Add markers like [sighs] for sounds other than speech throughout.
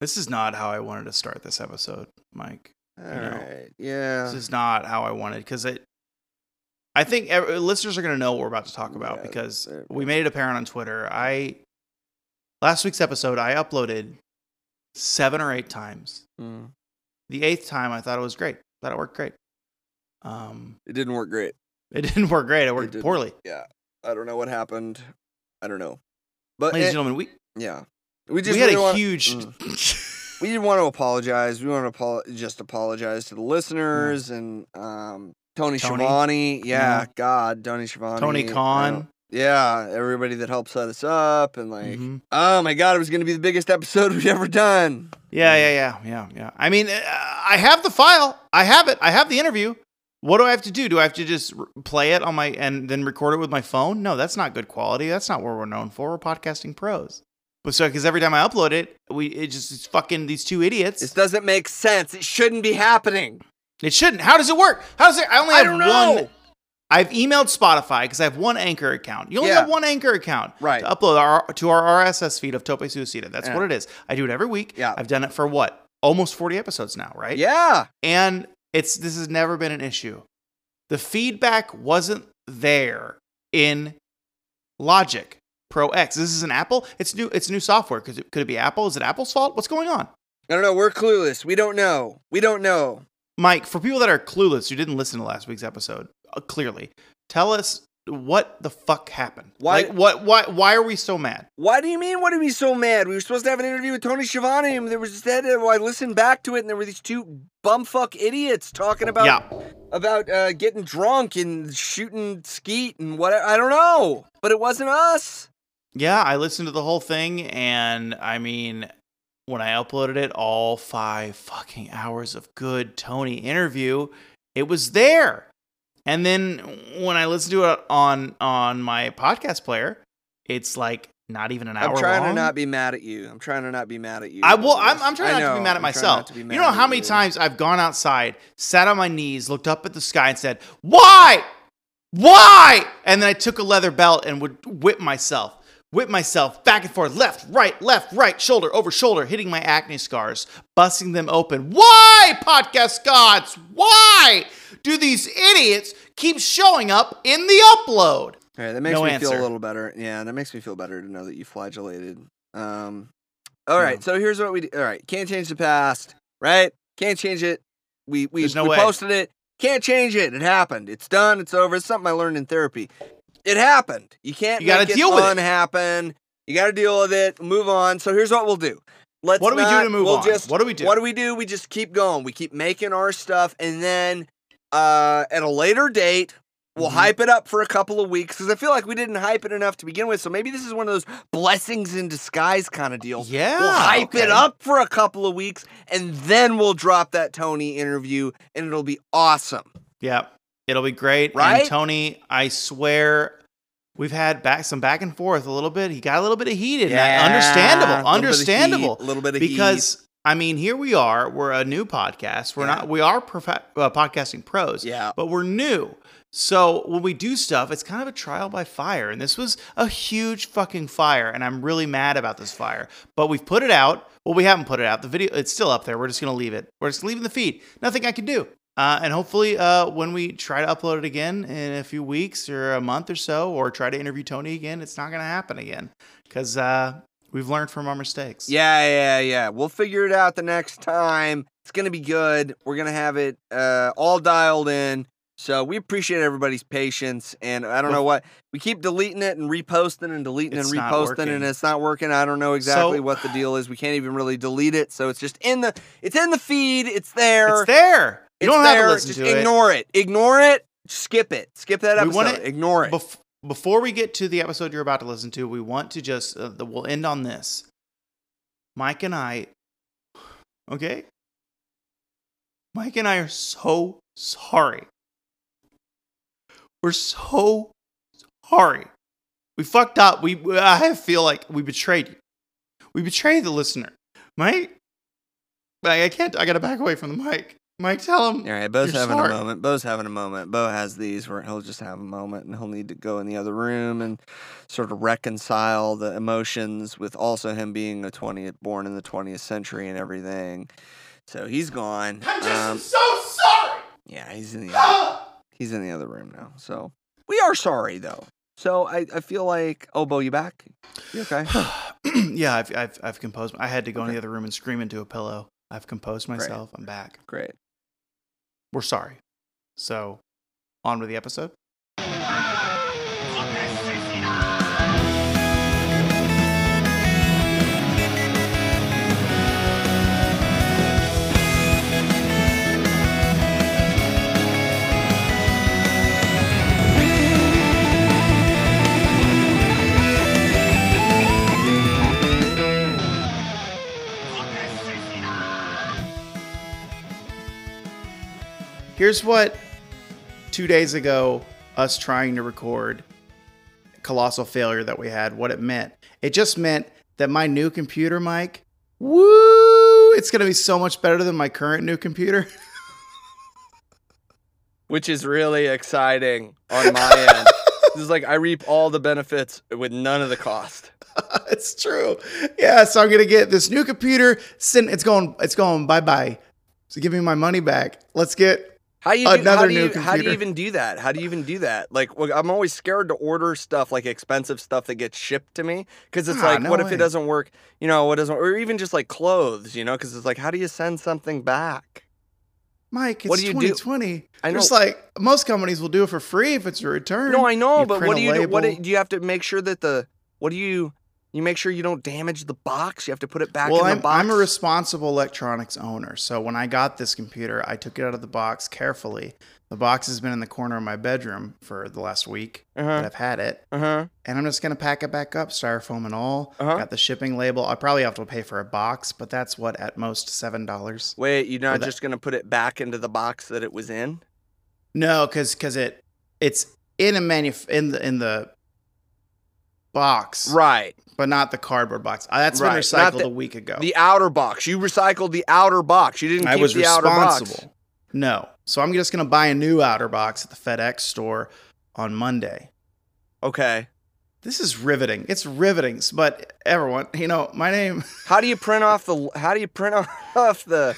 This is not how I wanted to start this episode, Mike. All You know, right. Yeah. This is not how I wanted because it. I think ev- listeners are going to know what we're about to talk about Yeah, because we made it apparent on Twitter. I last week's episode I uploaded seven or eight times. Mm. The eighth time I thought it was great. Thought it worked great. Um, It didn't work great. it [laughs] didn't work great. It worked didn't. poorly. Yeah. I don't know what happened. I don't know. But Ladies and gentlemen, we yeah. We just we had a wanna- huge. [laughs] we didn't want to apologize. We want to apo- just apologize to the listeners and um, Tony, Mm. Tony? Schiavone. Yeah, Yeah. God, Tony Schiavone. Tony Khan. Yeah, everybody that helped set us up and like, Mhm. oh my God, it was going to be the biggest episode [laughs] we've ever done. Yeah, yeah, yeah, yeah, yeah. I mean, uh, I have the file. I have it. I have the interview. What do I have to do? Do I have to just play it on my and then record it with my phone? No, that's not good quality. That's not what we're known for. We're podcasting pros. But so because every time I upload it, we it just it's fucking these two idiots. This doesn't make sense. It shouldn't be happening. it shouldn't. How does it work? How does it? I only I have don't know. one. I've emailed Spotify because I have one Anchor account. You only Yeah. have one Anchor account Right. to upload our, to our RSS feed of Tope Suicida. That's Yeah. what it is. I do it every week. Yeah. I've done it for what? Almost 40 episodes now, right? Yeah. and it's this has never been an issue. The feedback wasn't there in Logic Pro X. This is an Apple. It's new. It's new software. Could it, could it be Apple? Is it Apple's fault? What's going on, I don't know. We're clueless. We don't know. We don't know. Mike? For people that are clueless who didn't listen to last week's episode, uh, clearly tell us what the fuck happened. Why- Like what? Why? Why are we so mad? Why do you mean? What are we so mad? We were supposed to have an interview with Tony Schiavone, and there was instead. uh, I listened back to it, and there were these two bumfuck idiots talking about yeah. about uh, getting drunk and shooting skeet and what. I don't know, but it wasn't us. Yeah, I listened to the whole thing, and I mean, when I uploaded it, all five fucking hours of good Tony interview, it was there. And then when I listened to it on on my podcast player, it's like not even an hour. I'm trying long. to not be mad at you. I'm trying to not be mad at you. I will. I'm. I'm trying I not to be mad at I'm myself. be You know how many you. times I've gone outside, sat on my knees, looked up at the sky, and said, "Why, why?" And then I took a leather belt and would whip myself, whip myself back and forth, left, right, left, right, shoulder over shoulder, hitting my acne scars, busting them open. Why, podcast gods? Why do these idiots keep showing up in the upload? All right, that makes No me feel a little better. Yeah, that makes me feel better to know that you flagellated. Um, all right, Yeah. so here's what we do. All right, can't change the past, right? Can't change it. We we, no we posted it. Can't change it. It happened. It's done. It's over. It's something I learned in therapy. It happened. You can't You gotta make deal with it. unhappen. You got to deal with it. Move on. So here's what we'll do. Let's What do we do to move we'll on? Just, What do we do? What do we do? We just keep going. We keep making our stuff, and then uh, at a later date, we'll Mhm. hype it up for a couple of weeks because I feel like we didn't hype it enough to begin with. So maybe this is one of those blessings in disguise kind of deals. Yeah, We'll hype it up for a couple of weeks, and then we'll drop that Tony interview, and it'll be awesome. Yeah, it'll be great. Right? And Tony, I swear, we've had back some back and forth a little bit. He got a little bit of heated. and understandable, a little bit of understandable. heat, A little bit of because I mean, here we are. We're a new podcast. We're Yeah. not. We are prof- uh, podcasting pros. Yeah. but we're new. So when we do stuff, it's kind of a trial by fire. And this was a huge fucking fire. And I'm really mad about this fire. But we've put it out. Well, we haven't put it out. The video, it's still up there. We're just going to leave it. We're just leaving the feed. Nothing I can do. Uh, and hopefully, uh, when we try to upload it again in a few weeks or a month or so, or try to interview Tony again, it's not going to happen again because uh, we've learned from our mistakes. Yeah, yeah, yeah. We'll figure it out the next time. It's gonna be good. We're gonna have it uh, all dialed in. So we appreciate everybody's patience, and I don't know what we keep deleting it and reposting and deleting and reposting, and it's not working. I don't know exactly So- what the deal is. We can't even really delete it, so it's just in the it's in the feed. It's there. It's there. You don't have to listen just to it. ignore it. Ignore it. Skip it. Skip that We episode. want it Ignore it. Bef- before we get to the episode you're about to listen to, we want to just uh, the, we'll end on this. Mike and I, okay. Mike and I are so sorry. We're so sorry. We fucked up. We I feel like we betrayed you. We betrayed the listener. Mike, I I can't. I gotta back away from the mic. Mike, tell him. All right, Bo's You're having smart. a moment. Bo's having a moment. Bo has these where he'll just have a moment and he'll need to go in the other room and sort of reconcile the emotions with also him being a 20th, born in the 20th century and everything. So he's gone. I'm just um, so sorry. yeah, he's in the other, he's in the other room now. So we are sorry though. So I, I feel like oh Bo, you back? You okay? [sighs] yeah, I've, I've I've composed. I had to go in the other room and scream into a pillow. I've composed myself. I'm back. Great. We're sorry. So, on with the episode. Here's what two days ago, us trying to record colossal failure that we had, what it meant. It just meant that my new computer, Mike, woo, it's gonna be so much better than my current new computer. [laughs] Which is really exciting on my end. [laughs] This is like I reap all the benefits with none of the cost. [laughs] it's true. Yeah, so I'm gonna get this new computer. It's going it's going bye bye. So give me my money back. Let's get How you do, how Another do new you, how do you even do that? How do you even do that? Like, well, I'm always scared to order stuff like expensive stuff that gets shipped to me because it's Ah, like, no what if it doesn't work? You know, what doesn't, or even just like clothes, you know? Because it's like, how do you send something back? Mike, it's What do you do? 2020. I know. Just like most companies will do it for free if it's a return. No, I know, You but what do you do? What do you have to make sure that the what do you you make sure you don't damage the box? You have to put it back well, in the I'm, box. I'm a responsible electronics owner. So when I got this computer, I took it out of the box carefully. The box has been in the corner of my bedroom for the last week that uh-huh, I've had it. uh-huh. And I'm just going to pack it back up, styrofoam and all. Uh-huh. Got the shipping label. I probably have to pay for a box, but that's what, at most, $7. Wait, you're not just gonna put it back into the box that it was in? No, because cause it it's in a manuf- in the in the box, Right. But not the cardboard box. Uh, That's Right, been recycled the- a week ago. The outer box. You recycled the outer box. You didn't I was the outer box. responsible. No. So I'm just going to buy a new outer box at the FedEx store on Monday. Okay. This is riveting. It's riveting. But everyone, you know, my name. [laughs] How do you print off the how do you print [laughs] off the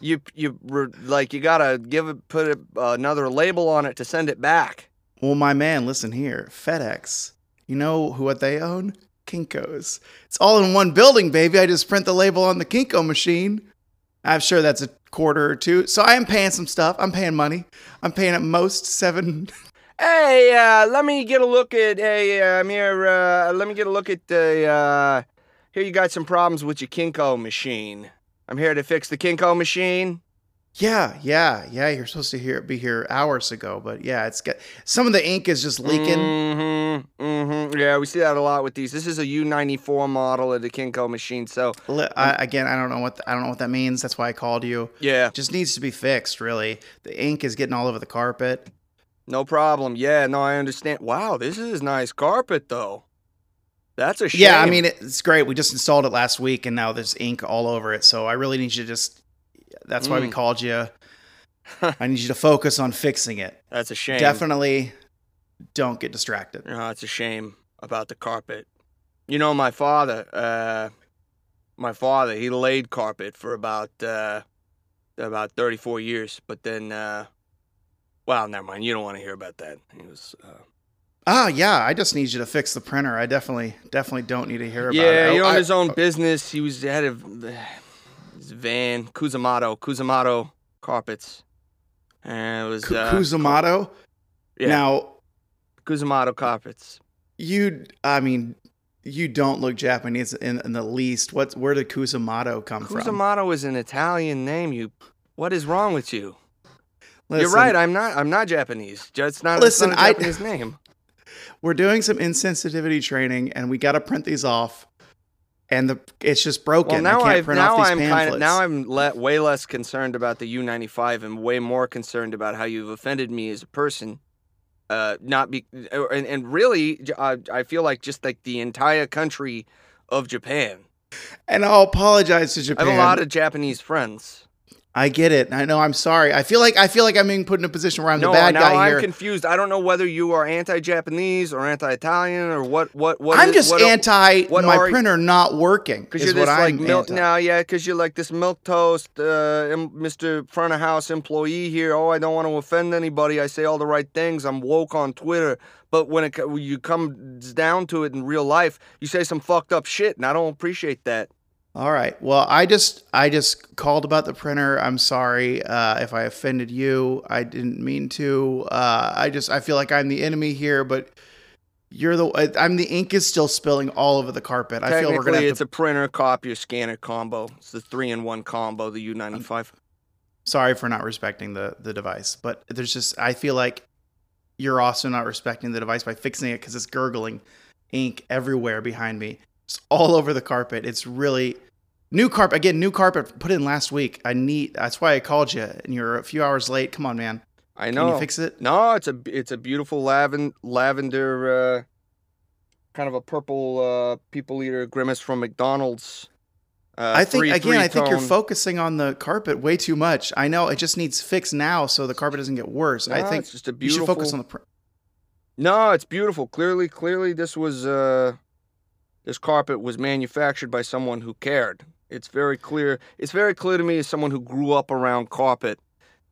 you you like you got to give it put a, another label on it to send it back. Well, my man, listen here. FedEx. You know who what they own? Kinko's. It's all in one building, baby. I just print the label on the Kinko machine. I'm sure that's a quarter or two. So I am paying some stuff. I'm paying money. I'm paying at most seven. [laughs] Hey, uh, let me get a look at hey, uh, I'm here. Uh, let me get a look at the. Uh, here you got some problems with your Kinko machine. I'm here to fix the Kinko machine. Yeah, yeah, yeah. You're supposed to hear be here hours ago, but yeah, it's got some of the ink is just leaking. Mm-hmm. Mm-hmm. Yeah, we see that a lot with these. This is a U94 model of the Kinko machine. So I, again, I don't know what I don't know what that means. That's why I called you. yeah, Just needs to be fixed, really. The ink is getting all over the carpet. no problem. Yeah, no, I understand. Wow, this is nice carpet though. That's a shame. Yeah, I mean it's great. We just installed it last week, and now there's ink all over it. So I really need you to just. That's why we Mm. called you. I need you to focus on fixing it. that's a shame. Definitely, don't get distracted. No, it's a shame about the carpet. You know, my father, uh, my father, he laid carpet for about, uh, about 34 years, but then, uh, well, never mind. You don't want to hear about that. He was, uh, Ah, yeah. I just need you to fix the printer. I definitely, definitely don't need to hear about yeah, it. Yeah, he I- owned I- his own business. He was the head of van, Kuzumato, Kuzumato Carpets. And it was, uh, Kuzumato. yeah, Now Kuzumato Carpets. you, I mean, you don't look Japanese in, in the least. What's where did Kuzumato come from? Kuzumato is an Italian name. You, what is wrong with you? You're right. I'm not. I'm not Japanese. It's not. Listen, it's not a I- Japanese name. [laughs] We're doing some insensitivity training, and we got to print these off. And the it's just broken. Well, now I can't I've print now I'm kind of now I'm le- way less concerned about the U95 and way more concerned about how you've offended me as a person. Uh, not be and and really, uh, I feel like just like the entire country of Japan. and I'll apologize to Japan. I have a lot of Japanese friends. I get it. I know. I'm sorry. I feel like I feel like I'm being put in a position where I'm no, the bad now guy I'm here. confused. I don't know whether you are anti-Japanese or anti-Italian or what. What? what I'm is- just what- anti what my are- printer not working. Because Is you're what this like I'm milk now, yeah. Because you're like this milk toast, uh, Mr. Front of House employee here. Oh, I don't want to offend anybody. I say all the right things. I'm woke on Twitter, but when it when you come down to it in real life, you say some fucked up shit, and I don't appreciate that. All right. Well, I just I just called about the printer. I'm sorry uh, if I offended you. I didn't mean to. Uh, I just I feel like I'm the enemy here, but you're the I'm the ink is still spilling all over the carpet. I feel we're gonna it's to. a printer, copier, scanner combo. It's the three-in-one combo, the U95. sorry for not respecting the the device, but there's just I feel like you're also not respecting the device by fixing it because it's gurgling ink everywhere behind me. It's all over the carpet. It's really new carpet again. New carpet put in last week. I need. That's why I called you, and you're a few hours late. Come on, man. I know. Can you fix it? No, it's a it's a beautiful lavender lavender, uh, kind of a purple uh, people eater grimace from McDonald's. Uh, I think three- again. I think you're focusing on the carpet way too much. I know it just needs fixed now, so the carpet doesn't get worse. I think it's just a beautiful. you should focus on the. Pr- No, it's beautiful. Clearly, clearly, this was uh, this carpet was manufactured by someone who cared. It's very clear. It's very clear to me as someone who grew up around carpet.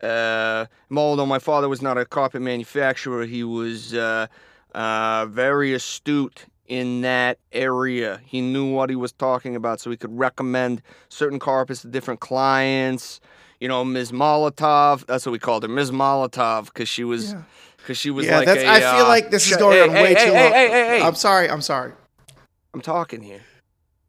Uh, although my father was not a carpet manufacturer, he was uh, uh, very astute in that area. He knew what he was talking about, so he could recommend certain carpets to different clients. You know, Ms. Molotov. That's what we called her, Ms. Molotov, because she was Yeah. because she was yeah, like that's. a, I feel uh, like this is sh- going hey, on hey, way hey, too hey, long. Hey, hey, hey, I'm sorry. I'm sorry. I'm talking here.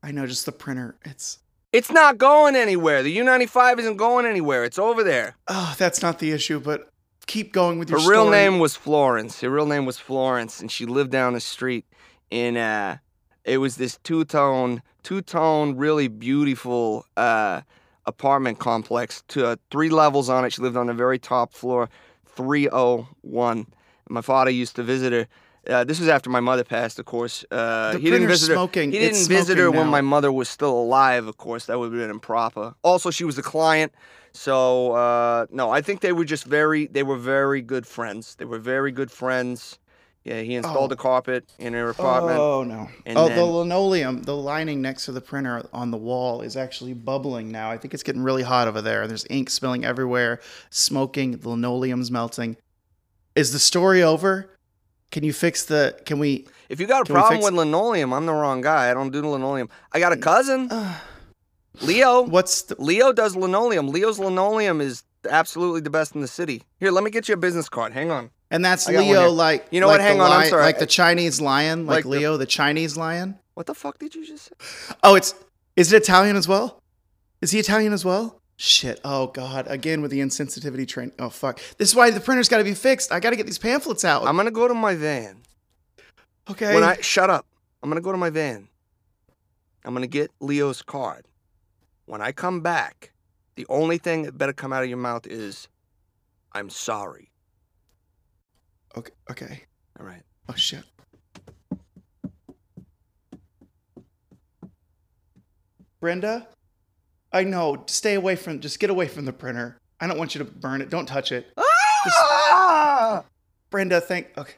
I know, just the printer. It's It's not going anywhere. The U95 isn't going anywhere. It's over there. oh, that's not the issue. But keep going with your Her real story. name was Florence. Her real name was Florence, and she lived down the street in uh it was this two-tone, two-tone, really beautiful uh apartment complex to uh, three levels on it. She lived on the very top floor, 301. My father used to visit her. Uh, this was after my mother passed, of course. Uh, The he didn't visit her. smoking. He didn't visit her smoking when my mother was still alive. Of course, that would have been improper. Also, she was a client, so uh, no, I think they were just very. They were very good friends. They were very good friends. Yeah, he installed Oh. a carpet in her apartment. Oh no! And oh, the linoleum, the lining next to the printer on the wall is actually bubbling now. I think it's getting really hot over there. There's ink spilling everywhere, smoking. The linoleum's melting. Is the story over? Can you fix the? Can we? If you got a problem with linoleum, I'm the wrong guy. I don't do linoleum. I got a cousin, [sighs] Leo. what's the? Leo does linoleum. Leo's linoleum is absolutely the best in the city. Here, let me get you a business card. Hang on. And that's I got one Leo, like You know like what? Hang the on, I'm sorry. Like the Chinese lion, like, Like the- Leo, the Chinese lion. What the fuck did you just say? Oh, it's is it Italian as well? Is he Italian as well? Shit. Oh god. Again with the insensitivity train. Oh fuck. This is why the printer's got to be fixed. I got to get these pamphlets out. I'm gonna go to my van. okay. When I shut up, I'm gonna go to my van. I'm gonna get Leo's card. When I come back, the only thing that better come out of your mouth is, "I'm sorry." okay. Okay. All right. Oh shit. Brenda, I know. Stay away from. Just get away from the printer. I don't want you to burn it. Don't touch it. Ah! Brenda, thank. Okay.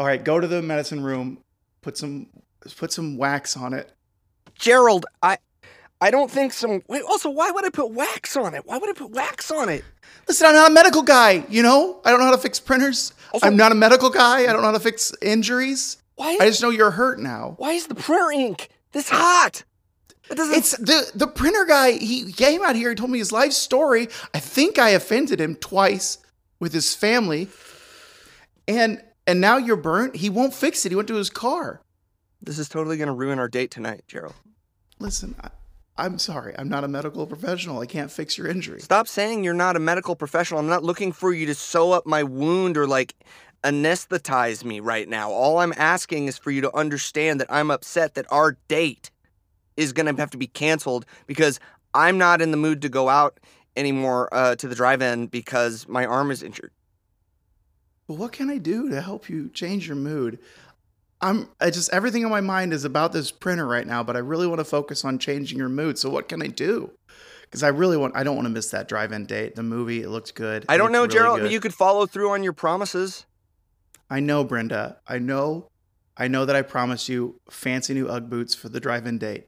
All right. Go to the medicine room. Put some. Put some wax on it. Gerald, I, I don't think some. Wait. Also, why would I put wax on it? Why would I put wax on it? Listen, I'm not a medical guy. You know, I don't know how to fix printers. Also- I'm not a medical guy. I don't know how to fix injuries. Why? Is, I just know you're hurt now. why is the printer ink this hot? It doesn't. It's the the printer guy. He came out here. He told me his life story. I think I offended him twice with his family, and and now you're burnt. He won't fix it. He went to his car. this is totally gonna ruin our date tonight, Gerald. Listen, I, I'm sorry. I'm not a medical professional. I can't fix your injury. Stop saying you're not a medical professional. I'm not looking for you to sew up my wound or like anesthetize me right now. All I'm asking is for you to understand that I'm upset that our date is going to have to be canceled because I'm not in the mood to go out anymore uh, to the drive-in because my arm is injured. But what can I do to help you change your mood? I'm I just everything on my mind is about this printer right now, but I really want to focus on changing your mood. So what can I do? because I really want. I don't want to miss that drive-in date. The movie it looked good. I don't know, really Gerald. good. You could follow through on your promises. I know, Brenda. I know. I know that I promised you fancy new UGG boots for the drive-in date.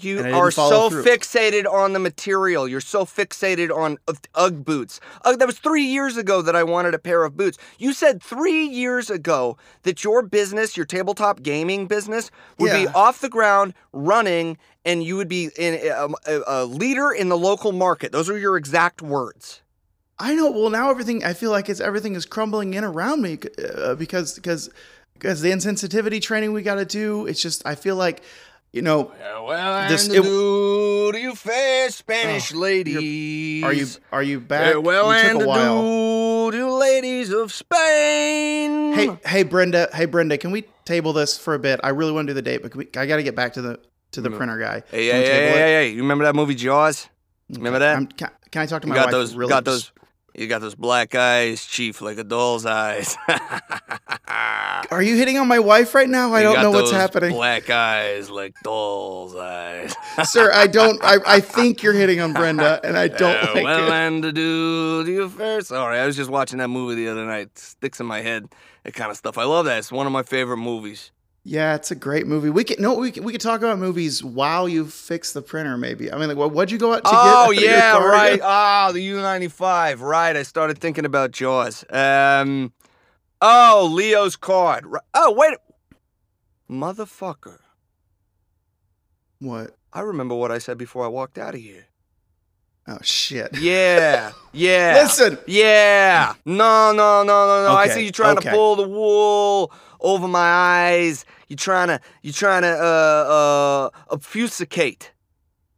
You And I didn't are so through. fixated on the material. You're so fixated on Ugg- boots. Ugg, that was three years ago that I wanted a pair of boots. You said three years ago that your business, your tabletop gaming business, would be off the ground, running, and you would be in a, a, a leader in the local market. Those are your exact words. I know. Well, now everything. I feel like it's everything is crumbling in around me uh, because because because the insensitivity training we got to do. It's just I feel like you know. Well, This- it- do you fair Spanish Oh, ladies? Are you are you back? well, you took a while. do ladies of Spain. Hey hey Brenda. Hey Brenda. Can we table this for a bit? I really want to do the date, but can we, I got to get back to the to the printer guy. Hey, hey, hey, hey, hey, you remember that movie Jaws? Remember that? I'm- can, can I talk to You my got wife? those, really got those, you got those black eyes, Chief, like a doll's eyes. [laughs] Are you hitting on my wife right now? I You don't know what's happening. Black eyes, like doll's eyes. [laughs] Sir, I don't. I, I think you're hitting on Brenda, and I don't Uh, like well, it. and to do you first. Sorry, I was just watching that movie the other night. Sticks in my head, that kind of stuff. I love that. It's one of my favorite movies. Yeah, it's a great movie. We could no, we could, we could talk about movies while you fix the printer. Maybe. I mean, like, what, what'd you go out to get? Oh out [laughs] your yeah, right. Ah, the U95. Right. I started thinking about Jaws. Um. Oh, Leo's card. Oh wait, motherfucker. What? I remember what I said before I walked out of here. Oh shit. [laughs] Yeah. Yeah. Listen. Yeah. No, no, no, no, no. I see you trying okay. to pull the wool over my eyes. You're trying to you're trying to uh uh obfuscate.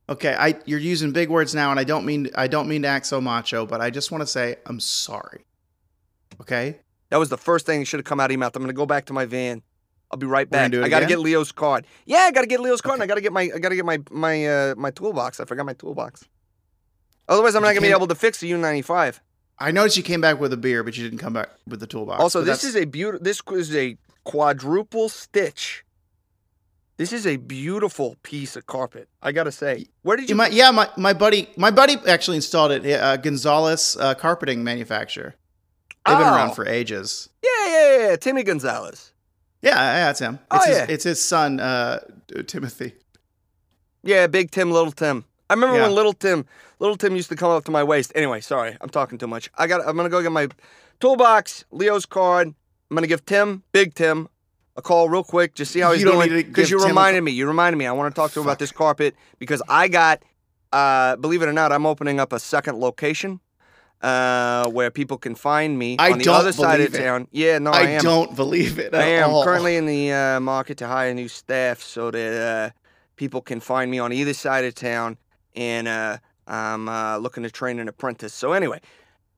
Okay, I you're using big words now, and I don't mean I don't mean to act so macho, but I just want to say I'm sorry. Okay. That was the first thing that should have come out of your mouth. I'm gonna go back to my van. I'll be right back. I gotta again? get Leo's card. Yeah, I gotta get Leo's card, and I gotta get my I gotta get my my uh my toolbox. I forgot my toolbox. Otherwise, I'm not gonna be able to fix the U95. I noticed you came back with a beer, but you didn't come back with the toolbox. Also, this is a beautiful. This is a quadruple stitch. This is a beautiful piece of carpet. I gotta say. Where did you? Might, yeah, my, my buddy my buddy actually installed it. Uh, Gonzalez uh, carpeting manufacturer. They've been Oh. around for ages. yeah, yeah, yeah. Timmy Gonzalez. Yeah, yeah, it's him. Oh, It's his, yeah. it's his son, uh, Timothy. Yeah, Big Tim, Little Tim. I remember Yeah. when Little Tim, Little Tim used to come up to my waist. Anyway, sorry, I'm talking too much. I got. I'm gonna go get my toolbox, Leo's card. I'm gonna give Tim, Big Tim, a call real quick. Just see how he's You don't doing. Because you Tim reminded me. You reminded me. I want to talk to him about this carpet because I got. Uh, believe it or not, I'm opening up a second location. Uh, where people can find me I on the other side of it. town. Yeah, no, I, I, don't believe it. At I am all. currently in the uh, market to hire new staff so that uh, people can find me on either side of town, and uh, I'm uh, looking to train an apprentice. So anyway,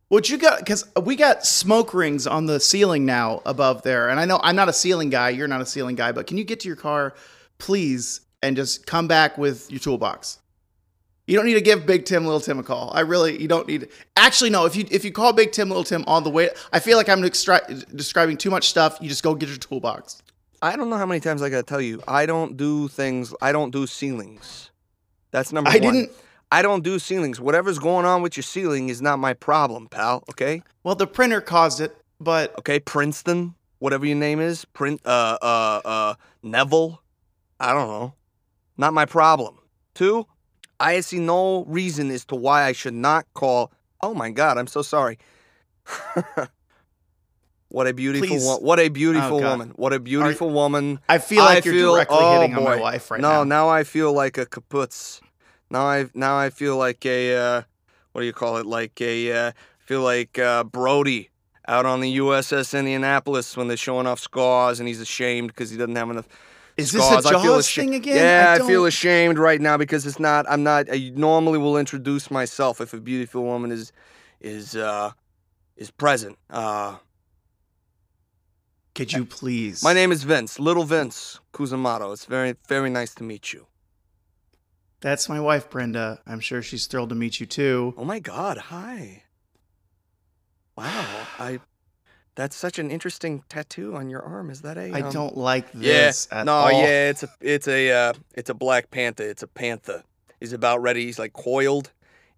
What you got? Because we got smoke rings on the ceiling now above there, and I know I'm not a ceiling guy. You're not a ceiling guy, but can you get to your car, please, and just come back with your toolbox? You don't need to give Big Tim, Little Tim a call. I really, you don't need. To. Actually, no. If you if you call Big Tim, Little Tim on the way, I feel like I'm extri- describing too much stuff. You just go get your toolbox. I don't know how many times I gotta tell you, I don't do things. I don't do ceilings. That's number I one. didn't. I don't do ceilings. Whatever's going on with your ceiling is not my problem, pal. Okay. Well, the printer caused it, but Okay. Princeton, whatever your name is, print. Uh. Uh. Uh. Neville. I don't know. Not my problem. Two. I see no reason as to why I should not call. Oh my God, I'm so sorry. [laughs] what a beautiful, Please. wo- what a beautiful God. woman. What a beautiful woman. I feel like I you're feel- directly oh, hitting on my wife right no, now. No, now I feel like a kaputz. Now I now I feel like a uh, what do you call it? Like a uh, feel like uh, Brody out on the USS Indianapolis when they're showing off scars and he's ashamed because he doesn't have enough Is this scars. a I feel Jaws thing again? Yeah, I, feel ashamed right now because it's not. I'm not. I normally will introduce myself if a beautiful woman is is uh is present. Uh, Could you please? my name is Vince, Little Vince Cusimano. It's very very nice to meet you. That's my wife, Brenda. I'm sure she's thrilled to meet you too. Oh my God! Hi. Wow, I. That's such an interesting tattoo on your arm. Is that a? I um, don't like Yeah. this at no, all. yeah, it's a, it's a, uh, it's a black panther. It's a panther. He's about ready. He's like coiled,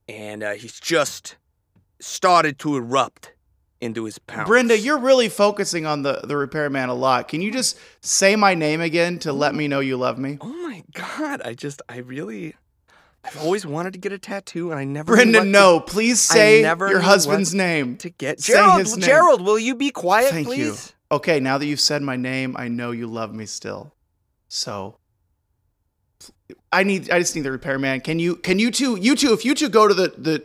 and uh, he's just started to erupt into his pounce. Brenda, you're really focusing on the the repairman a lot. Can you just say my name again to let me know you love me? Oh my god! I just, I really, I've always wanted to get a tattoo, and I never. Brenda, what to- no. Please say your husband's name. To get Say Gerald, his name. Gerald, will you be quiet, Thank you. please? Okay, now that you've said my name, I know you love me still. So I need I just need the repairman. Can you can you two you two if you two go to the the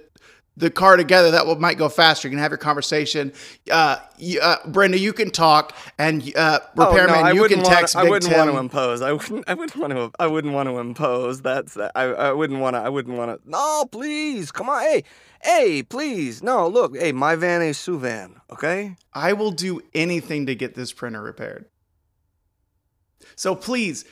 the car together that will, might go faster. You can have your conversation. Uh, you, uh, Brenda, you can talk, and uh, repairman, oh, no, you can wouldn't wanna- text I wouldn't Tim. want to impose. I wouldn't. I wouldn't want to. I wouldn't want to impose. That's. I. I wouldn't want to. I wouldn't want to. No, please, come on. Hey, hey, please. No, look. Hey, my van is Suvan. Okay. I will do anything to get this printer repaired. So please,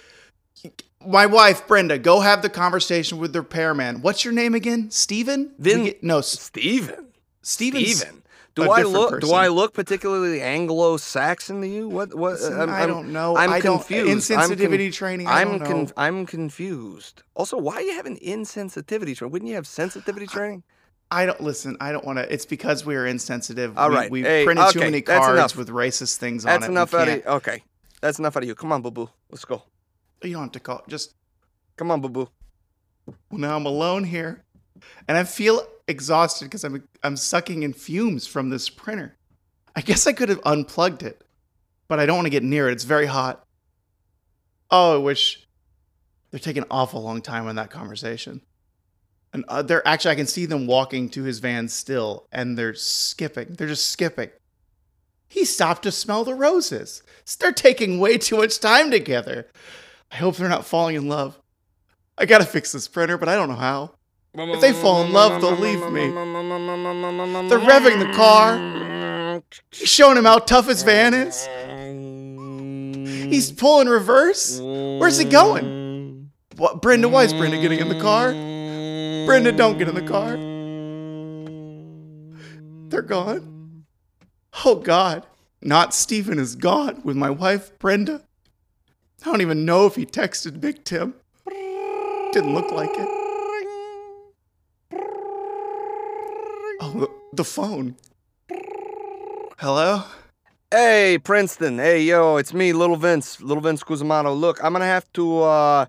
my wife Brenda, go have the conversation with the repairman. What's your name again? Steven? Vin- get- no, Steven. Steven's Steven. Do I look? person. Do I look particularly Anglo-Saxon to you? What? What? Listen, I'm, I I'm- don't know. I'm I don't uh, confused. I'm con- insensitivity training. I I'm don't know. con- I'm confused. Also, why are you having insensitivity training? Wouldn't you have sensitivity training? I don't listen. I don't want to. It's because we are insensitive. All we, right. we Hey, printed too okay, many that's cards enough. with racist things on That's it. We enough out of you. Okay. That's enough out of you. Come on, boo boo. Let's go. You don't have to call. Just Come on, boo boo. well, now I'm alone here, and I feel exhausted because I'm I'm sucking in fumes from this printer. I guess I could have unplugged it, but I don't want to get near it. It's very hot. Oh, I wish they're taking an awful long time on that conversation. And uh, they're actually, I can see them walking to his van still, and they're skipping. They're just skipping. He stopped to smell the roses. They're taking way too much time together. I hope they're not falling in love. I gotta fix this printer, but I don't know how. If they fall in love, they'll leave me. They're revving the car. He's showing him how tough his van is. He's pulling reverse. Where's he going? What, Brenda? Why is Brenda getting in the car? Brenda, don't get in the car. They're gone. Oh God, not Stephen is gone with my wife Brenda. I don't even know if he texted Big Tim. Didn't look like it. Oh, the, the phone. Hello? Hey, Princeton. Hey, yo, it's me, Little Vince. Little Vince Cusimano. Look, I'm gonna have to. uh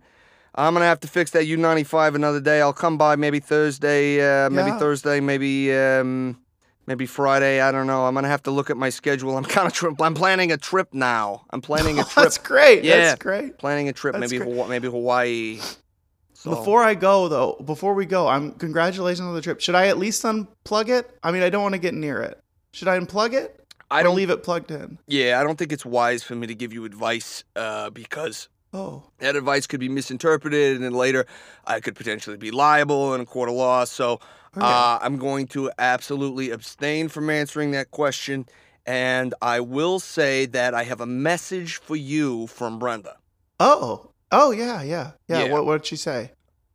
I'm gonna have to fix that U95 another day. I'll come by maybe Thursday. Uh, maybe Yeah. Thursday. Maybe um, maybe Friday. I don't know. I'm gonna have to look at my schedule. I'm [laughs] kind of trip. I'm planning a trip now. I'm planning a [laughs] trip. That's great. Yeah. That's great. planning a trip. That's maybe great. Hawa- maybe Hawaii. So- Before I go though, before we go, I'm congratulations on the trip. Should I at least unplug it? I mean, I don't want to get near it. Should I unplug it? I don't leave it plugged in. Yeah, I don't think it's wise for me to give you advice uh, because Oh, that advice could be misinterpreted, and then later I could potentially be liable in a court of law. So okay. uh, I'm going to absolutely abstain from answering that question. And I will say that I have a message for you from Brenda. oh, oh yeah, yeah, yeah. Yeah. What what did she say?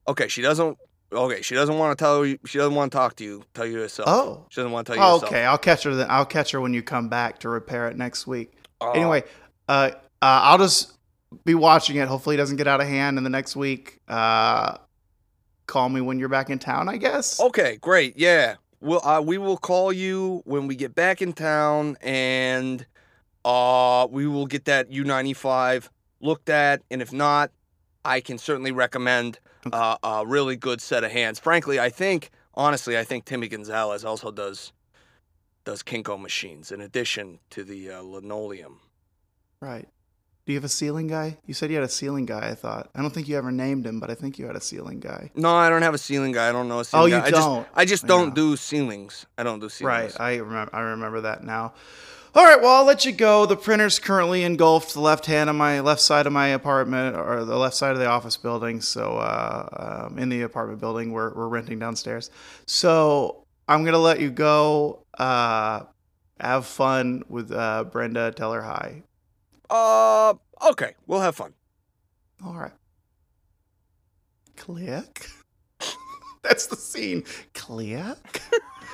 Okay, she doesn't. Okay, she doesn't want to tell you. She doesn't want to talk to you. Tell you herself. Oh, She doesn't want to tell you oh herself. okay. I'll catch her. Then I'll catch her when you come back to repair it next week. Uh, anyway, uh, uh, I'll just be watching it. Hopefully, it doesn't get out of hand in the next week. Uh, call me when you're back in town. I guess. Okay, great. Yeah. We'll, uh, we will call you when we get back in town and uh, we will get that U95 looked at. And if not, I can certainly recommend uh, a really good set of hands. Frankly, I think, honestly, I think Timmy Gonzalez also does does Kinko machines in addition to the uh, linoleum. Right. Do you have a ceiling guy? You said you had a ceiling guy. I thought. I don't think you ever named him, but I think you had a ceiling guy. No, I don't have a ceiling guy. I don't know a Oh, ceiling you guy. I don't. just, I just don't Yeah. do ceilings. I don't do ceilings. Right. I remember. I remember that now. All right. Well, I'll let you go. The printer's currently engulfed the left hand of my left side of my apartment, or the left side of the office building. So, uh, um, in the apartment building, we're we're renting downstairs. So I'm gonna let you go. Uh, have fun with uh, Brenda. Tell her hi. Uh, okay, we'll have fun. All right. Click. [laughs] That's the scene. Click.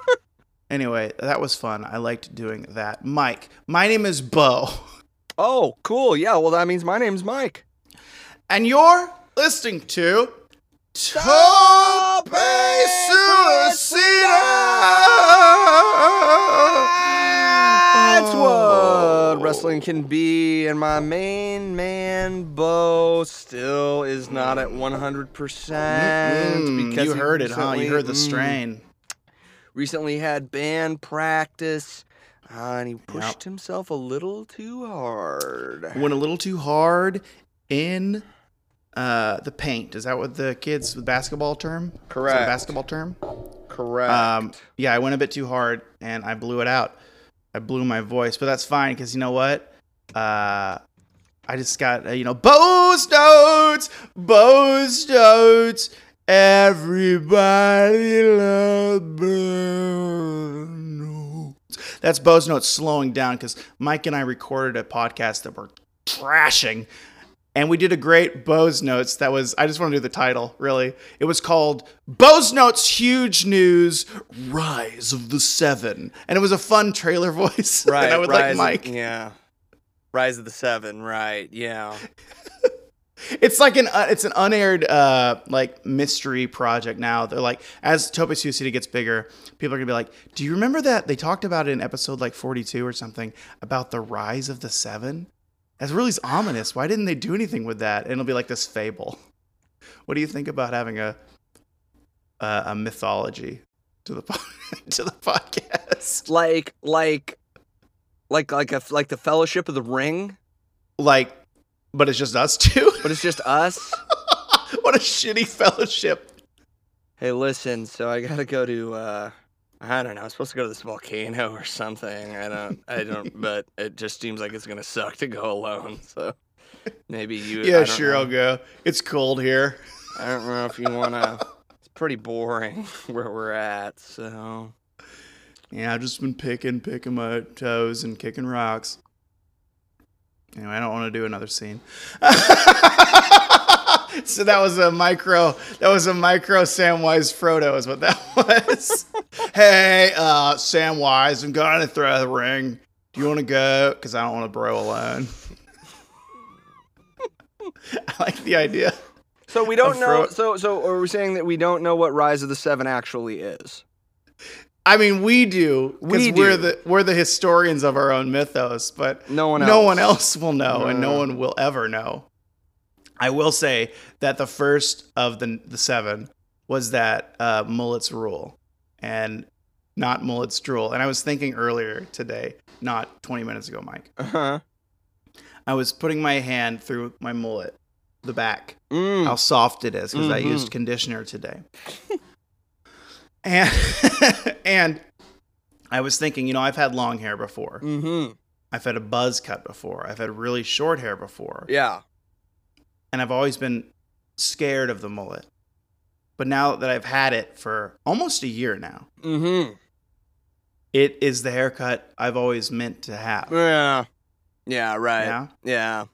[laughs] anyway, that was fun. I liked doing that. Mike, my name is Bo. Oh, cool. Yeah, well, that means my name's Mike. And you're listening to Tope Suicida! That's what wrestling can be. And my main man, Bo, still is not at 100% Mm, because you he heard it, huh? You heard the mm, strain. recently had band practice. uh, and he pushed himself a little too hard. Went a little too hard in uh, the paint. Is that what the kids with basketball term? Is that a Correct. basketball term. Correct. Um, yeah, I went a bit too hard and I blew it out. I blew my voice, but that's fine because you know what? Uh, I just got uh, you know Bo's notes, Bo's notes. Everybody loves Bo's notes. That's Bo's notes slowing down because Mike and I recorded a podcast that we're trashing. And we did a great Bo's Notes. That was, I just want to do the title, really. It was called Bo's Notes Huge News Rise of the Seven. And it was a fun trailer [laughs] voice. right. and I would Rise like of- Mike. yeah. Rise of the Seven. Right. Yeah. [laughs] It's like an uh, it's an unaired uh like mystery project now. They're like as Sioux City gets bigger, people are gonna be like, Do you remember that they talked about it in episode like forty two or something about the rise of the seven? That's really ominous. Why didn't they do anything with that? And it'll be like this fable. What do you think about having a a, a mythology to the [laughs] to the podcast? Like, like, like, like a like the Fellowship of the Ring, Like, but it's just us two. but it's just us. [laughs] what a shitty fellowship. Hey, listen. So I gotta go to. uh I don't know. I'm supposed to go to this volcano or something. I don't. I don't. [laughs] But it just seems like it's gonna suck to go alone. So maybe you. Yeah, sure, know. I'll go. It's cold here. I don't know if you wanna. It's pretty boring [laughs] where we're at. So Yeah, I've just been picking, picking my toes and kicking rocks. Anyway, I don't want to do another scene. [laughs] [laughs] so that was a micro. That was a micro Samwise Frodo, is what that [laughs] was. hey, uh, Samwise, I'm going to throw the ring. Do you want to go? Because I don't want to bro alone. [laughs] I like the idea. So we don't A know. fro- So so are we saying that we don't know what Rise of the Seven actually is? I mean, we do We because we're the we're the historians of our own mythos, but No one else. no one else will know, and no No. one will ever know. I will say that the first of the the seven was that uh, mullets rule, and not mullets drool. And I was thinking earlier today, not 20 minutes ago, Mike. Uh huh. I was putting my hand through my mullet, the back, Mm. how soft it is because I Mhm. used conditioner today. [laughs] and [laughs] and I was thinking, you know, I've had long hair before. Mm-hmm. I've had a buzz cut before. I've had really short hair before. Yeah. And I've always been scared of the mullet. But now that I've had it for almost a year now, Mm-hmm. it is the haircut I've always meant to have. Yeah. Yeah. Right. Yeah. Yeah.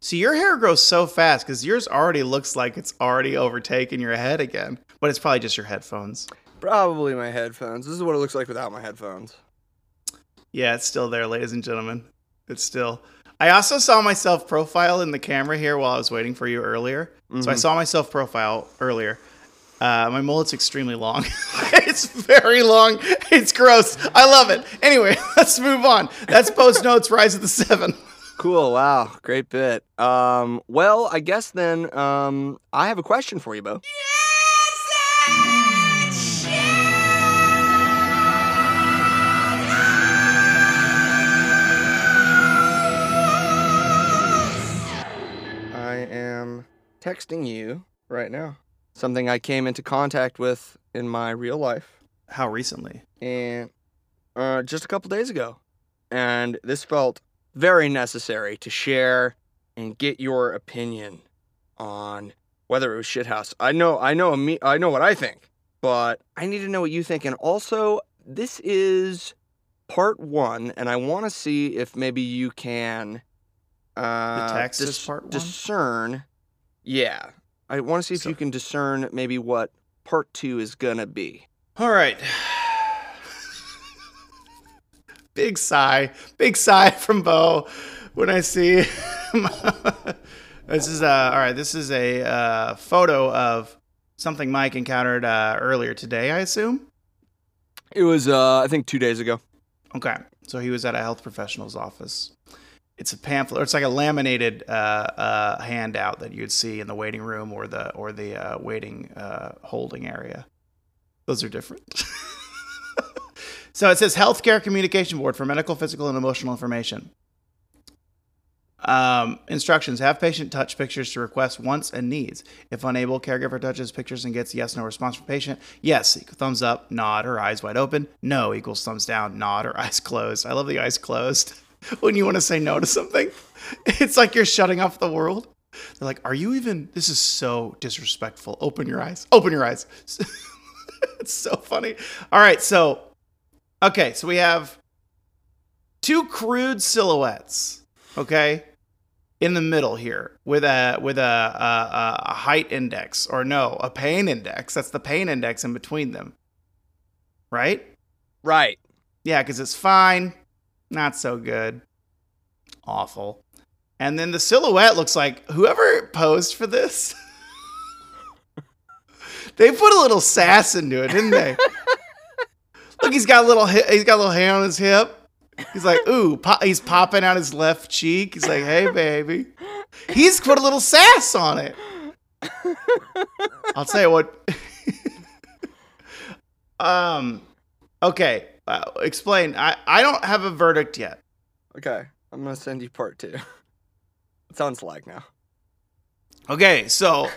See, your hair grows so fast because yours already looks like it's already overtaken your head again. But it's probably just your headphones. Probably my headphones. This is what it looks like without my headphones. Yeah, it's still there, ladies and gentlemen. It's still. I also saw myself profile in the camera here while I was waiting for you earlier. So I Mhm. saw myself profile earlier. Uh, my mullet's extremely long. [laughs] it's very long. It's gross. I love it. Anyway, [laughs] let's move on. That's Post Notes Rise of the Seven. Cool. Wow. Great bit. Um. Well, I guess then. Um. I have a question for you, Bo. I texting you right now. Something I came into contact with in my real life. How recently? and uh, just a couple days ago. And this felt very necessary to share and get your opinion on whether it was shithouse. I know, I know, me, I know what I think, but I need to know what you think. And also, this is part one, and I want to see if maybe you can. Uh, is dis- part one? Discern. Yeah, I want to see if So- you can discern maybe what part two is gonna be. All right. big sigh. Big sigh [laughs] from Bo when I see. [laughs] this is uh, all right. This is a uh, photo of something Mike encountered uh, earlier today. I assume. It was, uh, I think, two days ago. Okay. So he was at a health professional's office. It's a pamphlet. Or it's like a laminated uh, uh, handout that you'd see in the waiting room or the or the uh, waiting uh, holding area. Those are different. [laughs] so it says Healthcare Communication Board for medical, physical, and emotional information. Um, instructions have patient touch pictures to request wants and needs. If unable, caregiver touches pictures and gets yes no response from patient. Yes, thumbs up, nod, or eyes wide open. No equals thumbs down, nod, or [laughs] eyes closed. I love the eyes closed [laughs] when you want to say no to something. [laughs] It's like you're shutting off the world. They're like, Are you even? This is so disrespectful. Open your eyes. Open your eyes. [laughs] it's so funny. All right, so, okay, so we have two crude silhouettes okay in the middle here with a with a, a, a height index or no a pain index that's the pain index in between them right Right. yeah because it's fine not so good awful and then the silhouette looks like whoever posed for this [laughs] they put a little sass into it didn't they [laughs] look he's got a little he's got a little hair on his hip He's like, ooh, po- he's popping out his left cheek. He's like, hey, baby. He's put a little sass on it. I'll tell you what. [laughs] um, okay, uh, explain. I I don't have a verdict yet. Okay. I'm gonna send you part two. It's on Slack now. Okay, so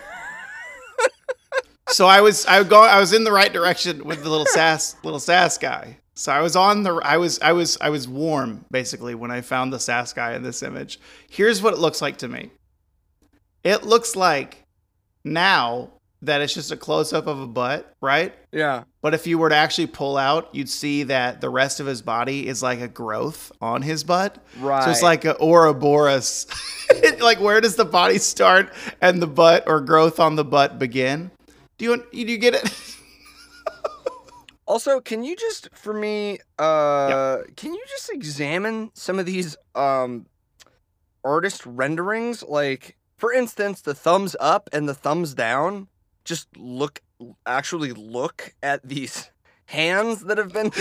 so I was I go I was in the right direction with the little sass little sass guy. So I was on the I was I was I was warm basically when I found the sass guy in this image. Here's what it looks like to me. It looks like now that it's just a close up of a butt, right? Yeah. But if you were to actually pull out, you'd see that the rest of his body is like a growth on his butt. Right. So it's like a Ouroboros. [laughs] like where does the body start and the butt or growth on the butt begin? Do you do you get it? [laughs] Also, can you just for me uh can you just examine some of these um artist renderings like for instance the thumbs up and the thumbs down just look actually look at these [laughs] hands that have been?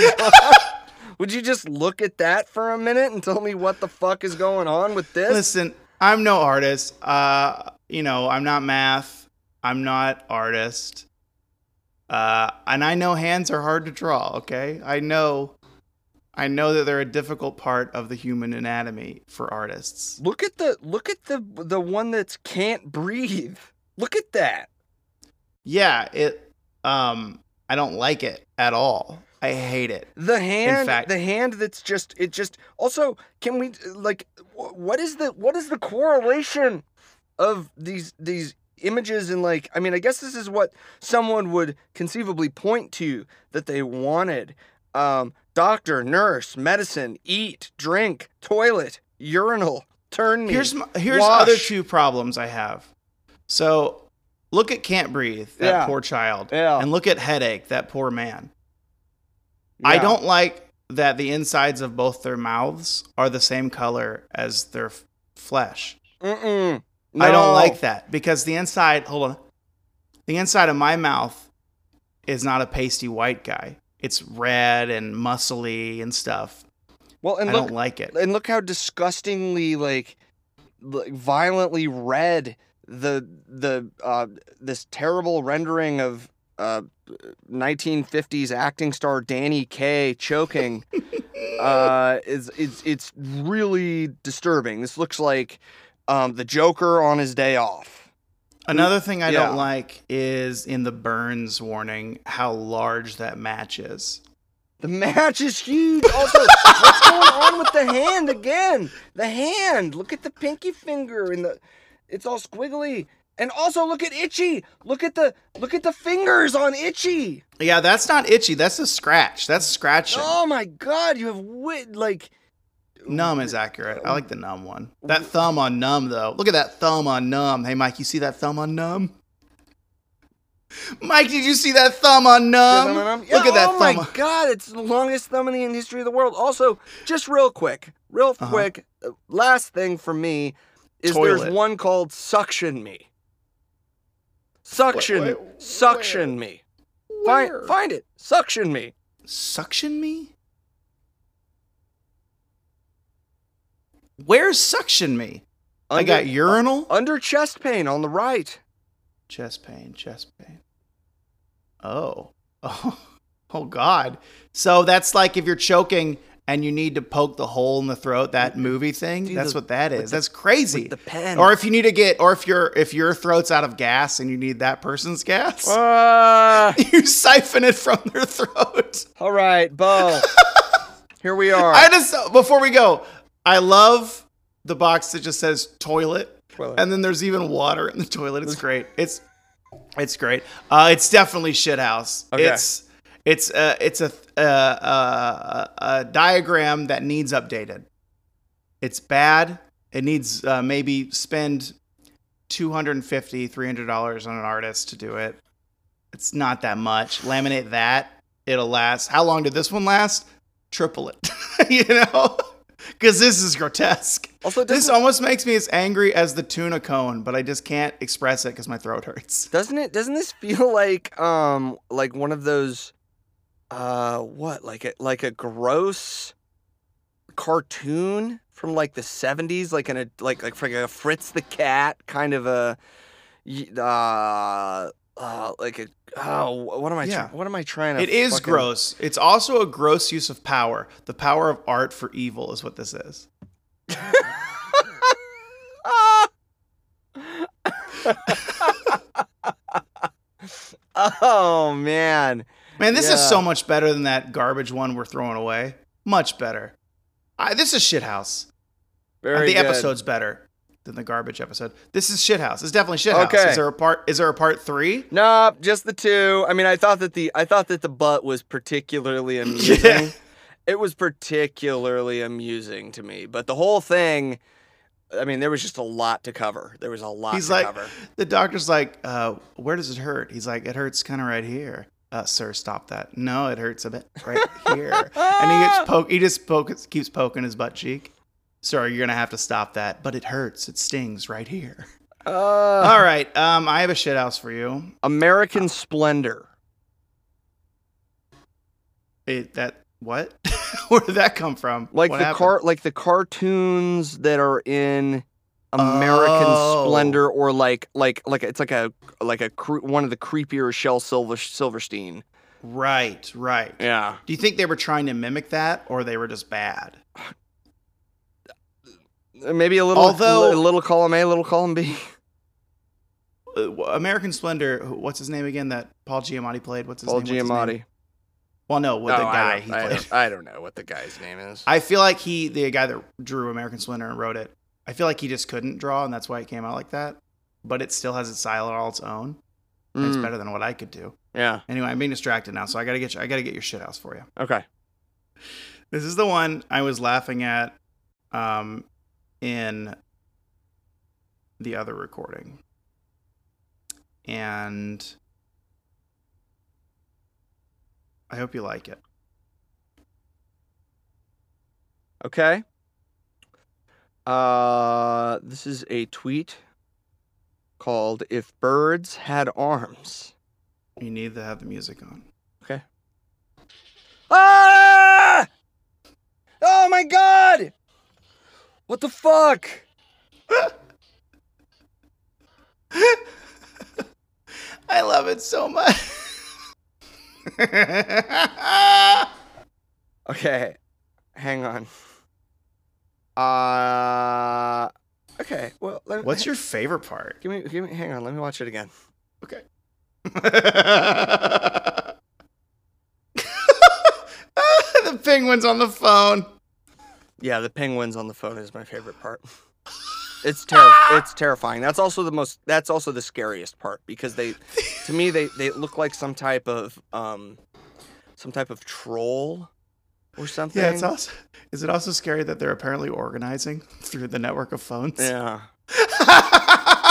[laughs] Would you just look at that for a minute and tell me what the fuck is going on with this? Listen, I'm no artist. Uh, you know, I'm not math. I'm not artist. Uh, and I know hands are hard to draw, okay? I know I know that they're a difficult part of the human anatomy for artists. Look at the look at the the one that's can't breathe. Look at that. Yeah, it um I don't like it at all. I hate it. The hand, fact- the hand that's just it just. Also, can we like what is the what is the correlation of these these images and like I mean I guess this is what someone would conceivably point to that they wanted. Um, doctor, nurse, medicine, eat, drink, toilet, urinal, turn me. Here's my, here's wash. other two problems I have. So, look at can't breathe, that Yeah. poor child, Yeah. and look at headache, that poor man. I don't like that the insides of both their mouths are the same color as their f- flesh. Mm-mm. I don't like that because the inside, hold on, the inside of my mouth is not a pasty white guy. It's red and muscly and stuff. Well, and I look, don't like it. and look how disgustingly like, like violently red the the uh this terrible rendering of uh 1950s acting star Danny Kaye choking [laughs] uh is it's it's really disturbing. This looks like um the Joker on his day off. Another thing I Yeah. don't like is in the burns warning how large that match is. The match is huge. [laughs] Also, what's going on with the hand again? The hand. Look at the pinky finger in the it's all squiggly. And also look at Itchy. Look at the look at the fingers on Itchy. Yeah, that's not itchy. That's a scratch. That's scratching. Oh my god, you have wit like Numb is accurate. I like the numb one. That thumb on numb though. Look at that thumb on numb. Hey Mike, you see that thumb on numb? Mike, did you see that thumb on numb? Look at that oh thumb. Oh my god, it's the longest thumb in the history of the world. Also, just real quick, real Uh-huh. quick, uh, last thing for me is Toilet. there's one called Suction Me. Suction, wait, suction me. Find, Where? find it. Suction me. Suction me? Where's suction me? I got urinal, under chest pain on the right. chest pain, chest pain. Oh, oh, [laughs] oh, God. So that's like if you're choking and you need to poke the hole in the throat. That movie thing. Dude, that's the- what that is with is. the- that's crazy. The pen. or if you need to get, or if your if your throat's out of gas and you need that person's gas, Ah, [laughs] you siphon it from their throat. all right, Bo. [laughs] Here we are. I just before we go, I love the box that just says toilet, Toilet. and then there's even water in the toilet. It's great. It's it's great. Uh, it's definitely shithouse. Okay. It's it's uh, it's a, uh, uh, a diagram that needs updated. It's bad. It needs uh, maybe spend 250 300 dollars on an artist to do it. It's not that much. Laminate that. It'll last. How long did this one last? Triple it. [laughs] you know? Because this is grotesque. Also, This almost makes me as angry as the tuna cone, but I just can't express it because my throat hurts. doesn't it? Doesn't this feel like um like one of those uh what like a like a gross cartoon from like the seventies, like in a like like like a Fritz the Cat kind of a uh uh like a oh what am I Yeah. try- what am I trying to It is fucking- gross. It's also a gross use of power. The power of art for evil is what this is. [laughs] oh man. Man, this is so much better than that garbage one we're throwing away. Much better. I, this is shithouse. Very the good. episode's better than the garbage episode. This is shithouse. It's definitely shithouse. Okay. Is there a part? Is there a part three? No, just the two. I mean, I thought that the I thought that the butt was particularly [laughs] amusing. Yeah. It was particularly amusing to me, but the whole thing. I mean, there was just a lot to cover. There was a lot He's to like, cover. the doctor's like, uh, where does it hurt? He's like, it hurts kind of right here. Uh, sir, stop that. No, it hurts a bit right here. and he gets poke. He just poke, keeps poking his butt cheek. Sir, you're gonna have to stop that. But it hurts. It stings right here. Uh, All right. Um, I have a shit house for you. American Splendor. It, that what? [laughs] Where did that come from? Like What the happened? car, like the cartoons that are in American Oh. Splendor, or like like like it's like a like a cre- one of the creepier Shel Silver Silverstein. Right, right. Yeah. Do you think they were trying to mimic that, or they were just bad? Maybe a little, Although- a little column A, a little column B. Uh, American Splendor. What's his name again? That Paul Giamatti played. What's his Paul name? Name? Giamatti. Well, no, with the Oh, I guy don't- he I played. don't, I don't know what the guy's name is. I feel like he, the guy that drew American Splendor and wrote it, I feel like he just couldn't draw, and that's why it came out like that. But it still has its style all its own. and It's Mm, better than what I could do. Yeah. Anyway, I'm being distracted now, so I gotta get you, I gotta get your shit house for you. Okay. This is the one I was laughing at, um, in the other recording, and I hope you like it. Okay. Uh, this is a tweet called "If Birds Had Arms." You need to have the music on. Okay. Ah! Oh my god! What the fuck? [laughs] I love it so much. [laughs] Okay, hang on. Uh, okay. Well, me, What's your favorite part? Give me, give me. Hang on. Let me watch it again. Okay. [laughs] the penguin's on the phone. Yeah, the penguins on the phone is my favorite part. It's ter- it's terrifying. That's also the most that's also the scariest part because they to me they they look like some type of um some type of troll or something. Yeah, it's also. Is it also scary that they're apparently organizing [laughs] through the network of phones? Yeah. [laughs]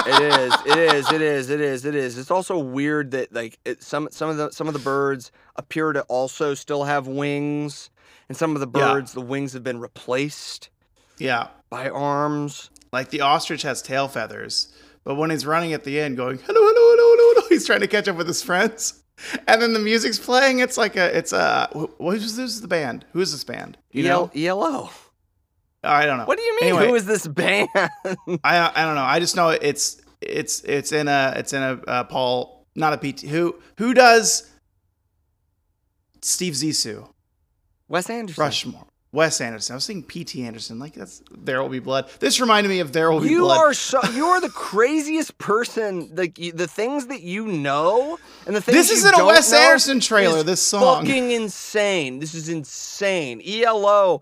It is. It is. It is. It is. It is. It's also weird that like it, some some of the some of the birds appear to also still have wings, and some of the Yeah. birds the wings have been replaced yeah. by arms. Like the ostrich has tail feathers, but when he's running at the end, going hello, hello, hello, hello, hello, [laughs] he's trying to catch up with his friends, and then the music's playing. It's like a, it's a. wh- Who's this? The band? Who is this band? You know? EL- ELO. I don't know. What do you mean? Anyway. Who is this band? I I don't know. I just know it's it's it's in a it's in a uh, Paul not a PT who who does Steve Zissou Wes Anderson. Rushmore Wes Anderson. I was thinking P.T. Anderson. Like that's There Will Be Blood. This reminded me of There Will Be You Blood. You are so you are the craziest person. Like you, the things that you know and the things this isn't a Wes Anderson trailer. This song. fucking insane. This is insane. ELO,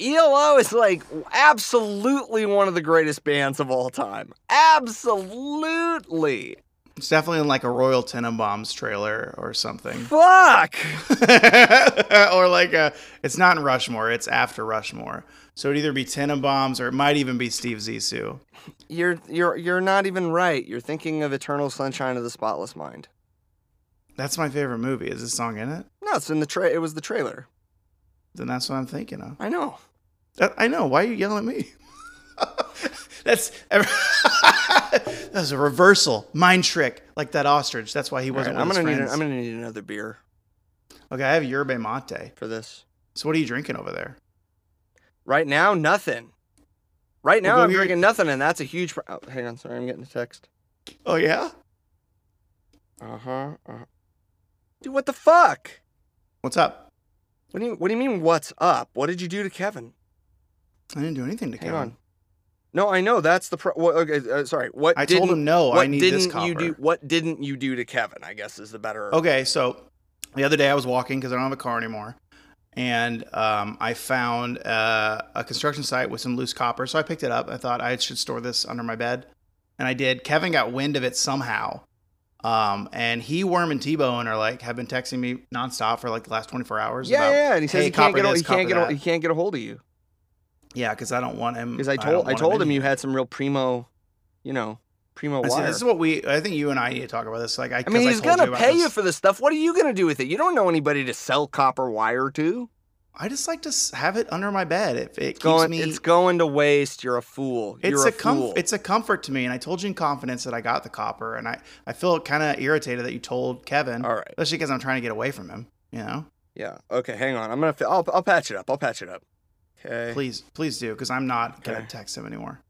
ELO is like absolutely one of the greatest bands of all time. Absolutely. It's definitely in like a Royal Tenenbaums trailer or something. Fuck. [laughs] or like a, it's not in Rushmore. It's after Rushmore. So it'd either be Tenenbaums or it might even be Steve Zissou. You're you're you're not even right. You're thinking of Eternal Sunshine of the Spotless Mind. That's my favorite movie. Is this song in it? No, it's in the tra- it was the trailer. Then that's what I'm thinking of. I know. That- I know. Why are you yelling at me? [laughs] that's [laughs] that's a reversal, mind trick, like that ostrich. That's why he wasn't. right, I'm gonna need friends. I'm gonna need another beer Okay, I have yerba mate. for this. So what are you drinking over there? Right now, nothing. Right now, Well, I'm drinking nothing, and that's a huge. Pro- oh, hang on, sorry, I'm getting a text. Oh yeah. Uh huh. Uh-huh. Dude, what the fuck? What's up? What do you What do you mean? What's up? What did you do to Kevin? I didn't do anything to Hang Kevin. on. No, I know that's the. Pro- what, okay, uh, sorry. What I told him no. I need didn't this copper. you do? What didn't you do to Kevin? I guess is the better. Okay, so the other day I was walking because I don't have a car anymore, and um, I found uh, a construction site with some loose copper. So I picked it up. I thought I should store this under my bed, and I did. Kevin got wind of it somehow, um, and he, Worm, and T Bone are like have been texting me nonstop for like the last twenty four hours. Yeah, about, yeah, and he says hey, he can't get a, he can't get a, he can't get a hold of you yeah, because I don't want him. because I told I, want told in him you had some real primo, you know, primo I see, wire. this is what we. I think you and I need to talk about this. Like I, I mean, he's told gonna about pay this. you for this stuff. What are you gonna do with it? You don't know anybody to sell copper wire to. I just like to have it under my bed. If it keeps Going, me, it's going to waste. You're a fool. it's You're a, com- fool. it's a comfort to me and i told you in confidence that i got the copper and i i feel kind of irritated that you told kevin All right. especially because i'm trying to get away from him you know Yeah. Okay. Hang on. I'm gonna. I'll. I'll patch it up. I'll patch it up. Okay. please please do because i'm not gonna text him anymore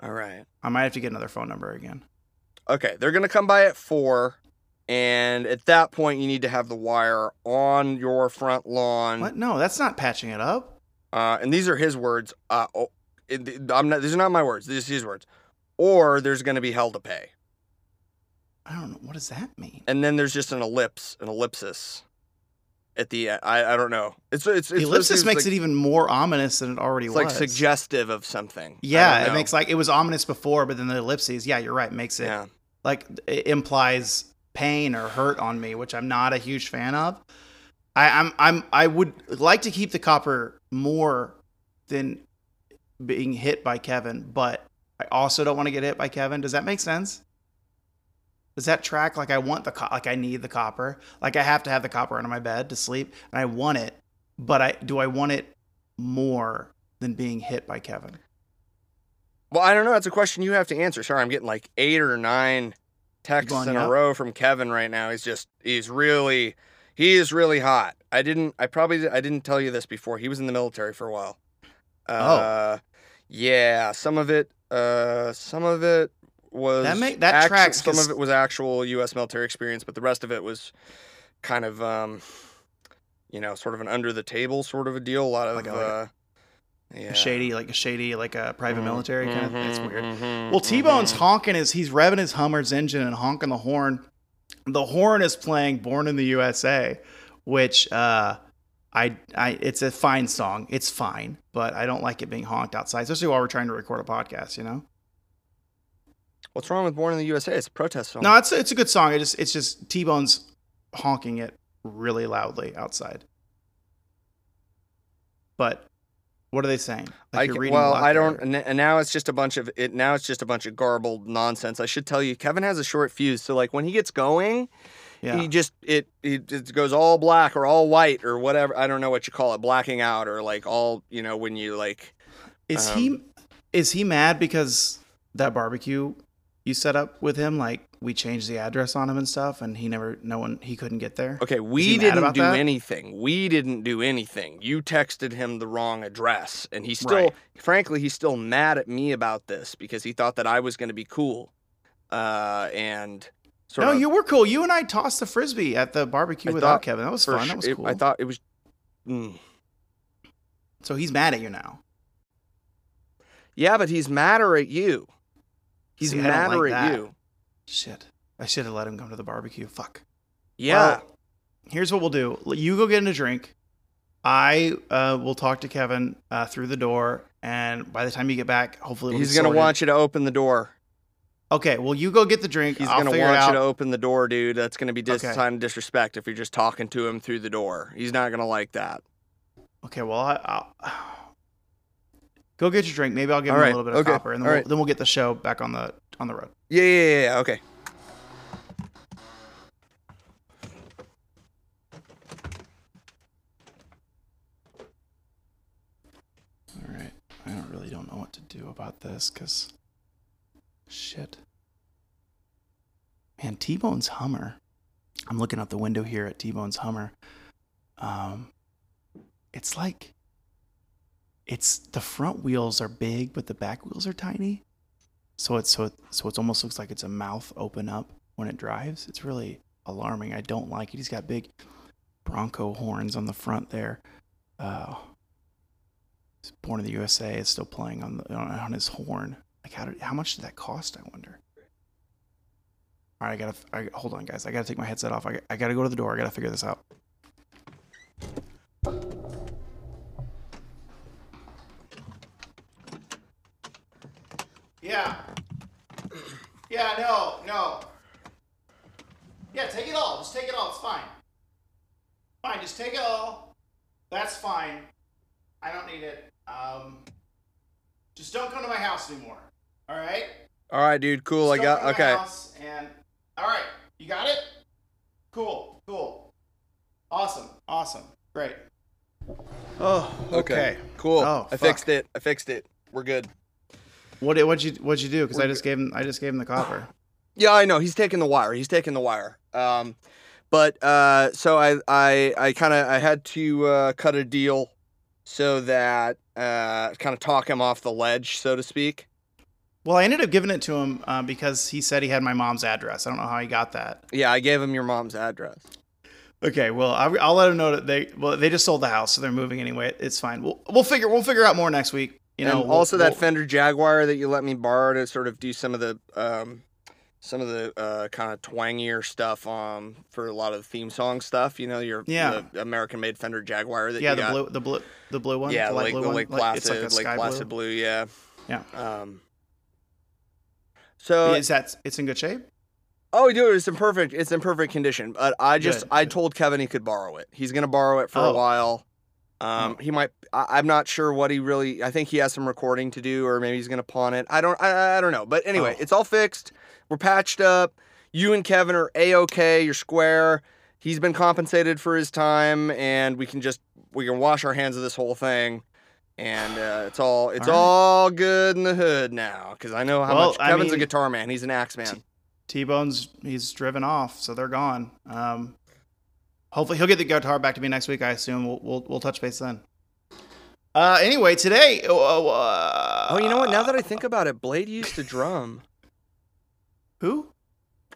All right. i might have to get another phone number again Okay. They're gonna come by at four, and at that point, you need to have the wire on your front lawn. what no that's not patching it up Uh, and these are his words. Uh, oh, it, I'm not. These are not my words. These are his words. Or there's gonna be hell to pay, i don't know what does that mean and then there's just an ellipse, an ellipsis. At the end, I, I don't know. It's it's, it's ellipsis makes like, it even more ominous than it already It's was like suggestive of something. Yeah it makes like it was ominous before but then the ellipses yeah you're right makes it yeah. like it implies pain or hurt on me, which I'm not a huge fan of. I, I'm I'm I would like to keep the copper more than being hit by Kevin, but I also don't want to get hit by Kevin. Does that make sense? Does that track? Like I want the co- like I need the copper. Like I have to have the copper under my bed to sleep, and I want it. But I do I want it more than being hit by Kevin? Well, I don't know. That's a question you have to answer. Sorry, I'm getting like eight or nine texts in a row from Kevin right now. He's just he's really he is really hot. I didn't I probably I didn't tell you this before. He was in the military for a while. Oh. Uh, yeah, some of it uh some of it was That make- that tracks, some of it was actual US military experience, but the rest of it was kind of um you know, sort of an under the table sort of a deal. A lot of Like a- like uh yeah. A shady, like a shady, like a private Mhm, military kind of. It's mhm, weird. mhm, Well, T Bone's mhm. honking is he's revving his Hummer's engine and honking the horn. The horn is playing "Born in the USA," which uh, I, I, it's a fine song. It's fine, but I don't like it being honked outside, especially while we're trying to record a podcast. You know? What's wrong with Born in the USA? It's a protest song. No, it's it's a good song. It just it's just T Bone's honking it really loudly outside. But what are they saying? I ca- reading well, I don't. And now it's just a bunch of it. Now it's just a bunch of garbled nonsense. I should tell you, Kevin has a short fuse. So like when he gets going, Yeah. he just it, it it goes all black or all white or whatever. I don't know what you call it, blacking out or like all you know when you like. Is Um, he is he mad because that barbecue you set up with him? Like we changed the address on him and stuff, and he never, no one, he couldn't get there. Okay, we didn't do that? anything. We didn't do anything. You texted him the wrong address, and he's still, Right. frankly, he's still mad at me about this because he thought that I was going to be cool, uh, and sort no, of. you were cool. You and I tossed the frisbee at the barbecue I without Kevin. That was fun. su- That was it- cool. I thought it was. Mm. so he's mad at you now. Yeah, but he's madder at you. He's See, I don't madder like at that. you. Shit, I should have let him come to the barbecue. Fuck. Yeah. Well, here's what we'll do. You go get in a drink. I uh, will talk to Kevin uh, through the door, and by the time you get back, hopefully he's gonna sorted. want you to open the door. Okay, well you go get the drink. He's I'll gonna want you to open the door, dude. That's gonna be dis- Okay. sign of disrespect if you're just talking to him through the door. He's not gonna like that. Okay, well I, I'll go get your drink. Maybe I'll give All him right, a little bit of okay, copper, and then all we'll, right. then we'll get the show back on the on the road. Yeah, yeah, yeah. yeah. Okay. All right, I don't really don't know what to do about this because shit, man. T Bone's Hummer. I'm looking out the window here at T Bone's Hummer. Um, it's like it's the front wheels are big, but the back wheels are tiny. So it's so it, so it almost looks like it's a mouth open up when it drives. It's really alarming. I don't like it. He's got big Bronco horns on the front there. Uh, born in the USA. Is still playing on the on, on his horn. Like how did how much did that cost? I wonder. All right, I gotta I, hold on, guys. I gotta take my headset off. I, I gotta go to the door. I gotta figure this out. Yeah. Yeah, no, no. Yeah, take it all. Just take it all. It's fine. Fine, just take it all. That's fine. I don't need it. Um, just don't come to my house anymore. All right? All right, dude. Cool. I got. don't come to my Okay. house and all right, you got it. Cool, cool, awesome, awesome, great. Oh, okay. Cool. Oh, I fuck. fixed it. I fixed it. We're good. What did what'd you what'd you do? Because I just gave him I just gave him the copper. [sighs] Yeah, I know. He's taking the wire. He's taking the wire. Um, but uh, so I I I kind of I had to uh, cut a deal so that uh, kind of talk him off the ledge, so to speak. Well, I ended up giving it to him uh, because he said he had my mom's address. I don't know how he got that. Yeah, I gave him your mom's address. Okay, well, I'll, I'll let him know that they well they just sold the house, so they're moving anyway. It's fine. We'll we'll figure we'll figure out more next week. You know, and we'll- also that we'll- Fender Jaguar that you let me borrow to sort of do some of the um, some of the uh, kind of twangier stuff um, for a lot of the theme song stuff. You know, your Yeah. the American-made Fender Jaguar that yeah you the got. blue the blue the blue one yeah, the like blue the Lake Like, Placid, it's like a Lake Placid blue. blue. Yeah. Yeah. Um. So Is that it's in good shape? Oh, dude, it's in perfect. It's in perfect condition. But I just, Good, I told Kevin he could borrow it. He's gonna borrow it for Oh. a while. Um, Oh. he might. I, I'm not sure what he really. I think he has some recording to do, or maybe he's gonna pawn it. I don't. I, I don't know. But anyway, Oh. it's all fixed. We're patched up. You and Kevin are a okay. You're square. He's been compensated for his time, and we can just we can wash our hands of this whole thing. And uh, it's all it's All right. all good in the hood now because I know how Well, much I Kevin's a guitar man. He's an axe man. T Bone's he's driven off, so they're gone. Um, hopefully he'll get the guitar back to me next week. I assume we'll we'll, we'll touch base then. Uh, anyway, today. Uh, uh, Oh, you know what? Now that I think about it, Blade used to drum. who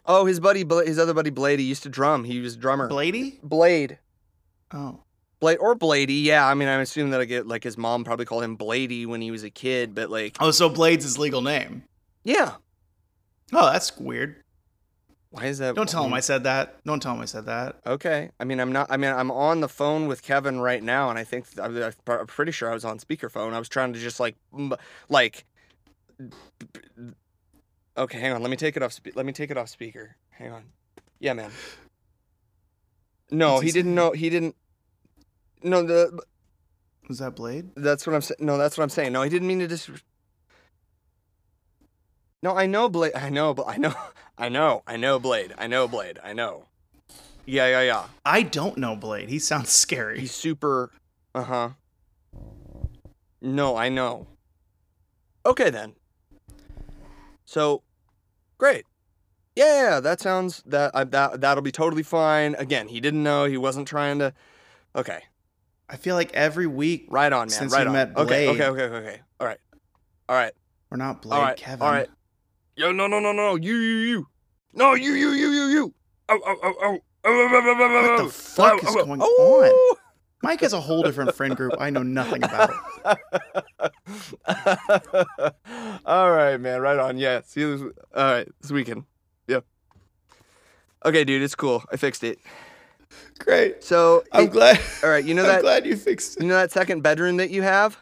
Oh, his buddy, his other buddy Blade, he used to drum. He was a drummer. Blady? Blade, Oh, Blade, or Blady. Yeah, I mean, I assume that I get like his mom probably called him Blady when he was a kid, but like, oh, so Blade's his legal name. yeah. Oh, that's weird. Why is that? Don't tell him I said that. Don't tell him I said that. Okay. I mean, I'm not. I mean, I'm on the phone with Kevin right now, and I think I'm I'm pretty sure I was on speakerphone. I was trying to just like, like. Okay, hang on. Let me take it off. Spe- let me take it off speaker. Hang on. Yeah, man. No, What's he didn't know. He didn't. No, the Was that Blade? that's what I'm saying. No, that's what I'm saying. No, he didn't mean to dis. No, I know Blade. I know, but I know, [laughs] I know, I know Blade. I know Blade. I know. Yeah, yeah, yeah. I don't know Blade. He sounds scary. He's super. Uh huh. No, I know. Okay then. So, great. Yeah, yeah, that sounds that uh, that that'll be totally fine. Again, he didn't know. He wasn't trying to. Okay, I feel like every week right on, man. Since right we on. met okay, okay, okay, okay, okay. All right, all right, we're not Blade all right, Kevin. all right. Yo, no, no, no, no, you, you, you. No, you, you, you, you, you. Oh, oh, oh, oh. What What the fuck is going on? Mike has a whole different friend group. I know nothing about. [laughs] All right, man. Right on. Yeah. See you this. All right, this weekend. Yep. Okay, dude. It's cool. I fixed it. Great. So, I'm it- glad. all right. You know I'm that. glad you fixed it. You know that second bedroom that you have.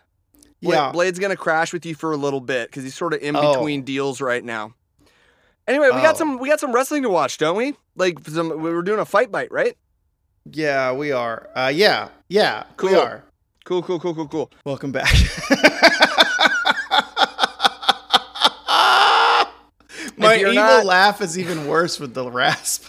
Yeah. Blade's gonna crash with you for a little bit because he's sort of in Oh. between deals right now. Anyway, we got Oh. some we got some wrestling to watch, don't we? Like some we were doing a fight bite, right? Yeah, we are. Uh, yeah, yeah, we Cool. are. Cool, cool, cool, cool, cool. Welcome back. [laughs] My evil not- laugh is even worse with the rasp.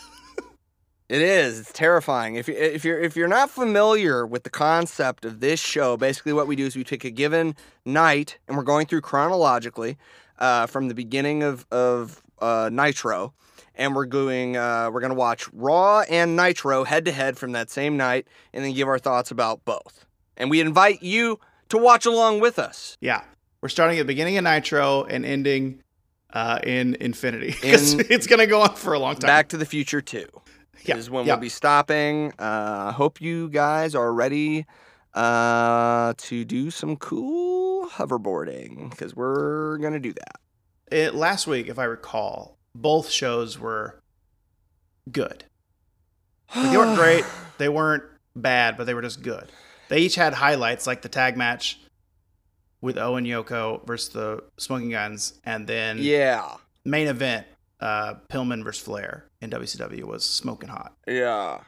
It is. It's terrifying. If you if you're if you're not familiar with the concept of this show, basically what we do is we take a given night and we're going through chronologically uh, from the beginning of of uh, Nitro, and we're doing uh, we're gonna watch Raw and Nitro head to head from that same night, and then give our thoughts about both. And we invite you to watch along with us. Yeah, we're starting at the beginning of Nitro and ending uh, in Infinity because [laughs] In- it's gonna go on for a long time. Back to the Future Two. Yeah, is when yeah. we'll be stopping. Uh, I hope you guys are ready uh, to do some cool hoverboarding because we're gonna do that. It, last week, if I recall, both shows were good. Like, they weren't great. [sighs] They weren't bad, but they were just good. They each had highlights, like the tag match with Owen Yoko versus the Smoking Guns, and then yeah, main event, uh, Pillman versus Flair in WCW was smoking hot. yeah,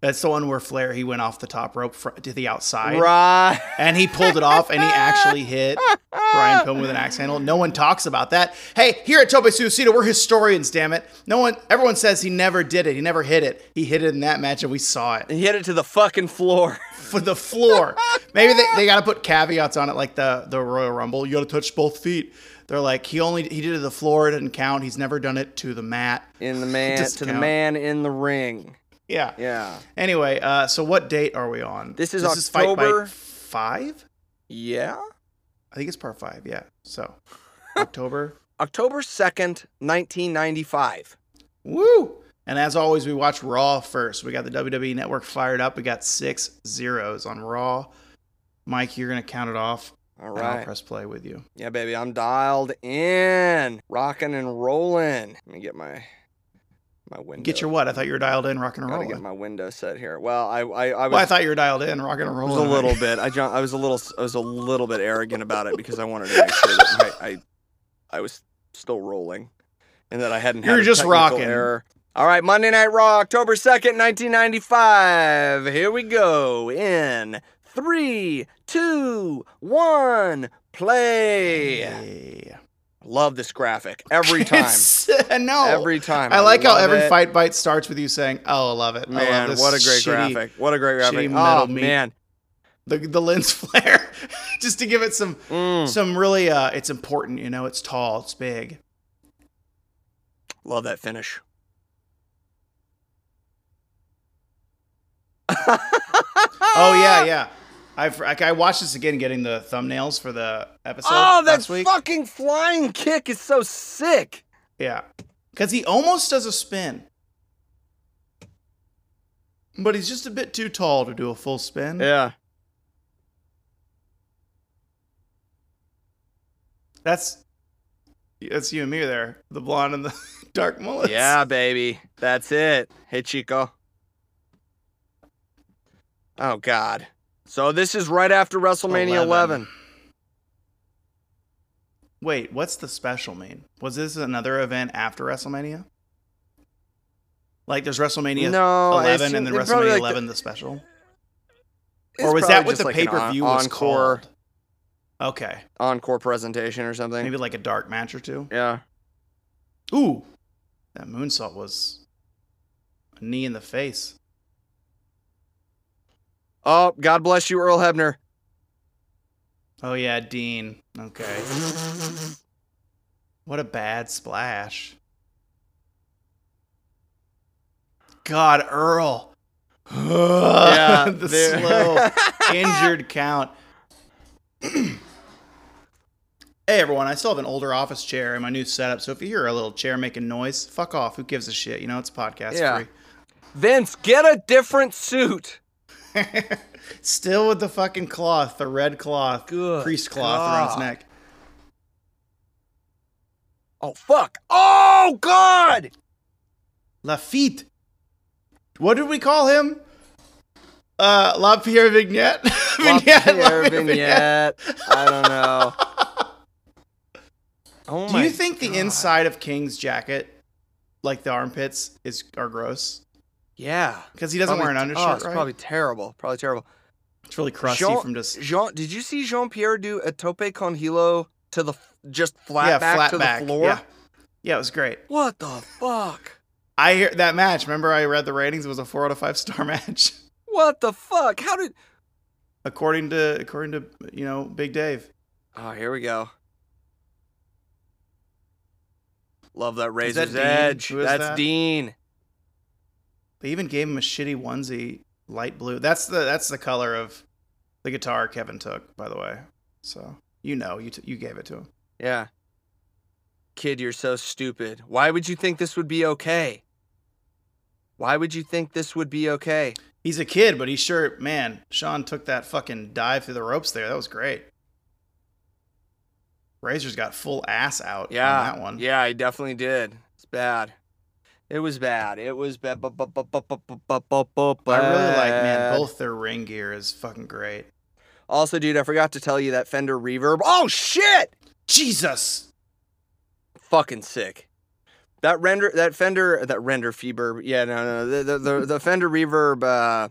That's the one where Flair he went off the top rope fr- to the outside, right. and he pulled it off, and he actually hit [laughs] Brian Pillman with an axe handle. No one talks about that. Hey, here at Tope Suicida, we're historians, damn it. No one, everyone says he never did it. He never hit it. He hit it in that match, and we saw it He hit it to the fucking floor. for the floor. [laughs] Maybe they, they got to put caveats on it, like the the Royal Rumble. You got to touch both feet. They're like he only he did it to the floor. It didn't count. He's never done it to the mat. In the man to the man in the ring. Yeah. Yeah. Anyway, uh, so what date are we on? This is Fight October- Bite five. Yeah. I think it's part five. Yeah. So [laughs] October. October 2nd, 1995. Woo! And as always, we watch Raw first. We got the WWE Network fired up. We got six zeros on Raw. Mike, you're gonna count it off, All and I'll press play with you. Yeah, baby, I'm dialed in, rocking and rolling. Let me get my my window. Get your what? I thought you were dialed in, rocking and rolling. I gotta get my window set here. Well, I I, I was, Well, I thought you were dialed in, rocking and rolling. was a little bit. I [laughs] I was a little I was a little bit arrogant about it because I wanted to make sure that I I, I was still rolling, and that I hadn't. You're had just rocking. Error. All right, Monday Night Raw, October second, nineteen ninety five. Here we go. In three, two, one, play. Love this graphic every [laughs] time. [laughs] No. Every time. I like how every it. fight bite starts with you saying, "Oh, I love it." I love Man, this what a great shitty- graphic. What a great graphic. Oh, meat. man. The the lens [laughs] flare, just to give it some Mm, some really. uh It's important, you know. It's tall. It's big. love that finish. Oh yeah, yeah. I've like, I watched this again, getting the thumbnails for the episode Oh, that fucking flying kick is so sick. Yeah, because he almost does a spin, but he's just a bit too tall to do a full spin. Yeah. That's that's you and me there, the blonde and the [laughs] dark mullet. Yeah, baby. That's it. Hey, Chico. Oh, God. So this is right after WrestleMania 11. 11. Wait, what's the special mean? Was this another event after WrestleMania? Like there's WrestleMania No, 11 and then WrestleMania like 11 the, special? Or was that what the like pay-per-view on- was encore, called? Okay. Encore presentation or something. Maybe like a dark match or two. Yeah. Ooh. That moonsault was a knee in the face. Oh, God bless you, Earl Hebner. Oh yeah, Dean. Okay. What a bad splash. God, Earl. Yeah, [laughs] the slow [laughs] injured count. [clears throat] hey everyone, I still have an older office chair in my new setup, so if you hear a little chair making noise, fuck off. Who gives a shit? You know, it's podcast Yeah. Vince, get a different suit. [laughs] still with the fucking cloth, the red cloth, Good priest cloth around his neck. Oh fuck! Oh God! Lafitte. What did we call him? Uh, La Pierre Vignette. [laughs] Vignette, La Pierre vignette. I don't know. [laughs] Oh Do you think the inside of King's jacket, like the armpits, is are gross? Yeah. Because he doesn't Probably- wear an oh, undershirt, it's right? probably terrible. Probably terrible. it's really crusty Jean, from just Jean, did you see Jean Pierre do a tope con hilo to the just flat yeah, back flat to back. the floor? Yeah. yeah, it was great. What the fuck? I hear that match. Remember, I read the ratings. It was a four out of five star [laughs] match, What the fuck? How did? according to according to you know Big Dave. Oh, here we go. Love that razor's Dean? edge. That's that? Dean. They even gave him a shitty onesie, light blue. That's the that's the color of the guitar Kevin took, by the way. So you know, you t- you gave it to him. Yeah. Kid, you're so stupid. Why would you think this would be okay? Why would you think this would be okay? He's a kid, but he sure, man, Sean took that fucking dive through the ropes there. That was great. Razor's got full ass out Yeah. on that one. Yeah, he definitely did. It's bad. It was bad. It was bad. I really like man. Both their ring gear is fucking great. Also, dude, I forgot to tell you that Fender Reverb. Oh shit! Jesus. Fucking sick. That render, that Fender, that render Feeburb. Yeah, no, no, the the the, the Fender Reverb uh,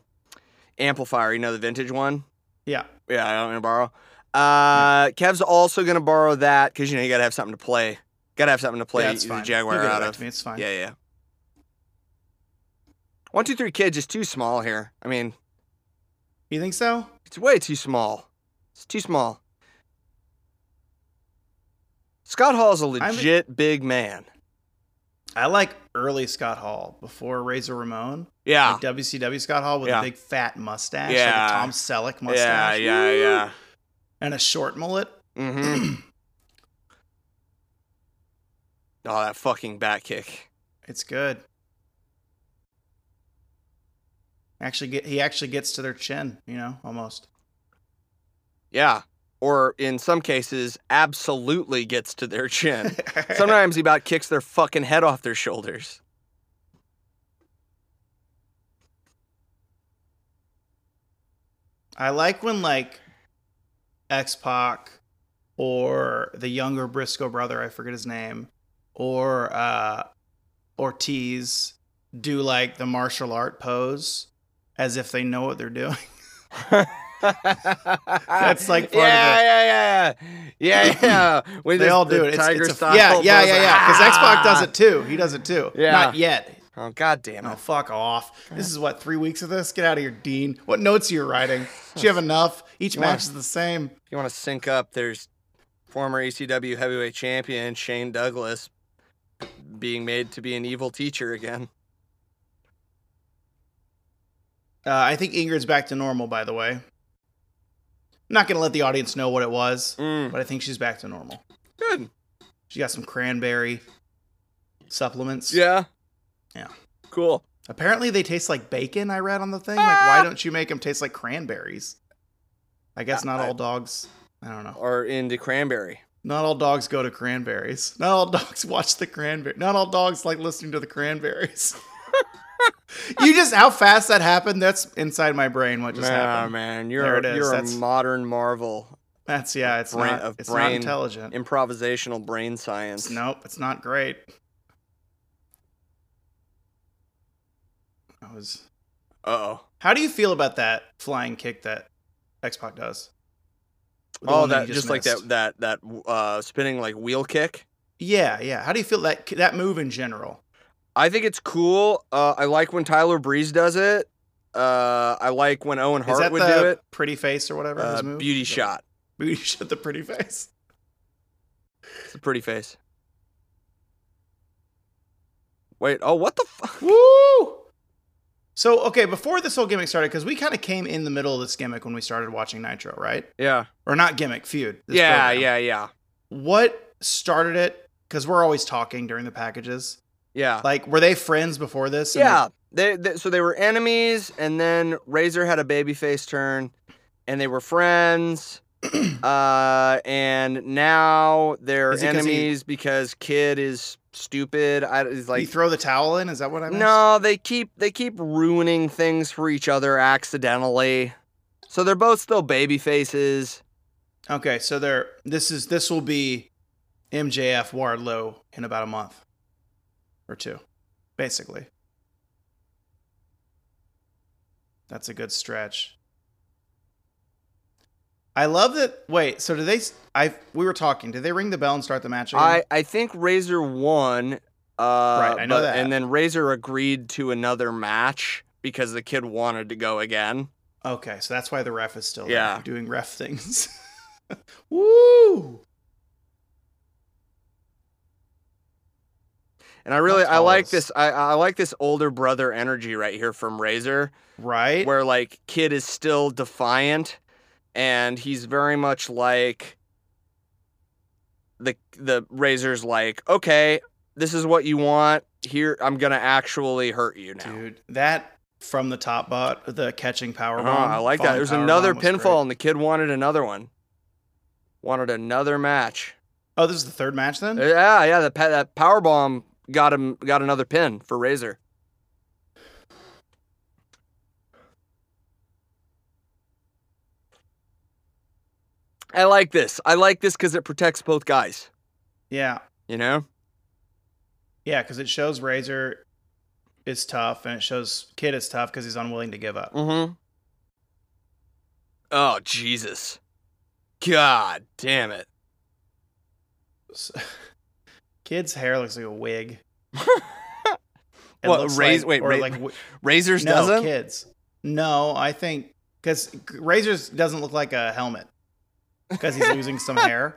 amplifier. You know the vintage one. Yeah. Yeah, I don't gonna borrow. Uh, Kev's also gonna borrow that because you know you gotta have something to play. Gotta have something to play yeah, the Jaguar out of. It's fine. Yeah, yeah. One, two, three kids is too small here. I mean, You think so? it's way too small. It's too small. Scott Hall is a I'm- legit big man. I like early Scott Hall before Razor Ramon. Yeah. Like WCW Scott Hall with Yeah. a big fat mustache, like Yeah. a Tom Selleck yeah, mustache. yeah, Woo! yeah. And a short mullet. Mm-hmm. [clears throat] oh, that fucking back kick. It's good. Actually, get he actually gets to their chin, you know, almost. Yeah. Or in some cases, absolutely gets to their chin. [laughs] Sometimes he about kicks their fucking head off their shoulders. I like when like X Pac or the younger Briscoe brother, I forget his name, or uh, Ortiz do like the martial art pose as if they know what they're doing. [laughs] That's like yeah, yeah, yeah, yeah, [clears throat] yeah. With they all do it. It's, Tiger it's a, style yeah, yeah, yeah, yeah. Because X Pac does "Ah!" it too. He does it too. Yeah. Not yet. Oh god damn No, it! fuck off. This is what three weeks of this. Get out of here, Dean. What notes are you writing? Do you have enough? Each match is the same. If you want to sync up? There's former ECW heavyweight champion Shane Douglas being made to be an evil teacher again. Uh, I think Ingrid's back to normal. By the way, I'm not gonna let the audience know what it was, Mm, but I think she's back to normal. good. She got some cranberry supplements. Yeah. Yeah. Cool. Apparently, they taste like bacon. I read on the thing. Like, why don't you make them taste like cranberries? I guess not I- all dogs. I don't know. are into cranberry. Not all dogs go to cranberries. Not all [laughs] dogs watch the cranberry. Not all dogs like listening to the cranberries. [laughs] [laughs] you just how fast that happened. That's inside my brain. What just Ah, happened? man, you're a, you're That's- a modern marvel. That's yeah. It's brain- not. It's not brain- intelligent. Improvisational brain science. Nope. It's not great. I was. Uh oh. How do you feel about that flying kick that X Pac does? The Oh, one that you just, like that that that uh spinning like wheel kick. Yeah, yeah. How do you feel that that move in general? I think it's cool. Uh, I like when Tyler Breeze does it. Uh, I like when Owen Hart would the do it. pretty face or whatever? Uh, beauty shot. Beauty [laughs] shot. The pretty face. It's a pretty face. Wait. Oh, what the fuck? [laughs] Woo! So okay, before this whole gimmick started, because we kind of came in the middle of this gimmick when we started watching Nitro, right? Yeah. Or not gimmick feud. Yeah, program. yeah, yeah. What started it? Because we're always talking during the packages. Yeah. Like, were they friends before this? Yeah. They, they so they were enemies and then Razor had a babyface turn and they were friends. [clears throat] uh and now they're 'cause he- enemies because Kid is stupid. I is Like, you throw the towel in? Is that what I missed? No, they keep they keep ruining things for each other accidentally. So they're both still baby faces. Okay, so they're this is this will be MJF Wardlow in about a month or two, basically. That's a good stretch. I love that. Wait, so did they? I we were talking. Did they ring the bell and start the match? Again? I I think Razor won. Uh, Right, I know but- that. And then Razor agreed to another match because the kid wanted to go again. okay, so that's why the ref is still Yeah. there doing ref things. [laughs] Woo! And I really I like this I I like this older brother energy right here from Razor Right? where like kid is still defiant and he's very much like the the Razor's like, "Okay, this is what you want. Here I'm going to actually hurt you now." Dude, that from the top bot, the catching power Oh, bomb. I like that. There's another pinfall, great. and the kid wanted another one. Wanted another match. Oh, this is the third match then? Yeah, yeah. The that power bomb got him got another pin for Razor. I like this. I like this because it protects both guys. Yeah. You know. Yeah, because it shows Razor is tough and it shows Kid is tough because he's unwilling to give up. Mm-hmm. Oh Jesus! God damn it! [laughs] Kid's hair looks like a wig. [laughs] It What, looks Raz- like- wait, Ra- like Razor's no doesn't. kids. No, I think because Razor's doesn't look like a helmet because he's losing some [laughs] hair.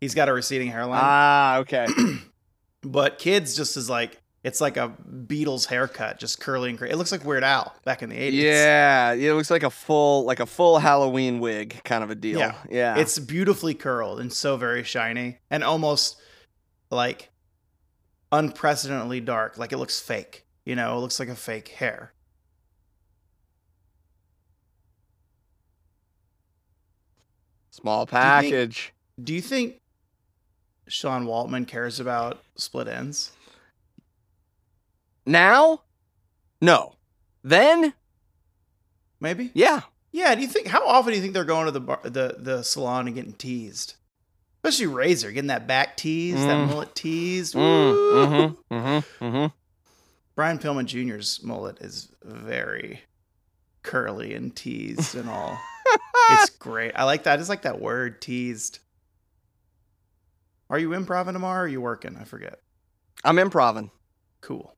He's got a receding hairline. Ah, okay. [clears throat] But kids just is like it's like a Beatles haircut, just curly and crazy. It looks like Weird Al back in the eighties. Yeah, it looks like a full like a full Halloween wig kind of a deal. Yeah. yeah. it's beautifully curled and so very shiny and almost like unprecedentedly dark. Like it looks fake. You know, it looks like a fake hair. small you think- package. Do you think Sean Waltman cares about split ends? Now? No. Then? Maybe. Yeah. Yeah. Do you think how often do you think they're going to the bar, the the salon and getting teased? Especially Razor getting that back teased, that Mm. mullet teased. Mm, mm-hmm, mm-hmm, mm-hmm. Brian Pillman Jr.'s mullet is very curly and teased and all. [laughs] it's great. I like that. I just like that word teased. Are you improv tomorrow or are you working? I forget. I'm improving. Cool.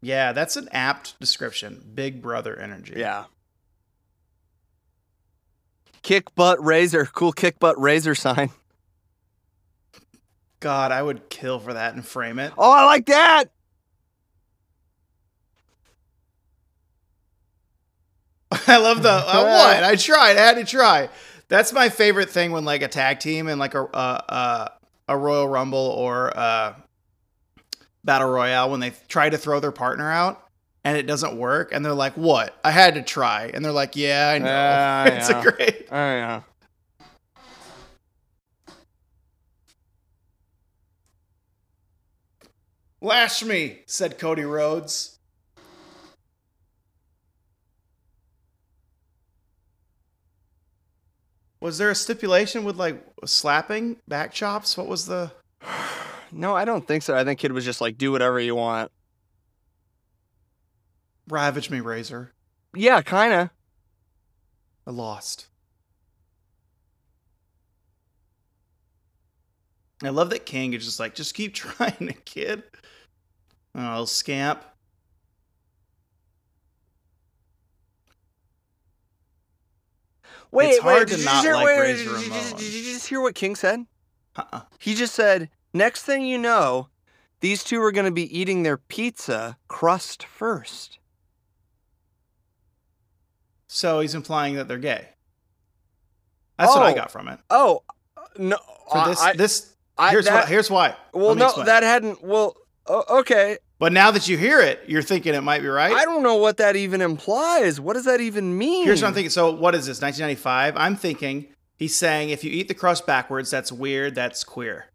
Yeah, that's an apt description. Big brother energy. Yeah. Kick butt razor. Cool kick butt razor sign. God, I would kill for that and frame it. Oh, I like that. [laughs] I love the uh, [laughs] what? I tried. I had to try. That's my favorite thing when like a tag team and like a uh, uh, a Royal Rumble or uh, Battle Royale when they try to throw their partner out and it doesn't work and they're like, "What? I had to try." And they're like, "Yeah, I know." Ah, [laughs] yeah, it's yeah. a great. Oh, yeah. Lash me, said Cody Rhodes. Was there a stipulation with like slapping back chops? What was the [sighs] No, I don't think so. I think kid was just like, do whatever you want. Ravage me razor? Yeah, kind of. I lost. I love that King is just like, just keep [laughs] trying kid. Oh, scamp. Wait, It's hard wait, to did you hear, like wait, did, you, just- did you just hear what King said? Uh-uh. He just said, next thing you know, these two are going to be eating their pizza crust first. So he's implying that they're gay. That's what I Oh. got from it. Oh, no. For this, I, this I- here's that- why. Here's why. well, no, explain. that hadn't. Well, okay. But now that you hear it, you're thinking it might be right. I don't know what that even implies. What does that even mean? Here's what I'm thinking. So what is this? 1995. I'm thinking he's saying if you eat the crust backwards, that's weird. That's queer,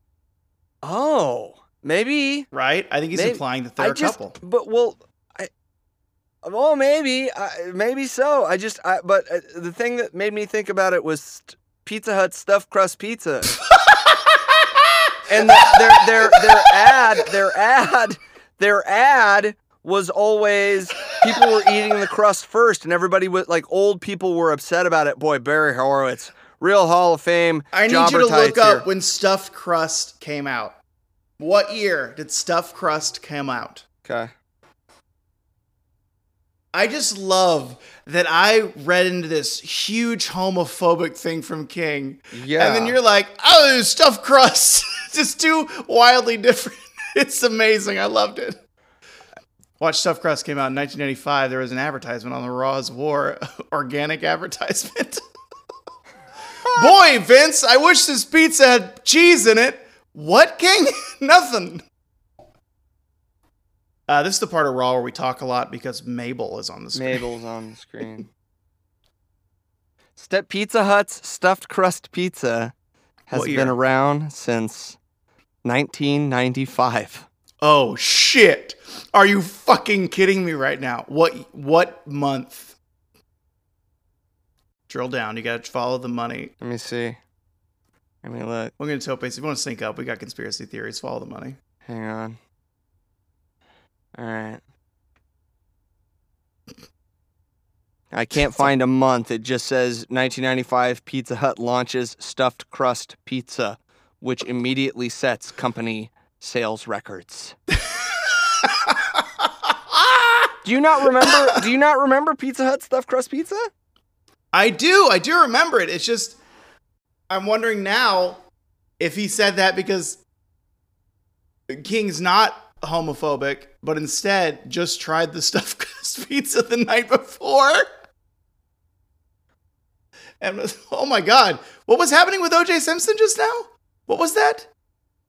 Oh, maybe. right? I think he's Maybe- implying that they're I a just, couple. but well, well, maybe, I, maybe so. I just, I, but uh, the thing that made me think about it was st- Pizza Hut stuffed crust pizza, and the, their their their ad, their ad, their ad was always people were eating the crust first, and everybody was like old people were upset about it. Boy, Barry Horowitz, real Hall of Fame. I need you to look tights here. up when stuffed crust came out. What year did stuffed crust come out? Okay. I just love that I read into this huge homophobic thing from King. Yeah. And then you're like, oh, stuffed crust. [laughs] just too wildly different. [laughs] It's amazing. I loved it. Watch Stuffed Crust came out in 1995. There was an advertisement on the Raw's War [laughs] organic advertisement. Boy, Vince, I wish this pizza had cheese in it. What, King? Nothing. Uh, this is the part of Raw where we talk a lot because Mabel is on the screen. Mabel's on the screen. Step Pizza Hut's stuffed crust pizza has been around since 1995. Oh shit! Are you fucking kidding me right now? What what month? Drill down. You got to follow the money. Let me see. Let me look. We're gonna tell base. If you want to sync up, we got conspiracy theories. Follow the money. Hang on. All right. I can't find a month. It just says 1995 Pizza Hut launches stuffed crust pizza, which immediately sets company sales records. [laughs] Do you not remember? do you not remember Pizza Hut stuffed crust pizza? I do. I do remember it. It's just I'm wondering now if he said that because King's not homophobic, but instead just tried the [laughs] stuffed crust pizza the night before. And was, oh my god, what was happening with OJ Simpson just now? What was that?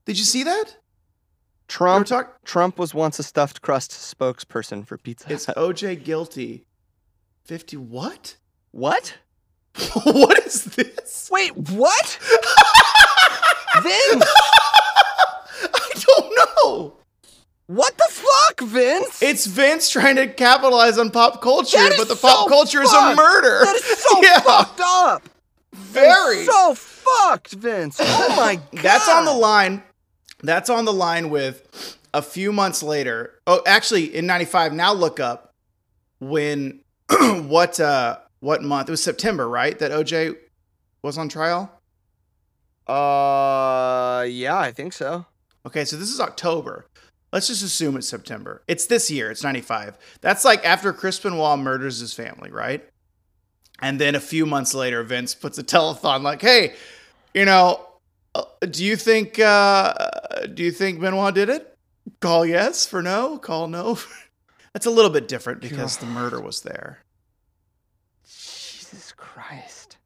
Did you see that? Trump talk- Trump was once a stuffed crust spokesperson for Pizza it's OJ guilty. 50 what? What? [laughs] what is this? Wait, what? [laughs] Vince, I don't know. What the fuck, Vince? It's Vince trying to capitalize on pop culture, but the pop so culture is a murder. that is so [laughs] Yeah, fucked up. Very. so fucked, Vince. Oh [laughs] my god. That's on the line. That's on the line with a few months later. Oh, actually, in '95. Now look up when [clears throat] what uh what month? It was September, right? That OJ was on trial. Uh, yeah, I think so. Okay, so this is October. Let's just assume it's September. It's this year. It's 95. That's like after Chris Benoit murders his family, right? And then a few months later, Vince puts a [laughs] telethon like, "Hey, you know, uh, do you think uh, do you think Benoit did it? Call yes for no. Call no. [laughs] That's a little bit different because the murder was there. Jesus Christ.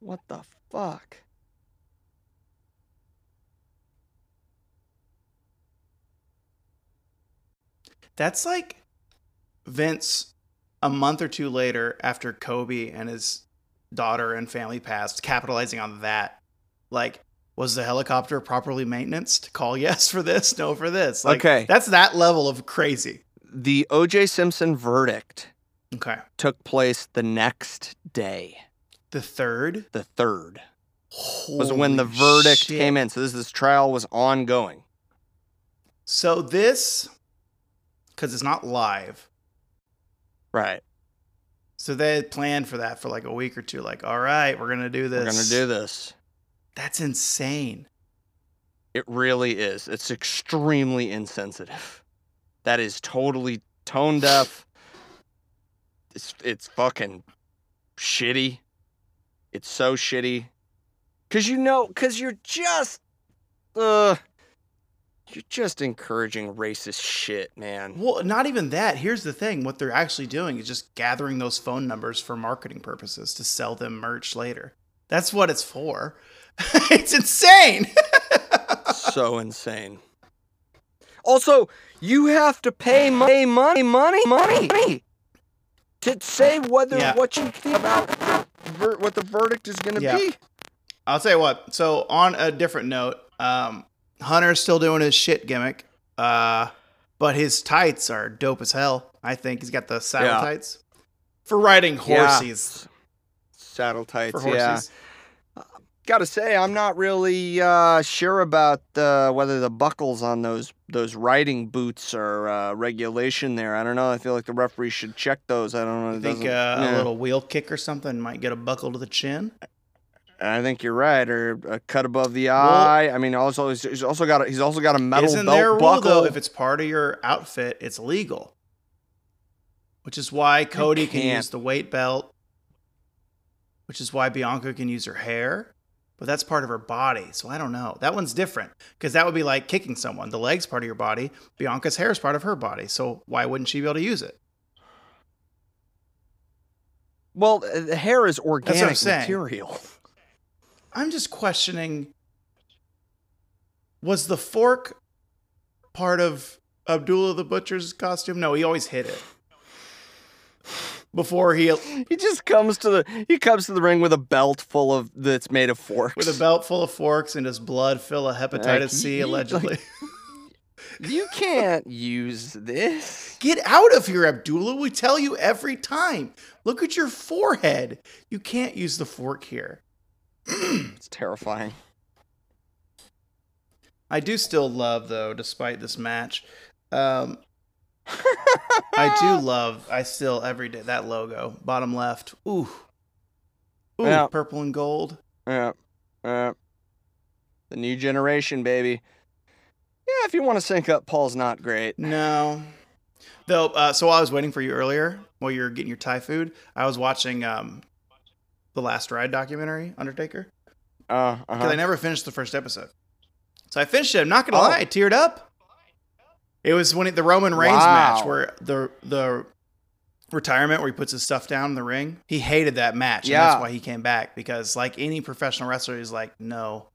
What the fuck? That's like Vince a month or two later after Kobe and his daughter and family passed, capitalizing on that. Like, was the helicopter properly maintained? Call yes for this, no for this. Like, Okay. That's that level of crazy. The O.J. Simpson verdict Okay. took place the next day, The third the third, Holy was when the verdict came in. So this this trial was ongoing. So this, because it's not live, Right. so they had planned for that for like a week or two. Like, all right, we're gonna do this. We're gonna do this. That's insane. It really is. It's extremely insensitive. That is totally tone deaf. It's it's fucking shitty. It's so shitty. Cause you know, cause you're just uh You're just encouraging racist shit, man. Well, not even that. Here's the thing: what they're actually doing is just gathering those phone numbers for marketing purposes to sell them merch later. That's what it's for. [laughs] it's insane. [laughs] so insane. Also, you have to pay money, money, money, money to say whether Yeah. what you think about ver- what the verdict is going to Yeah. be. I'll tell you what. So on a different note, um, Hunter's still doing his shit gimmick, uh, but his tights are dope as hell. I think he's got the saddle Yeah. tights for riding Yeah. horses. Saddle tights, yeah. Gotta say, I'm not really uh, sure about uh, whether the buckles on those those riding boots are uh, regulation. There, I don't know. I feel like the referee should check those. I don't know. I think uh, doesn't- a little wheel kick or something might get a buckle to the chin. I think you're right, or a cut above the eye. I mean, also he's also got a, he's also got a metal Isn't belt there a rule buckle. though? If it's part of your outfit, it's legal. Which is why Cody can use the weight belt. Which is why Bianca can use her hair. But that's part of her body, so I don't know. That one's different because that would be like kicking someone. The leg's part of your body. Bianca's hair is part of her body, so why wouldn't she be able to use it? well, uh, the hair is organic material. [laughs] I'm just questioning was the fork part of Abdullah the Butcher's costume? No, he always hid it. Before he He just comes to the he comes to the ring with a belt full of that's made of forks. with a belt full of forks and his blood full of hepatitis Like, C allegedly. [laughs] You can't use this. Get out of here, Abdullah. We tell you every time. Look at your forehead. You can't use the fork here. [clears throat] It's terrifying. I do still love though, despite this match. Um, I do [laughs] love. I still every day that logo, bottom left. Ooh, ooh, Yeah. purple and gold. Yeah. Yeah. The new generation, baby. Yeah, if you want to sync up, Paul's not great. No, though. Uh, so while I was waiting for you earlier, while you were getting your Thai food, I was watching um, the Last Ride documentary, Undertaker, Uh, because uh I never finished the first episode. So I finished it. I'm not gonna Oh. lie, I teared up. It was when it, the Roman Reigns Wow. match where the the retirement where he puts his stuff down in the ring. He hated that match, and that's why he came back. Because like any professional wrestler, he's like, no,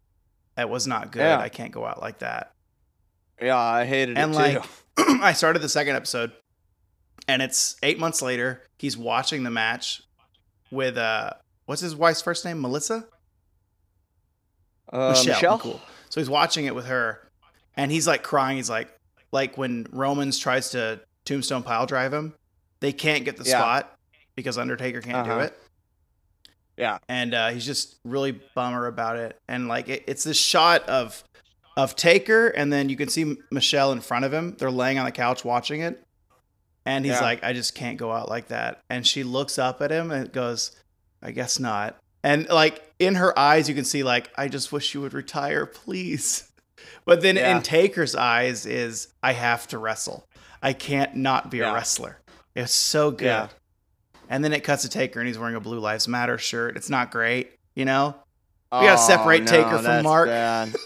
that was not good. Yeah. I can't go out like that. yeah, I hated it. And it like, too. [clears throat] I started the second episode, and it's eight months later. He's watching the match with uh, what's his wife's first name? Melissa. Uh, Michelle. Michelle? Cool. So he's watching it with her, and he's like crying. He's like, like when Romans tries to tombstone pile drive him, they can't get the Yeah. spot because Undertaker can't do Uh-huh. it. Yeah. and uh, he's just really bummer about it. And like it, it's this shot of of Taker, and then you can see Michelle in front of him. They're laying on the couch watching it, and he's Yeah. like, "I just can't go out like that." And she looks up at him and goes, "I guess not." And like in her eyes, you can see like, "I just wish you would retire, please." But then Yeah. in Taker's eyes is, "I have to wrestle. I can't not be Yeah. a wrestler." It's so good. Yeah. And then it cuts to Taker and he's wearing a Blue Lives Matter shirt. It's not great, you know? We gotta separate Oh, Taker from Mark.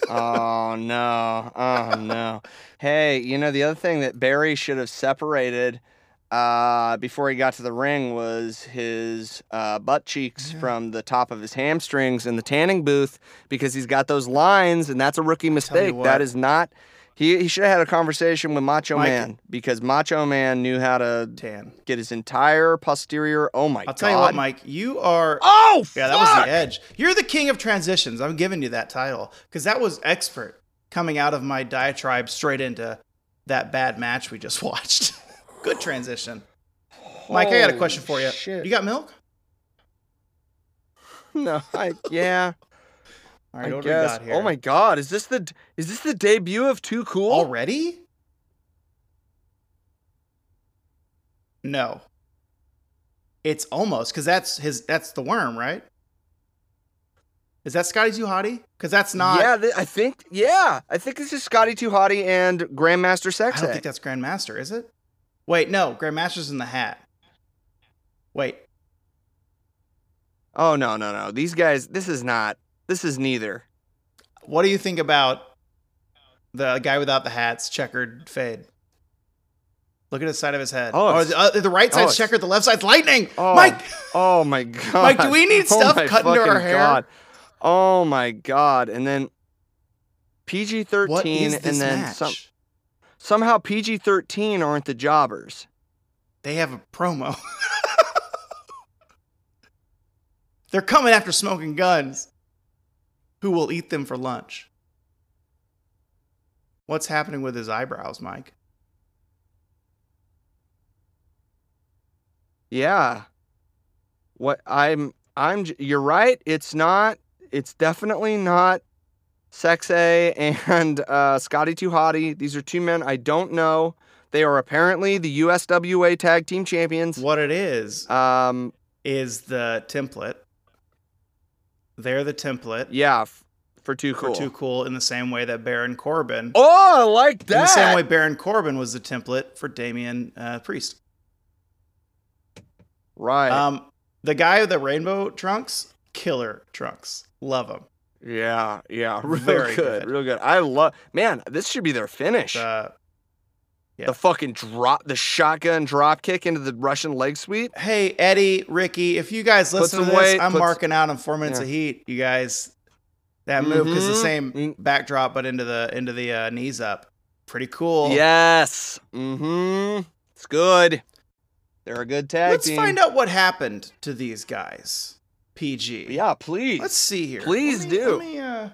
Oh [laughs] no. Oh no. Hey, you know the other thing that Barry should have separated uh, before he got to the ring was his uh, butt cheeks Yeah. from the top of his hamstrings in the tanning booth because he's got those lines and that's a rookie mistake. That is not. He, he should have had a conversation with Macho Mike- Man because Macho Man knew how to Tan. get his entire posterior. Oh my I'll god! tell you what, Mike, you are. Oh yeah, that was the edge. You're the king of transitions. I'm giving you that title because that was expert coming out of my diatribe straight into that bad match we just [laughs] watched. Good transition. Mike, I got a question for you. Shit. You got milk? [laughs] No, I yeah. All right, I what do we guess. got here? Oh my god, is this the is this the debut of Too Cool? Already? No. It's almost because that's his. That's the worm, right? Is that Scotty Too Hottie? Because that's not. yeah, th- I think yeah, I think this is Scotty Too Hottie and Grandmaster Sex. I don't think that's Grandmaster, is it? Wait, no. Grandmaster's in the hat. Wait. Oh no no no, these guys. This is not. This is neither. What do you think about The guy without the hats, checkered fade. Look at the side of his head. Oh, Oh, the, uh, the right oh, side's it's- checkered, the left side's lightning. Oh, Mike, Oh my god. [laughs] Mike, do we need [laughs] Oh stuff my cut into our hair? God. Oh my god. And then PG thirteen and then match? some somehow PG thirteen aren't the jobbers. They have a promo. [laughs] They're coming after smoking guns. Who will eat them for lunch? What's happening with his eyebrows, Mike? Yeah. What I'm I'm you're right. It's not it's definitely not Sexay and [laughs] uh, Scotty Too Hottie. These are two men I don't know. They are apparently the USWA tag team champions. What it is Um is the template. They're the template yeah, f- for too cool. for. Too Cool in the same way that Baron Corbin, Oh, I like that. in the same way Baron Corbin was the template for Damian uh, Priest. right. Um, the guy with the rainbow trunks, killer trunks. Love him. Yeah, yeah. [laughs] Real very good, good. Real good. I love Man, this should be their finish. Uh, yeah. The fucking drop the shotgun drop kick into the Russian leg sweep. hey, Eddie, Ricky, if you guys listen to this, weight, I'm put s- marking out on four minutes Yeah. of heat. You guys, that move because the Mhm. same backdrop, but into the into the uh, knees up. Pretty cool. Yes. Mm-hmm. It's good. They're a good tag Let's team. find out what happened to these guys. PG. Yeah, please. Let's see here. Please Let me- do. Let me, uh, let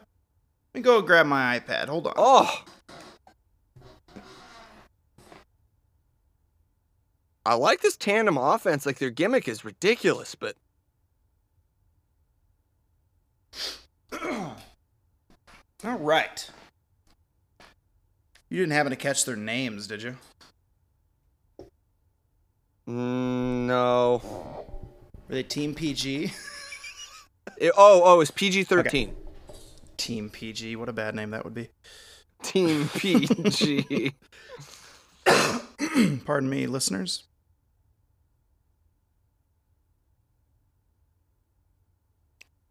me go grab my iPad. Hold on. Oh. I like this tandem offense. Like their gimmick is ridiculous, but [clears throat] All right. You didn't happen to catch their names, did you? mm, no. Were they Team PG? [laughs] It- oh, oh, it's PG thirteen. Team PG. What a bad name that would be. Team [laughs] PG. [coughs] Pardon me, listeners.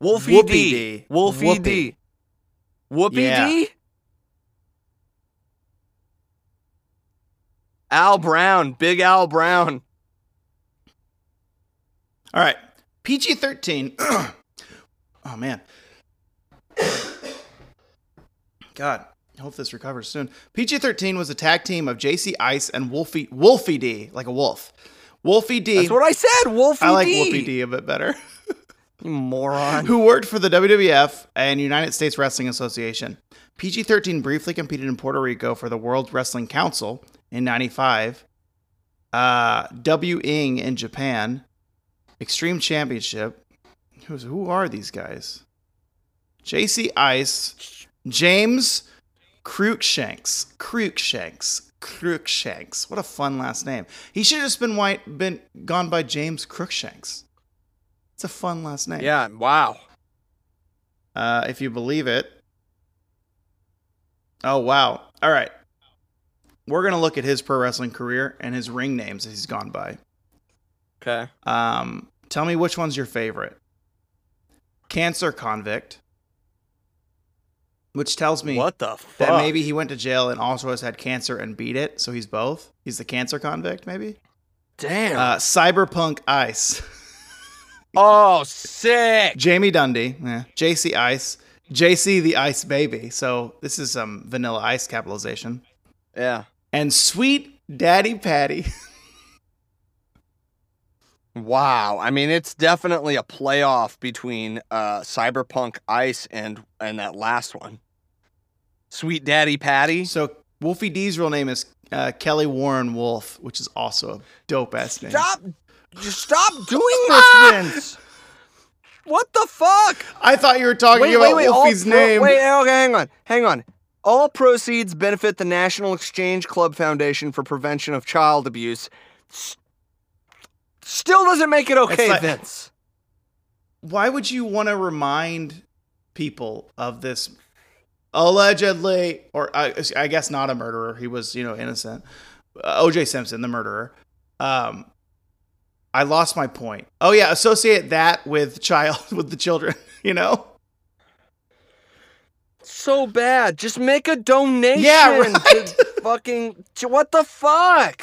Wolfie Whoopie D. D. Wolfie Whoopie. D. Whoopie Yeah. D. Al Brown, Big Al Brown. All right. PG 13. [clears throat] oh, man. God. I hope this recovers soon. PG 13 was a tag team of JC Ice and Wolfie, Wolfie D, like a wolf. Wolfie D. That's what I said. Wolfie I like. Wolfie D a bit better. [laughs] You moron. who worked for the WWF and United States Wrestling Association. PG 13 briefly competed in Puerto Rico for the World Wrestling Council in 95. Uh, W Ing in Japan. Extreme Championship. Who's, who are these guys? JC Ice. James Cruikshanks. Cruikshanks. Cruikshanks. What a fun last name. He should have just been white, been gone by James Crookshanks. It's a fun last name. Yeah, wow. Uh, if you believe it. Oh, wow. All right. We're going to look at his pro wrestling career and his ring names that he's gone by. Okay. Um, tell me which one's your favorite. Cancer convict, which tells me What the fuck? that maybe he went to jail and also has had cancer and beat it, so he's both. He's the cancer convict, maybe. Damn. Uh, Cyberpunk Ice, [laughs] oh, sick. Jamie Dundee, yeah. JC Ice, JC the Ice Baby. So this is some Vanilla Ice capitalization, Yeah. and Sweet Daddy Patty. [laughs] Wow. I mean, it's definitely a playoff between uh, Cyberpunk Ice and and that last one. Sweet Daddy Patty. so Wolfie D's real name is uh, Kelly Warren Wolf, which is also a dope ass name. Stop. Stop doing this, Vince. What the fuck? I thought you were talking about Wolfie's all pro- name. Wait, okay, hang on, hang on. All proceeds benefit the National Exchange Club Foundation for Prevention of Child Abuse. S- still doesn't make it okay, like- Vince. Why would you want to remind people of this allegedly, or I, I guess not a murderer? He was, you know, innocent. Uh, O.J. Simpson, the murderer. Um, I lost my point. Oh yeah, associate that with child [laughs] with the children. [laughs] You know, So bad. Just make a donation. Yeah, right. To fucking. To, what the fuck?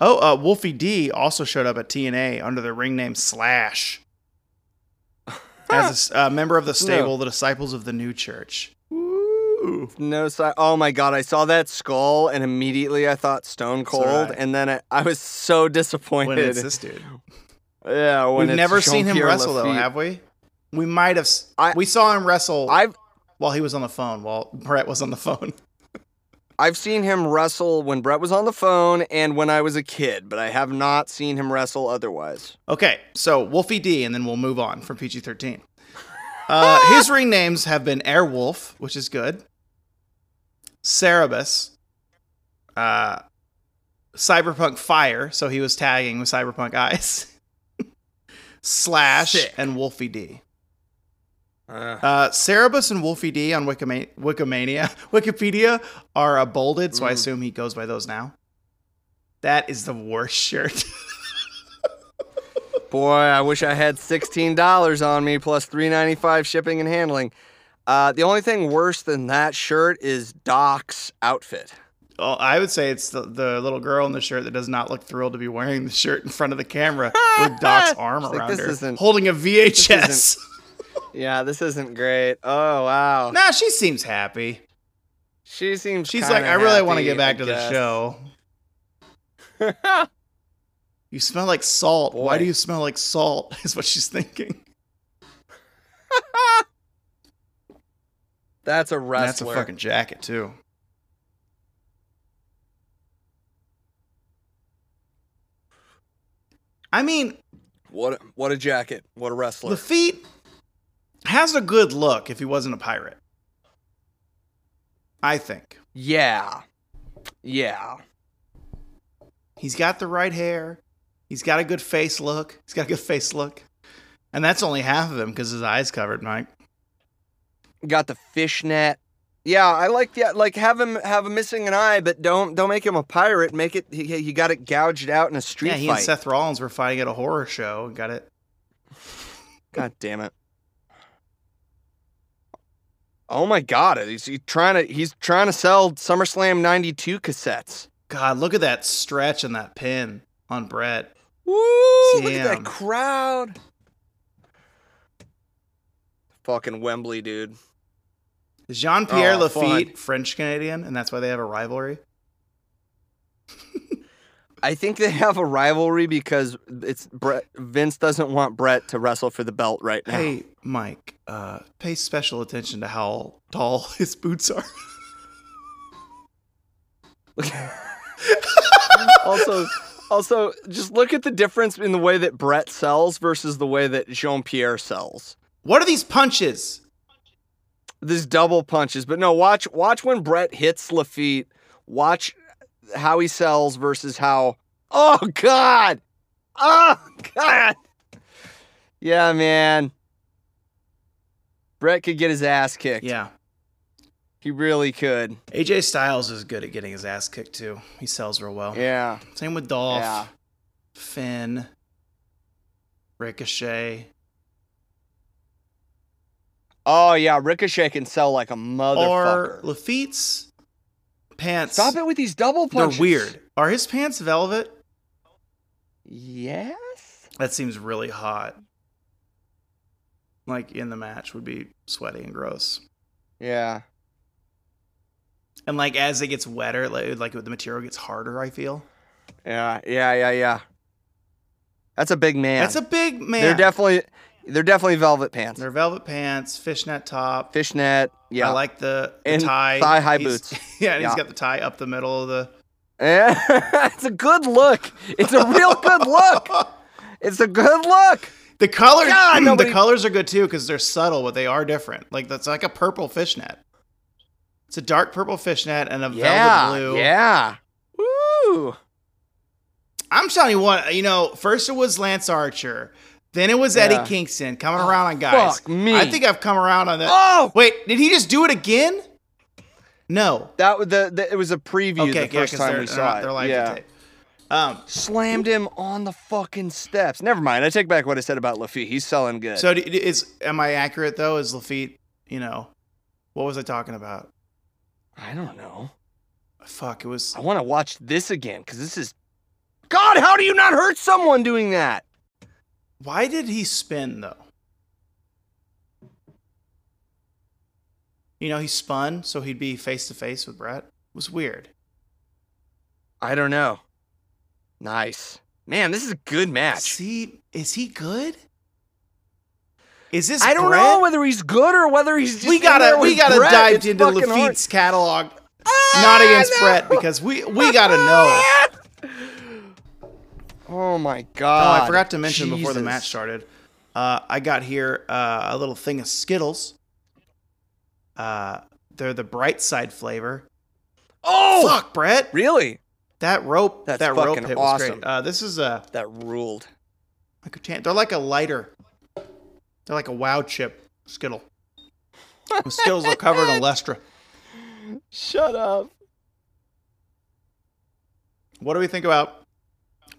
Oh, uh, Wolfie D also showed up at TNA under the ring name Slash [laughs] as a a member of the stable, the Disciples of the New Church. Ooh. No si- Oh my god, I saw that skull and immediately I thought Stone Cold, I. and then I, I was so disappointed. When it's this dude. [laughs] yeah, We've never seen him Jean-Pierre wrestle though, have we? We might have. I- we saw him wrestle I've while he was on the phone. While Bret was on the phone. I've seen him wrestle when Bret was on the phone and when I was a kid, but I have not seen him wrestle otherwise. Okay, so Wolfie D, and then we'll move on from PG thirteen. [laughs] Uh, his ring names have been Airwolf, which is good. Cerebus, uh, Cyberpunk Fire, so he was tagging with Cyberpunk Ice. [laughs] Slash Sick. and Wolfie D. Uh, Uh, Cerebus and Wolfie D on Wikima- Wikimania, [laughs] Wikipedia are uh, bolded, so I Mm. assume he goes by those now. That is the worst shirt. [laughs] boy, I wish I had sixteen dollars on me plus three ninety five shipping and handling. Uh, the only thing worse than that shirt is Doc's outfit. Well, I would say it's the, the little girl in the shirt that does not look thrilled to be wearing the shirt in front of the camera [laughs] with Doc's arm like, around "This her, isn't- holding a VHS. Yeah, this isn't great. Oh wow. nah, she seems happy. She seems. She's like, I really want to get back I to the show. [laughs] You smell like salt. Why do you smell like salt? [laughs] Is what she's thinking. [laughs] That's a And wrestler. That's a fucking jacket too. I mean, What a, what a jacket. What a wrestler. Lafitte has a good look if he wasn't a pirate. I think. yeah. Yeah. He's got the right hair. He's got a good face look. He's got a good face look. And that's only half of him because his eyes covered, Mike. Got the fishnet. Yeah, I like that. Like have him have him missing an eye, but don't don't make him a pirate. Make it he, he got it gouged out in a street yeah, he fight. and Seth Rollins were fighting at a horror show. Got it. God damn it. Oh my god, he's he trying to he's trying to sell SummerSlam 92 cassettes. God, look at that stretch and that pin on Bret. Woo! Look at that crowd. Fucking Wembley, dude. Jean Pierre Oh, Lafitte. French Canadian, and that's why they have a rivalry. I think they have a rivalry because it's Bret Vince doesn't want Bret to wrestle for the belt right now. Hey, Mike, uh, pay special attention to how tall [laughs] his boots are. [laughs] also also just look at the difference in the way that Bret sells versus the way that Jean Pierre sells. what are these punches? This double punches, but no, watch watch when Bret hits Lafitte. Watch how he sells versus how. Oh God! Oh God! Yeah, man. Bret could get his ass kicked. Yeah. He really could. AJ Styles is good at getting his ass kicked too. He sells real well. Yeah. Same with Dolph, Yeah. Finn, Ricochet, Oh yeah, Ricochet can sell like a motherfucker. or. Lafitte's pants. Stop it with these double pants. They're weird. Are his pants velvet? Yes. That seems really hot. Like in the match would be sweaty and gross. Yeah. And like as it gets wetter, like, like the material gets harder, I feel. Yeah. Yeah. Yeah. Yeah. That's a big man. That's a big man. They're definitely they're definitely velvet pants. They're velvet pants, fishnet top. Fishnet. Yeah. I like the, the And tie. thigh-high He's- boots. [laughs] Yeah, and Yeah. he's got the tie up the middle of the. Yeah. [laughs] it's a good look. It's a real good look. [laughs] It's a good look. The colors, God, [clears throat] nobody- the colors are good too because they're subtle, but they are different. Like that's like a purple fishnet. It's a dark purple fishnet and a Yeah. velvet blue. Yeah. Woo. I'm telling you what, you know, first it was Lance Archer, then it was Eddie Kingston coming oh, around on guys. fuck me. I think I've come around on that. Oh, Wait, did he just do it again? No. that was the, the it was a preview Okay, the yeah, time we saw it. they're live yeah. tape. Um, Slammed him on the fucking steps. Never mind. I take back what I said about Lafitte. He's selling good. so is am I accurate though? Is Lafitte, you know, what was I talking about? I don't know. Fuck, it was I want to watch this again because this is. God, how do you not hurt someone doing that? Why did he spin though? You know, he spun so he'd be face to face with Bret. It was weird. I don't know. Nice. Man, this is a good match. See, is he good? Is this I don't Bret? know whether he's good or whether he's just we gotta we gotta Bret. dive It's into. Lafitte's catalog, Ah, not against no. Bret, because we we gotta know. [laughs] Oh my god! Oh. I forgot to mention before the match started. Uh, I got here uh, a little thing of Skittles. Uh, they're the bright side flavor. Oh, Fuck, Bret. really? That rope, That's that rope hit was great. Uh, this is a That ruled. like a tan- they're like a lighter. They're like a wow chip Skittle. The Skittles are covered in Olestra. [laughs] Shut up. What do we think about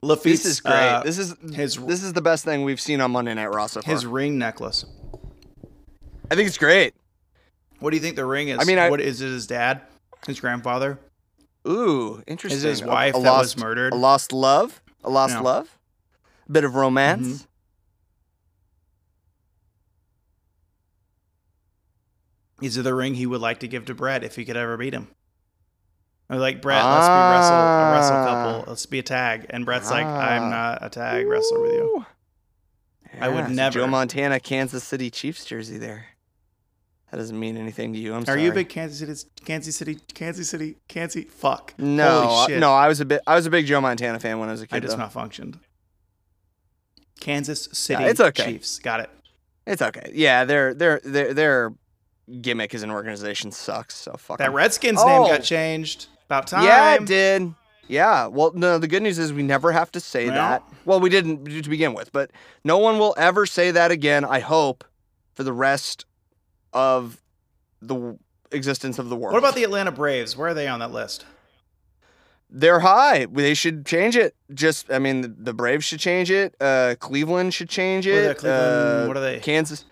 Lafitte's? This is great. uh, this is his this is the best thing we've seen on Monday Night Raw so far. his ring necklace. I think it's great. What do you think the ring is? I mean, I- what is it? His dad, his grandfather, Ooh, interesting. is his A- wife a that lost, was murdered? A lost love. A lost Yeah. love. A bit of romance. Mhm. Is it the ring he would like to give to Bret if he could ever beat him? Or like Bret, let's be wrestle a wrestle Ah. couple. Let's be a tag, and Bret's like, I'm not a tag wrestler with you. Ooh. I would Yeah, a never. Joe Montana, Kansas City Chiefs jersey there. That doesn't mean anything to you. I'm sorry. Are sorry. you a big Kansas City, Kansas City, Kansas City, Kansas? City? Fuck. No, Holy shit. no. I was a bit. I was a big Joe Montana fan when I was a kid. I just though. malfunctioned. Kansas City it's okay. Chiefs. Got it. It's okay. Yeah, their their their their gimmick as an organization sucks. So fuck. That. Redskins name Oh. got changed. About time. Yeah, it did. Yeah. Well, no. The good news is we never have to say that. Well, we didn't to begin with, but no one will ever say that again. I hope for the rest of the existence of the world. What about the Atlanta Braves? Where are they on that list? They're high. They should change it. Just, I mean, the, the Braves should change it. Uh, Cleveland should change What are it. Cleveland- Uh, what are they? Kansas.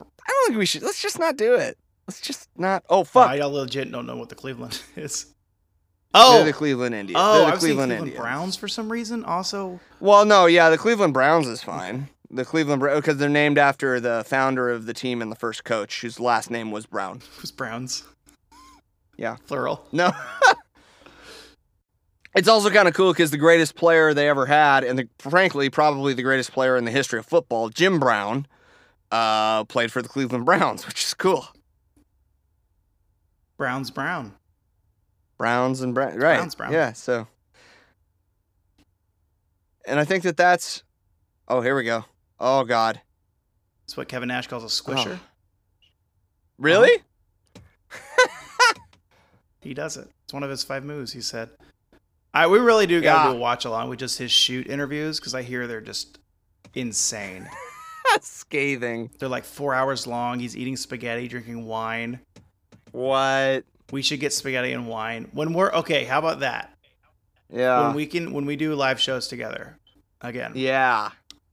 I don't think we should. Let's just not do it. Let's just not. Oh fuck! I legit don't know what the Cleveland [laughs] is. They're Oh, the Cleveland Indians. oh, They're I the was Cleveland Cleveland Indians. Browns for some reason. Also, Well, no, yeah, the Cleveland Browns is fine. The Cleveland Browns because they're named after the founder of the team and the first coach, whose last name was Brown. [laughs] it was Browns. Yeah. plural. No. [laughs] it's also kind of cool because the greatest player they ever had, and the, frankly, probably the greatest player in the history of football, Jim Brown, uh, played for the Cleveland Browns, which is cool. Browns Brown. Browns and Brown, right? Browns, Brown. Yeah. So, and I think that that's. Oh, here we go. Oh God, That's what Kevin Nash calls a oh. squisher. Oh. really? Uh-huh. [laughs] He does it. It's one of his five moves. He said. I we really do gotta Yeah. do a watch along with just his shoot interviews because I hear they're just insane. [laughs] Scathing. They're like four hours long. He's eating spaghetti, drinking wine. What? We should get spaghetti and wine when we're okay. How about that? Yeah. when we can when we do live shows together again. yeah.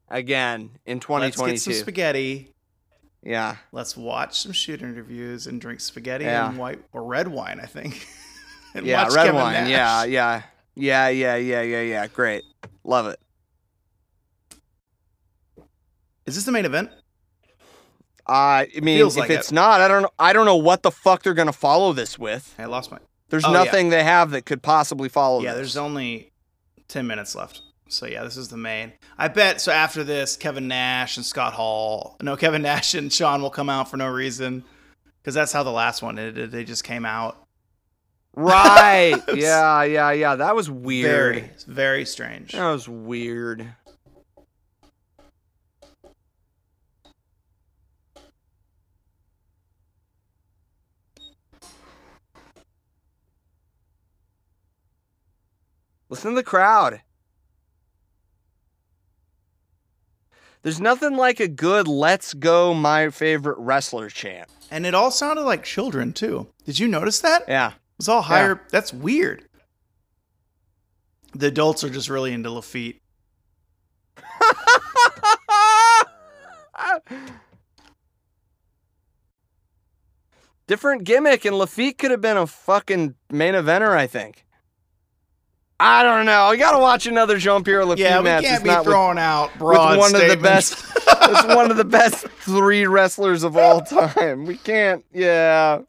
Again in 2022. Let's get some spaghetti. yeah. Let's watch some shoot interviews and drink spaghetti Yeah. and white or red wine. I think. [laughs] and yeah, watch red Kevin wine. Nash. Yeah, yeah, yeah, yeah, yeah, yeah, yeah. Great, love it. Is this the main event? Uh, I mean, Feels if like it's it. not, I don't know. I don't know what the fuck they're gonna follow this with. I lost my. There's Oh, yeah. nothing they have that could possibly follow. Yeah, this. there's only ten minutes left. So yeah, this is the main. I bet. So after this, Kevin Nash and Scott Hall. No, [laughs] Kevin Nash and Sean will come out for no reason. Because that's how the last one did. They just came out. right. [laughs] Yeah, yeah, yeah. That was weird. Very, very strange. That was weird. Listen to the crowd. There's nothing like a good let's go my favorite wrestler chant. And it all sounded like children too. Did you notice that? Yeah. It was all higher. That's weird. The adults are just really into Lafitte. [laughs] Different gimmick, and Lafitte could have been a fucking main eventer, I think. I don't know. We gotta watch another Jean Pierre Lafitte Yeah, we match. can't It's be not with- throwing out with, broad one of the best. it's one of the best three wrestlers of all time. We can't. Yeah.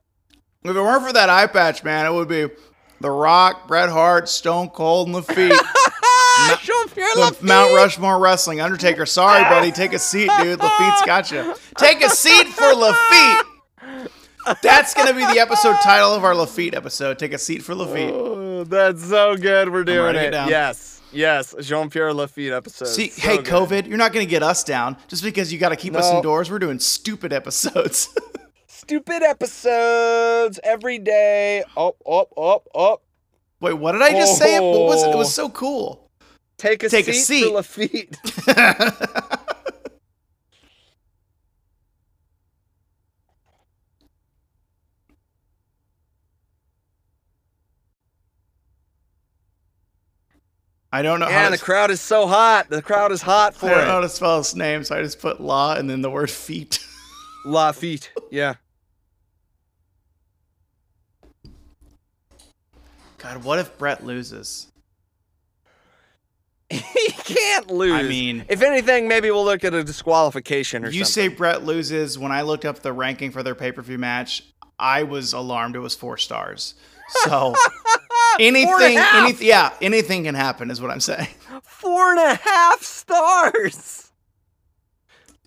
If it weren't for that eye patch, man, it would be The Rock, Bret Hart, Stone Cold, and Lafitte. [laughs] Jean Pierre The Lafitte. Mount Rushmore Wrestling. Undertaker, sorry, buddy. Take a seat, dude. Lafitte's got you. Take a seat for Lafitte. That's going to be the episode title of our Lafitte episode. Take a seat for Lafitte. Oh, Oh, that's so good. We're doing it it. Yes. Yes. Jean Pierre Lafitte episode. See, So hey, good. COVID, you're not going to get us down just because you got to keep us indoors. We're doing stupid episodes. [laughs] Stupid episodes every day. Up, up, up, up. Wait, what did I just say? What was it? It Oh. was so cool. Take a Take a seat, seat. for Lafitte. [laughs] I don't know how Yeah, to, the crowd is so hot. The crowd is hot for it. I don't know how it. to spell his name, so I just put law and then the word feet. [laughs] La feet. Yeah. God, what if Bret loses? [laughs] he can't lose. I mean- if anything, maybe we'll look at a disqualification or something. You say. Bret loses. When I looked up the ranking for their pay per view match, I was alarmed. It was four stars. So [laughs] anything, anything, yeah, anything can happen, is what I'm saying. Four and a half stars.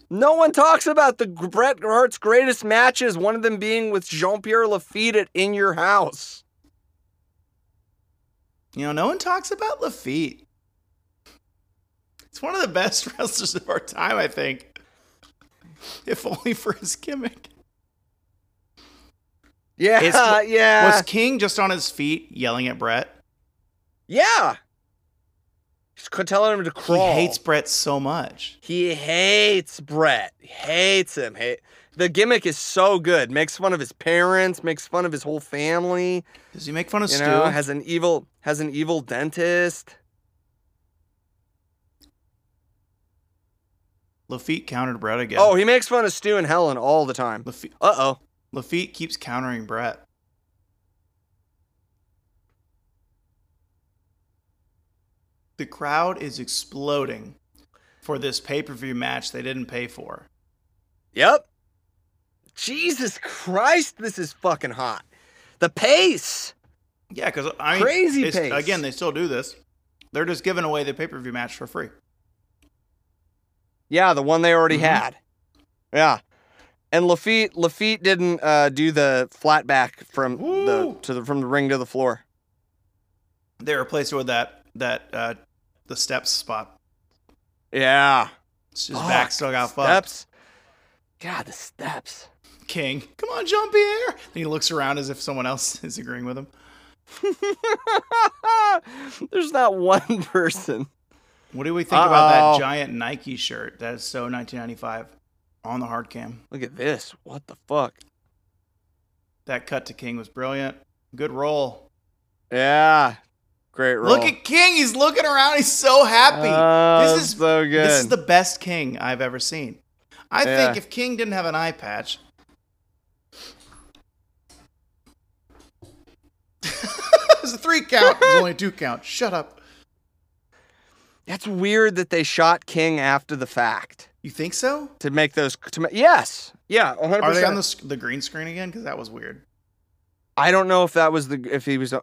No one talks about the Bret Hart's greatest matches, one of them being with Jean Pierre Lafitte at In Your House. You know, no one talks about Lafitte. It's one of the best [laughs] wrestlers of our time, I think. If only for his gimmick. Yeah, It's- [laughs] yeah. Was King just on his feet yelling at Bret? yeah. He's telling him to crawl. He hates Bret so much. He hates Bret. He hates him. Hey, the gimmick is so good. Makes fun of his parents. Makes fun of his whole family. Does he make fun of You Stu? know, has an evil has an evil dentist. Lafitte countered Bret again. Oh, he makes fun of Stu and Helen all the time. Lafitte, Uh oh. Lafitte keeps countering Bret. The crowd is exploding for this pay per view match they didn't pay for. Yep. Jesus Christ, this is fucking hot. The pace. Yeah, because I mean, Crazy pace. Again, they still do this. They're just giving away the pay per view match for free. Yeah, the one they already Mhm. had. Yeah. And Lafitte Lafitte didn't uh, do the flat back from the to the from the ring to the floor. They replaced it with that that uh, the steps spot. Yeah. His Fuck, back still got fucked. steps. God, the steps. King, come on, Jean Pierre. Then he looks around as if someone else [laughs] is agreeing with him. [laughs] There's not one person. What do we think about Uh-oh. that giant Nike shirt? That is so 1995 on the hard cam. Look at this. What the fuck? That cut to King was brilliant. Good roll. Yeah. Great roll. Look at King. He's looking around. He's so happy. Oh, this is so good. This is the best King I've ever seen. I Yeah. think if King didn't have an eye patch. [laughs] It's a three count. There's only a two count. Shut up. That's weird that they shot King after the fact You think so? to make those. To ma- yes. Yeah. 100%. Are they on the, the green screen again? Because that was weird. I don't know if that was the if he was uh,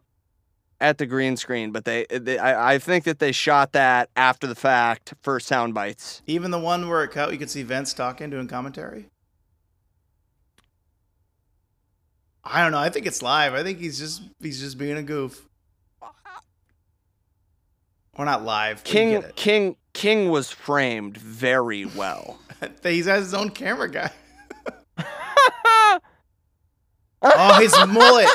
at the green screen, but they, they I, I think that they shot that after the fact for sound bites. Even the one where it cut, you could see Vince talking, doing commentary. I don't know. I think it's live. I think he's just he's just being a goof. Or not live. King get King King was framed very well. it. [laughs] he has his own camera guy. [laughs] Oh, his mullet.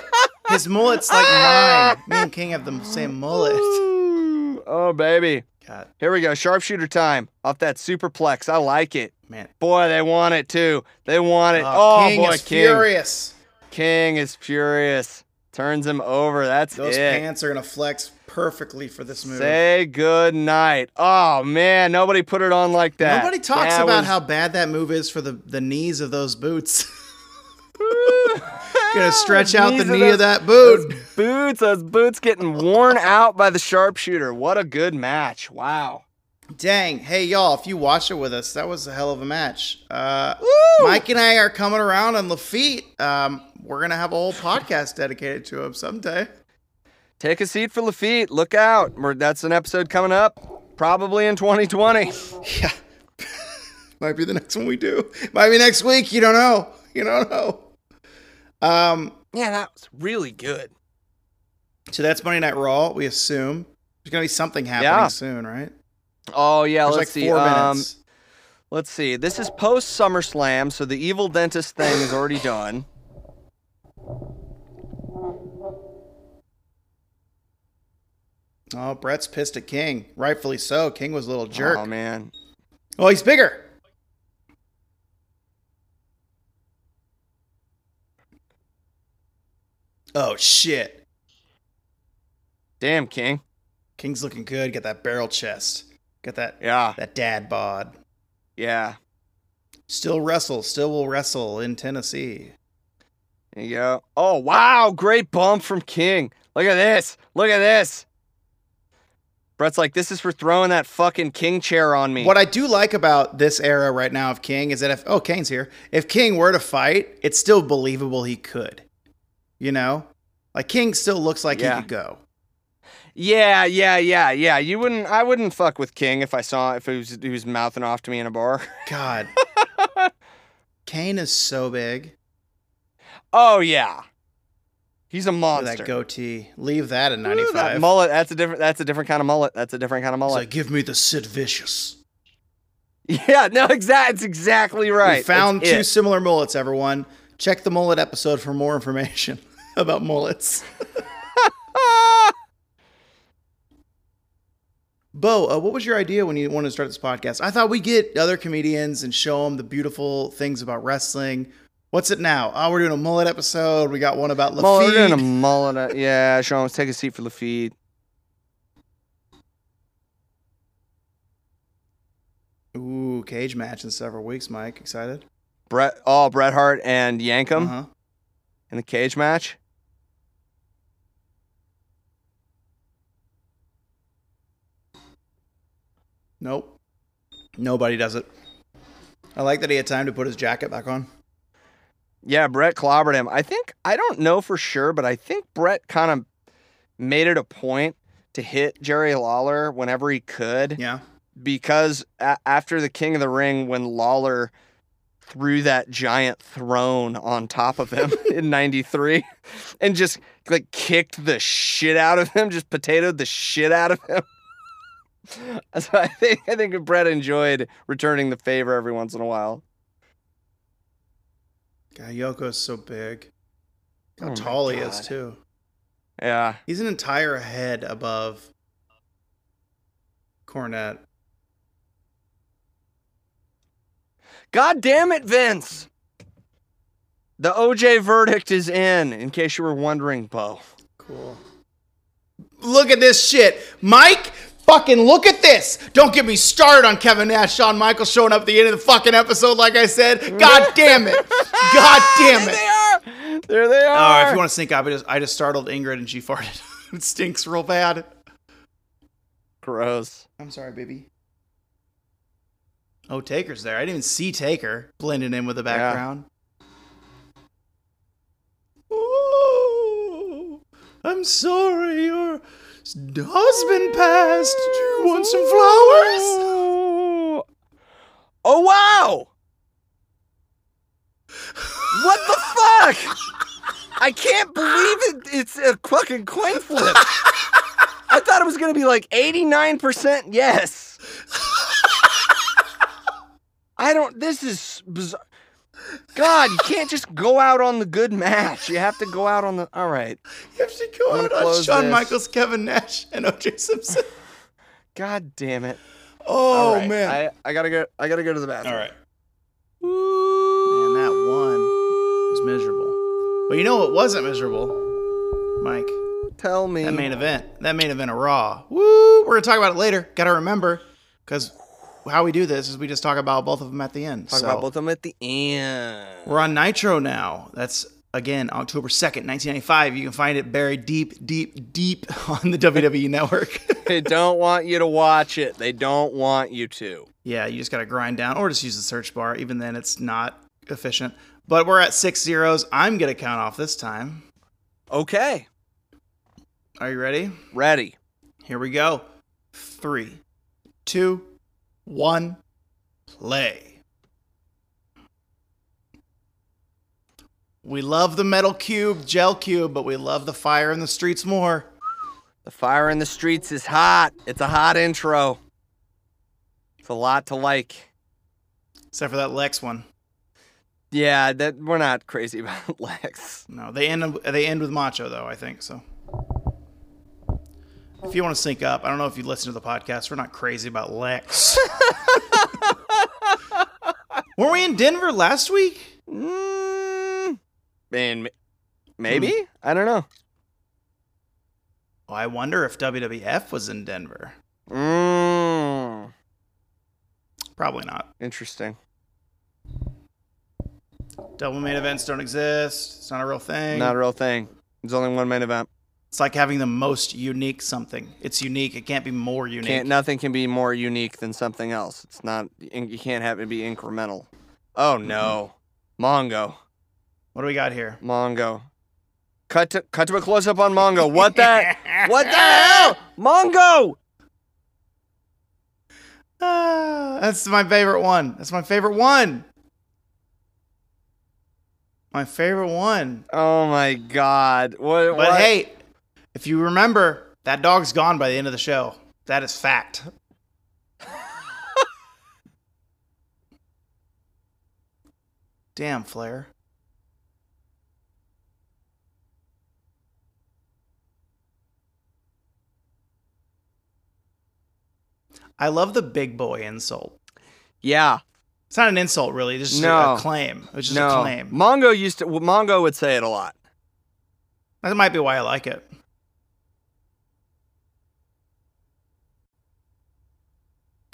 His mullet's like [laughs] mine. Me and King have the same mullet. Oh baby. God, Here we go. Sharpshooter time off that superplex. I like it. man. Boy, they want it too. They want it. Oh, Oh, King boy, is King. furious. King is furious. Turns him over. That's Those it. pants are gonna flex perfectly for this move. Say good night. Oh man, nobody put it on like that. Nobody talks That about was- how bad that move is for the, the knees of those boots. [laughs] Gonna stretch out the Knees of knee those- of that boot. Those boots, those boots getting worn out by the sharpshooter. What a good match. Wow. Dang. Hey, y'all, if you watch it with us, that was a hell of a match. Uh, Mike and I are coming around on Lafitte. Um, we're going to have a whole podcast dedicated to him someday. Take a seat for Lafitte. Look out. We're- That's an episode coming up, probably in 2020. [laughs] Yeah. [laughs] Might be the next one we do. Might be next week. You don't know. You don't know. Um, Yeah, that was really good. so that's Monday Night Raw, we assume. There's going to be something happening Yeah. soon, right? Oh yeah, There's let's like see. four Um, minutes. let's see. This is post SummerSlam, so the evil dentist thing is already done. Oh, Bret's pissed at King. Rightfully so. King was a little jerk. Oh man. Oh, he's bigger. Oh shit. Damn, King. King's looking good. Got that barrel chest. Got that Yeah. that dad bod. Yeah. Still wrestle. Still will wrestle in Tennessee. There you go. Oh wow, great bump from King. Look at this. Look at this. Bret's like, this is for throwing that fucking king chair on me. What I do like about this era right now of King is that if oh Kane's here, if King were to fight, it's still believable he could. You know, like King still looks like Yeah. he could go. Yeah, yeah, yeah, yeah. You wouldn't. I wouldn't fuck with King if I saw if he was he was mouthing off to me in a bar. [laughs] God, [laughs] Kane is so big. Oh yeah, he's a Look at monster. that goatee. Leave that at Ooh, 95. that mullet. That's a different. That's a different kind of mullet. That's a different kind of It's mullet. like, give me the Sid Vicious. yeah, no, exact. It's exactly right. We found That's two it. similar mullets, everyone. Check the mullet episode for more information [laughs] about mullets. [laughs] Bo, uh, what was your idea when you wanted to start this podcast? I thought we'd get other comedians and show them the beautiful things about wrestling. What's it now? Oh, we're doing a mullet episode. We got one about Mullet, we're doing a mullet. [laughs] Yeah, Sean, let's take a seat for Lafitte. Ooh, cage match in several weeks, Mike. Excited? Bret. Oh, Bret Hart and Yankem Uh-huh. in the cage match. Nope. Nobody does it. I like that he had time to put his jacket back on. Yeah, Bret clobbered him. I think I don't know for sure, but I think Bret kind of made it a point to hit Jerry Lawler whenever he could Yeah. because a- after the King of the Ring, when Lawler threw that giant throne on top of him [laughs] in '93 and just like kicked the shit out of him, just potatoed the shit out of him. [laughs] So I think I think Bret enjoyed returning the favor every once in a while. God, Yoko's so big. How Oh tall he is too. Yeah. He's an entire head above Cornette. God damn it, Vince! The OJ verdict is in, in case you were wondering, Bo. Cool. Look at this shit. Mike, fucking look at this. Don't get me started on Kevin Nash, Shawn Michaels showing up at the end of the fucking episode, like I said. God [laughs] damn it. God damn it. There they are! There they Oh, are! if you want to sneak up, I just, I just startled Ingrid and she [laughs] farted. it stinks real bad. Gross. I'm sorry, baby. Oh, Taker's there. I didn't even see Taker blending in with the Yeah. background. Ooh, I'm sorry, your husband passed. Do you want some flowers? Oh, wow! What the fuck? I can't believe it. It's a fucking coin flip. I thought it was gonna be like 89% yes. I don't. This is bizarre. God, you can't just go out on the good match. You have to go out on the. All right. You have to go I'm out on Shawn this. Michaels, Kevin Nash, and OJ Simpson. God damn it. Oh All right, man! I, I gotta go. I gotta go to the bathroom. All right, man, that one was miserable. But you know what wasn't miserable? Mike. Tell me. That main event. That main event of Raw. Woo! We're gonna talk about it later. Gotta remember, because how we do this is we just talk about both of them at the end. Talk So, about both of them at the end. We're on Nitro now. That's again October second, nineteen ninety five. You can find it buried deep, deep, deep [laughs] on the WWE [laughs] network. They don't want you to watch it. They don't want you to. yeah, you just gotta grind down, or just use the search bar. Even then, it's not efficient. But we're at six zeros. I'm gonna count off this time. Okay. Are you ready? Ready. Here we go. Three, two, one, play. We love the metal cube, gel cube, but we love the fire in the streets more. The fire in the streets is hot. It's a hot intro. It's a lot to like. Except for that Lex one. Yeah, that we're not crazy [laughs] about Lex. No, they end they end with Macho though. I think so. If you want to sync up, I don't know if you listen to the podcast. We're not crazy about Lex. [laughs] Were we in Denver last week? Mm, and maybe I don't know. Oh, I wonder if WWF was in Denver. Mm, Probably not. interesting. Double main events don't exist. It's not a real thing. Not a real thing. There's only one main event. It's like having the most unique something. It's unique. It can't be more unique. Can't nothing can be more unique than something else. It's not. You can't have it be incremental. Oh no, Mongo, what do we got here? Mongo. Cut to cut to a close up on Mongo. What the? [laughs] what the hell? Mongo. Ah, that's my favorite one. That's my favorite one. My favorite one. Oh my God. What? But what? hey, if you remember, that dog's gone by the end of the show. That is fact. [laughs] Damn, Flair. I love the big boy insult. Yeah. It's not an insult, really. It's just No. a claim. It's just no. a claim. Mongo used to. well, Mongo would say it a lot. That might be why I like it.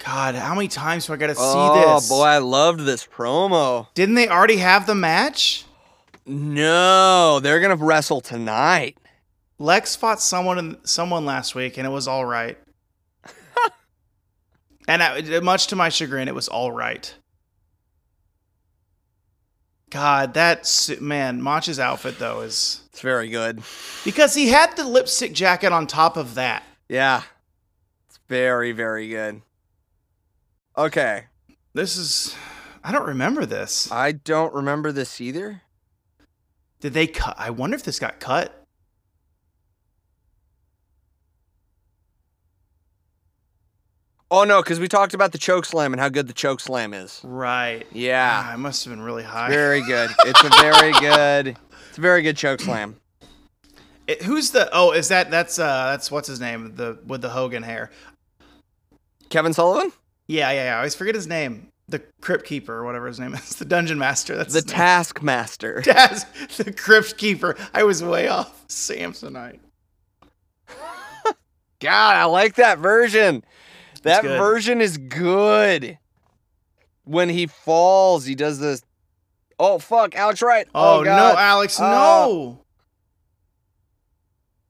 God, how many times do I got to see oh, this? oh boy, I loved this promo. Didn't they already have the match? No, they're gonna wrestle tonight. Lex fought someone in, someone last week, and it was all right. [laughs] and I, much to my chagrin, it was all right. God, that man, Mach's outfit though is It's very good. because he had the lipstick jacket on top of that. Yeah. It's very, very good. Okay. This is, I don't remember this. I don't remember this either. Did they cut? I wonder if this got cut. Oh no, because we talked about the choke slam and how good the choke slam is. Right. Yeah. Ah, it must have been really high. Very good. It's a very [laughs] good it's a very good choke slam. It- who's the? Oh, is that? That's uh, that's what's his name? The with the Hogan hair. Kevin Sullivan? Yeah, yeah, yeah. I always forget his name. The Crypt Keeper or whatever his name is. [laughs] The Dungeon Master. That's The. Taskmaster. [laughs] That's the Crypt Keeper. I was way off. Samsonite. [laughs] God, I like that version. That version is good. When he falls, he does this. Oh fuck, Alex Wright. Oh, Oh, no, Alex, Oh. no.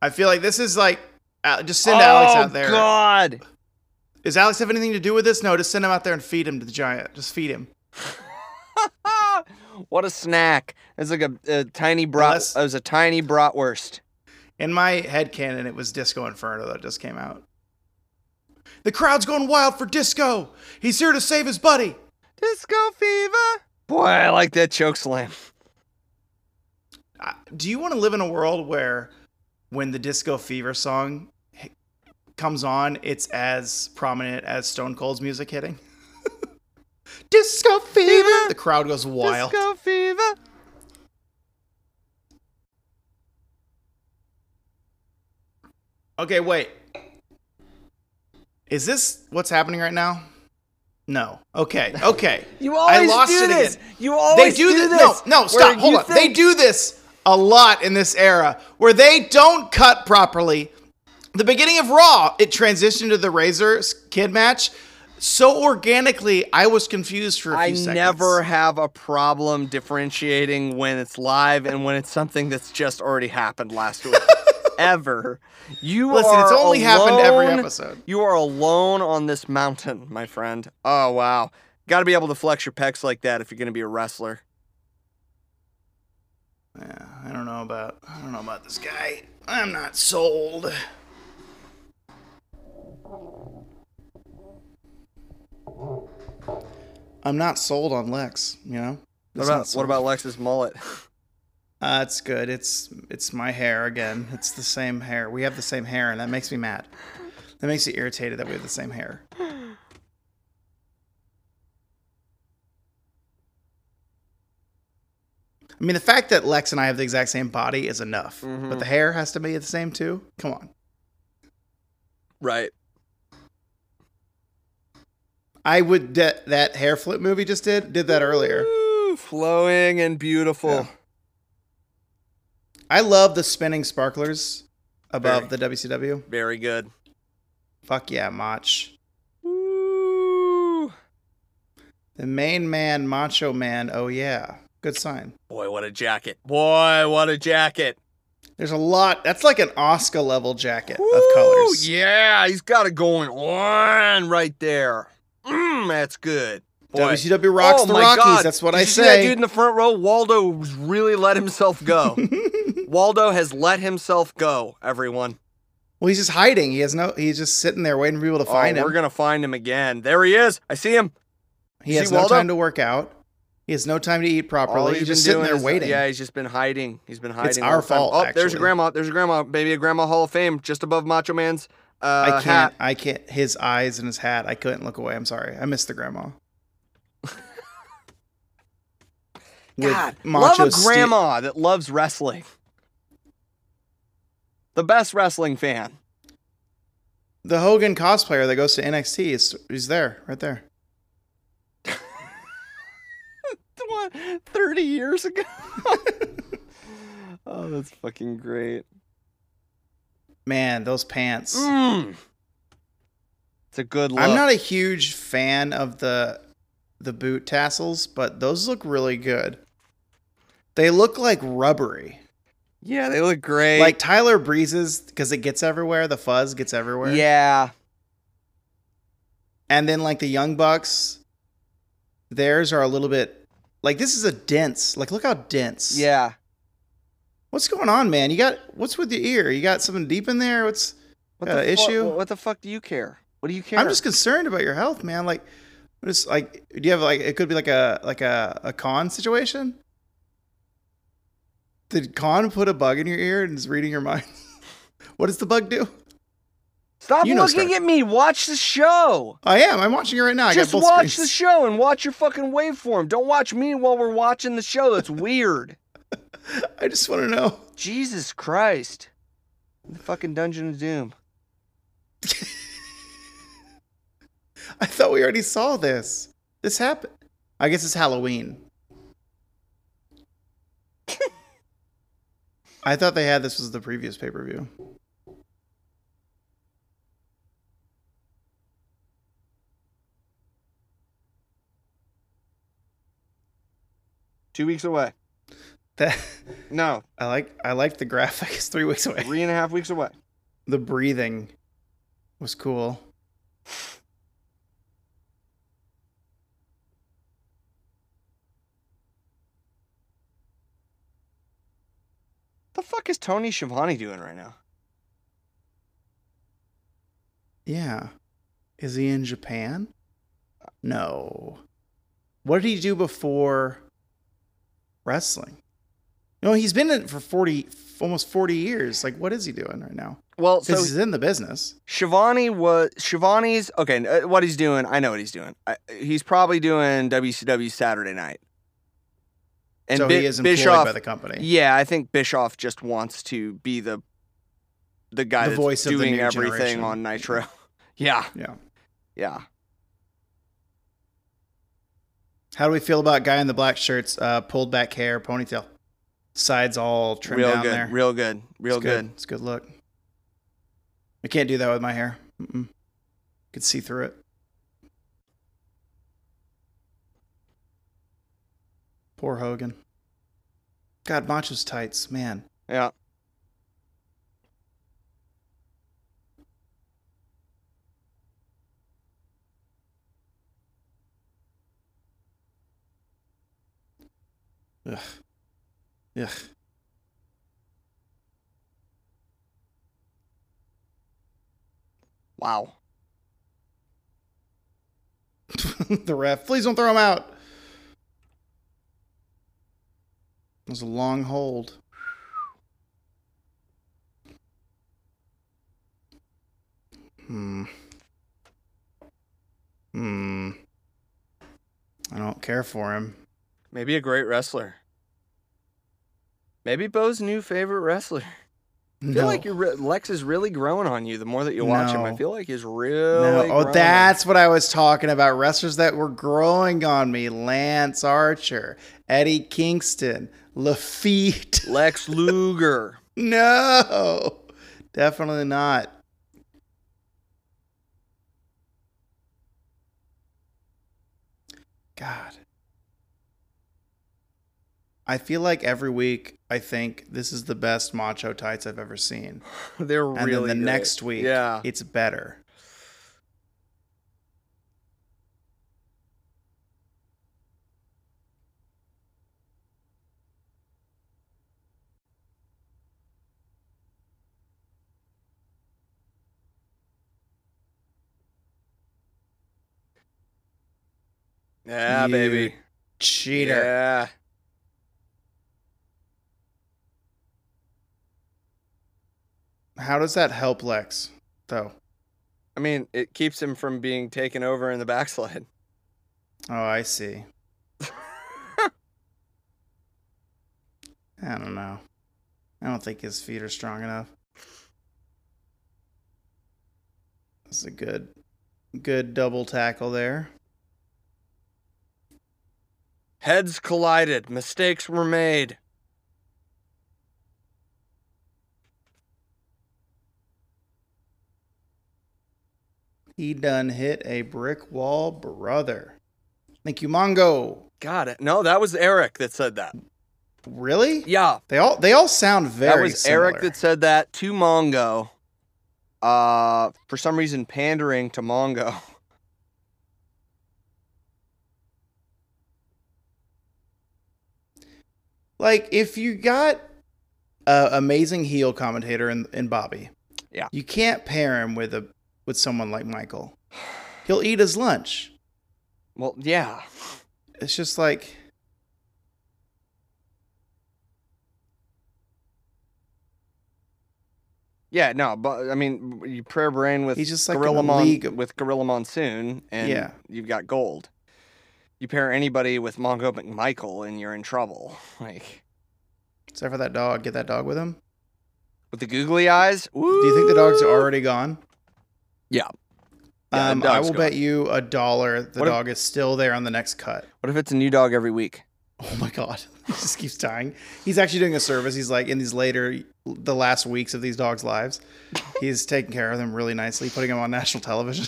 I feel like this is like uh, just send Alex out there. Oh. Is God. Alex have anything to do with this? No, just send him out there and feed him to the giant. Just feed him. [laughs] what a snack. It's like a, a tiny brat. Unless- It was a tiny bratwurst. In my head canon, it was Disco Inferno that just came out. The crowd's going wild for Disco. He's here to save his buddy. Disco fever. Boy, I like that choke slam. Do you want to live in a world where when the Disco Fever song comes on, it's as prominent as Stone Cold's music hitting? [laughs] Disco Fever! The crowd goes wild. Disco fever. Okay, wait. Is this what's happening right now? No. Okay. Okay. [laughs] You always lost do it this. again. You always they do, do this. this. No, no, stop. Hold on. They do this a lot in this era where they don't cut properly. The beginning of Raw, it transitioned to the Razor Kid match so organically. I was confused for a few I seconds. I never have a problem differentiating when it's live and when it's something that's just already happened last week. [laughs] Ever. You Listen, are it's only happened every episode. You are alone on this mountain, my friend. Oh wow. Got to be able to flex your pecs like that if you're going to be a wrestler. Yeah, I don't know about I don't know about this guy. I'm not sold. I'm not sold on Lex, you know? What about what about Lex's mullet? [laughs] Uh, it's good. It's it's my hair again. It's the same hair. We have the same hair, and that makes me mad. That makes me irritated that we have the same hair. I mean, the fact that Lex and I have the exact same body is enough, Mhm. but the hair has to be the same too. Come on. Right. I would that that hair flip movie just did did that earlier. Ooh, flowing and beautiful. Yeah. I love the spinning sparklers above Very. the WCW. Very good. Fuck yeah, Mach. Ooh. The main man, Macho Man. Oh yeah, good sign. Boy, what a jacket. Boy, what a jacket. There's a lot. That's like an Oscar level jacket of colors. Yeah, he's got it going on right there. Mmm, that's good. Boy. WCW rocks Oh the Rockies. God. That's what Did I you see that dude in the front row, Waldo really let himself go. [laughs] Waldo has let himself go, everyone. well, he's just hiding. He has no. He's just sitting there waiting for people to oh, find oh, him. We're gonna find him again. There he is. I see him. he see has no Waldo? time to work out. He has no time to eat properly. He's been just sitting there is- waiting. Yeah, he's just been hiding. He's been hiding. It's our the time. fault, Oh, there's a grandma. There's a grandma. Baby, a grandma Hall of Fame just above Macho Man's uh, I can't. hat. I can't. His eyes and his hat. I couldn't look away. I'm sorry. I missed the grandma. [laughs] God, love a grandma that loves wrestling. The best wrestling fan. The Hogan cosplayer that goes to NXT is he's there, right there. [laughs] What, 30 years ago? [laughs] oh, that's fucking great. Man, those pants. Mm. It's a good look. I'm not a huge fan of the the boot tassels, but those look really good. They look like rubbery. Yeah, they look great. Like Tyler Breeze's because it gets everywhere, the fuzz gets everywhere. yeah. And then like the Young Bucks, theirs are a little bit like this is a dense. Like look how dense. Yeah. What's going on, man? You got what's with your ear? You got something deep in there? What's What the uh, an fu- issue? What the fuck do you care? What do you care? I'm just concerned about your health, man. Like, just like, do you have like it could be like a like a a con situation? Did con put a bug in your ear and is reading your mind? [laughs] what does the bug do? Stop you looking at me. Watch the show. I am. I'm watching it right now. I Just watch the show and watch your fucking waveform. Don't watch me while we're watching the show. That's [laughs] weird. I just want to know. Jesus Christ. The fucking Dungeon of Doom. [laughs] I thought we already saw this. This happened. I guess it's Halloween. [laughs] I thought they had this was the previous pay per view. Two weeks away. That No, I like. I like the graphic. [laughs] It's three weeks away. three and a half weeks away. The breathing was cool. The fuck is Tony Schiavone doing right now? Yeah. Is he in Japan? No. What did he do before wrestling? No, he's been in it for 40 almost 40 years. Like what is he doing right now? Well, Cuz so he's in the business. Schiavone was Schiavone's okay. uh, What he's doing, I know what he's doing. I, he's probably doing WCW Saturday Night. And so he is employed Bischoff, by the company. yeah, I think Bischoff just wants to be the the guy The that's voice of the doing everything generation. on Nitro. [laughs] yeah, Yeah. yeah. How do we feel about guy in the black shirts uh pulled back hair, ponytail? Sides all trimmed real down good, there. real good, real it's good. It's a good look. I can't do that with my hair. Mm-mm. Could see through it. Poor Hogan. God, Macho's tights, man. Yeah. Ugh. Ugh. Wow. [laughs] the ref, please don't throw him out. It was a long hold. Hmm. Hmm. I don't care for him. Maybe a great wrestler. Maybe Bo's new favorite wrestler. I feel No. like your re- Lex is really growing on you the more that you watch him. I feel like he's No. really. Oh, that's what I was talking about. Wrestlers that were growing on me. Lance Archer, Eddie Kingston, Lafitte. [laughs] Lex Luger. No, definitely not. God. I feel like every week I think this is the best macho tights I've ever seen. [laughs] They're And really then the great. next week Yeah. it's better. Yeah, You baby. Cheater. Yeah. How does that help Lex though? I mean, it keeps him from being taken over in the backslide. Oh, I see. [laughs] I don't know. I don't think his feet are strong enough. That's a good good double tackle there. Heads collided. Mistakes were made. He done hit a brick wall, brother. Thank you, Mongo. Got it. No, that was Eric that said that. Really? Yeah, They all they all sound very that was similar. Eric that said that to Mongo. Uh, for some reason, pandering to Mongo. [laughs] like if you got a amazing heel commentator in, in Bobby, Yeah. you can't pair him with a with someone like Michael. He'll eat his lunch. Well, yeah. It's just like Yeah, no, but I mean, you prayer brain with He's just like Gorilla Mon- league of- with Gorilla Monsoon, and Yeah. you've got gold. You pair anybody with Mongo McMichael, and you're in trouble. [laughs] Like except for that dog. Get that dog with him. with the googly eyes. Do you think the dog's woo! already gone? Yeah. Yeah, um, I will gone. bet you a dollar the What if- dog is still there on the next cut. What if it's a new dog every week? Oh my god, [laughs] he just keeps dying. He's actually doing a service. He's like in these later, the last weeks of these dogs' lives, he's taking care of them really nicely, putting them on national television,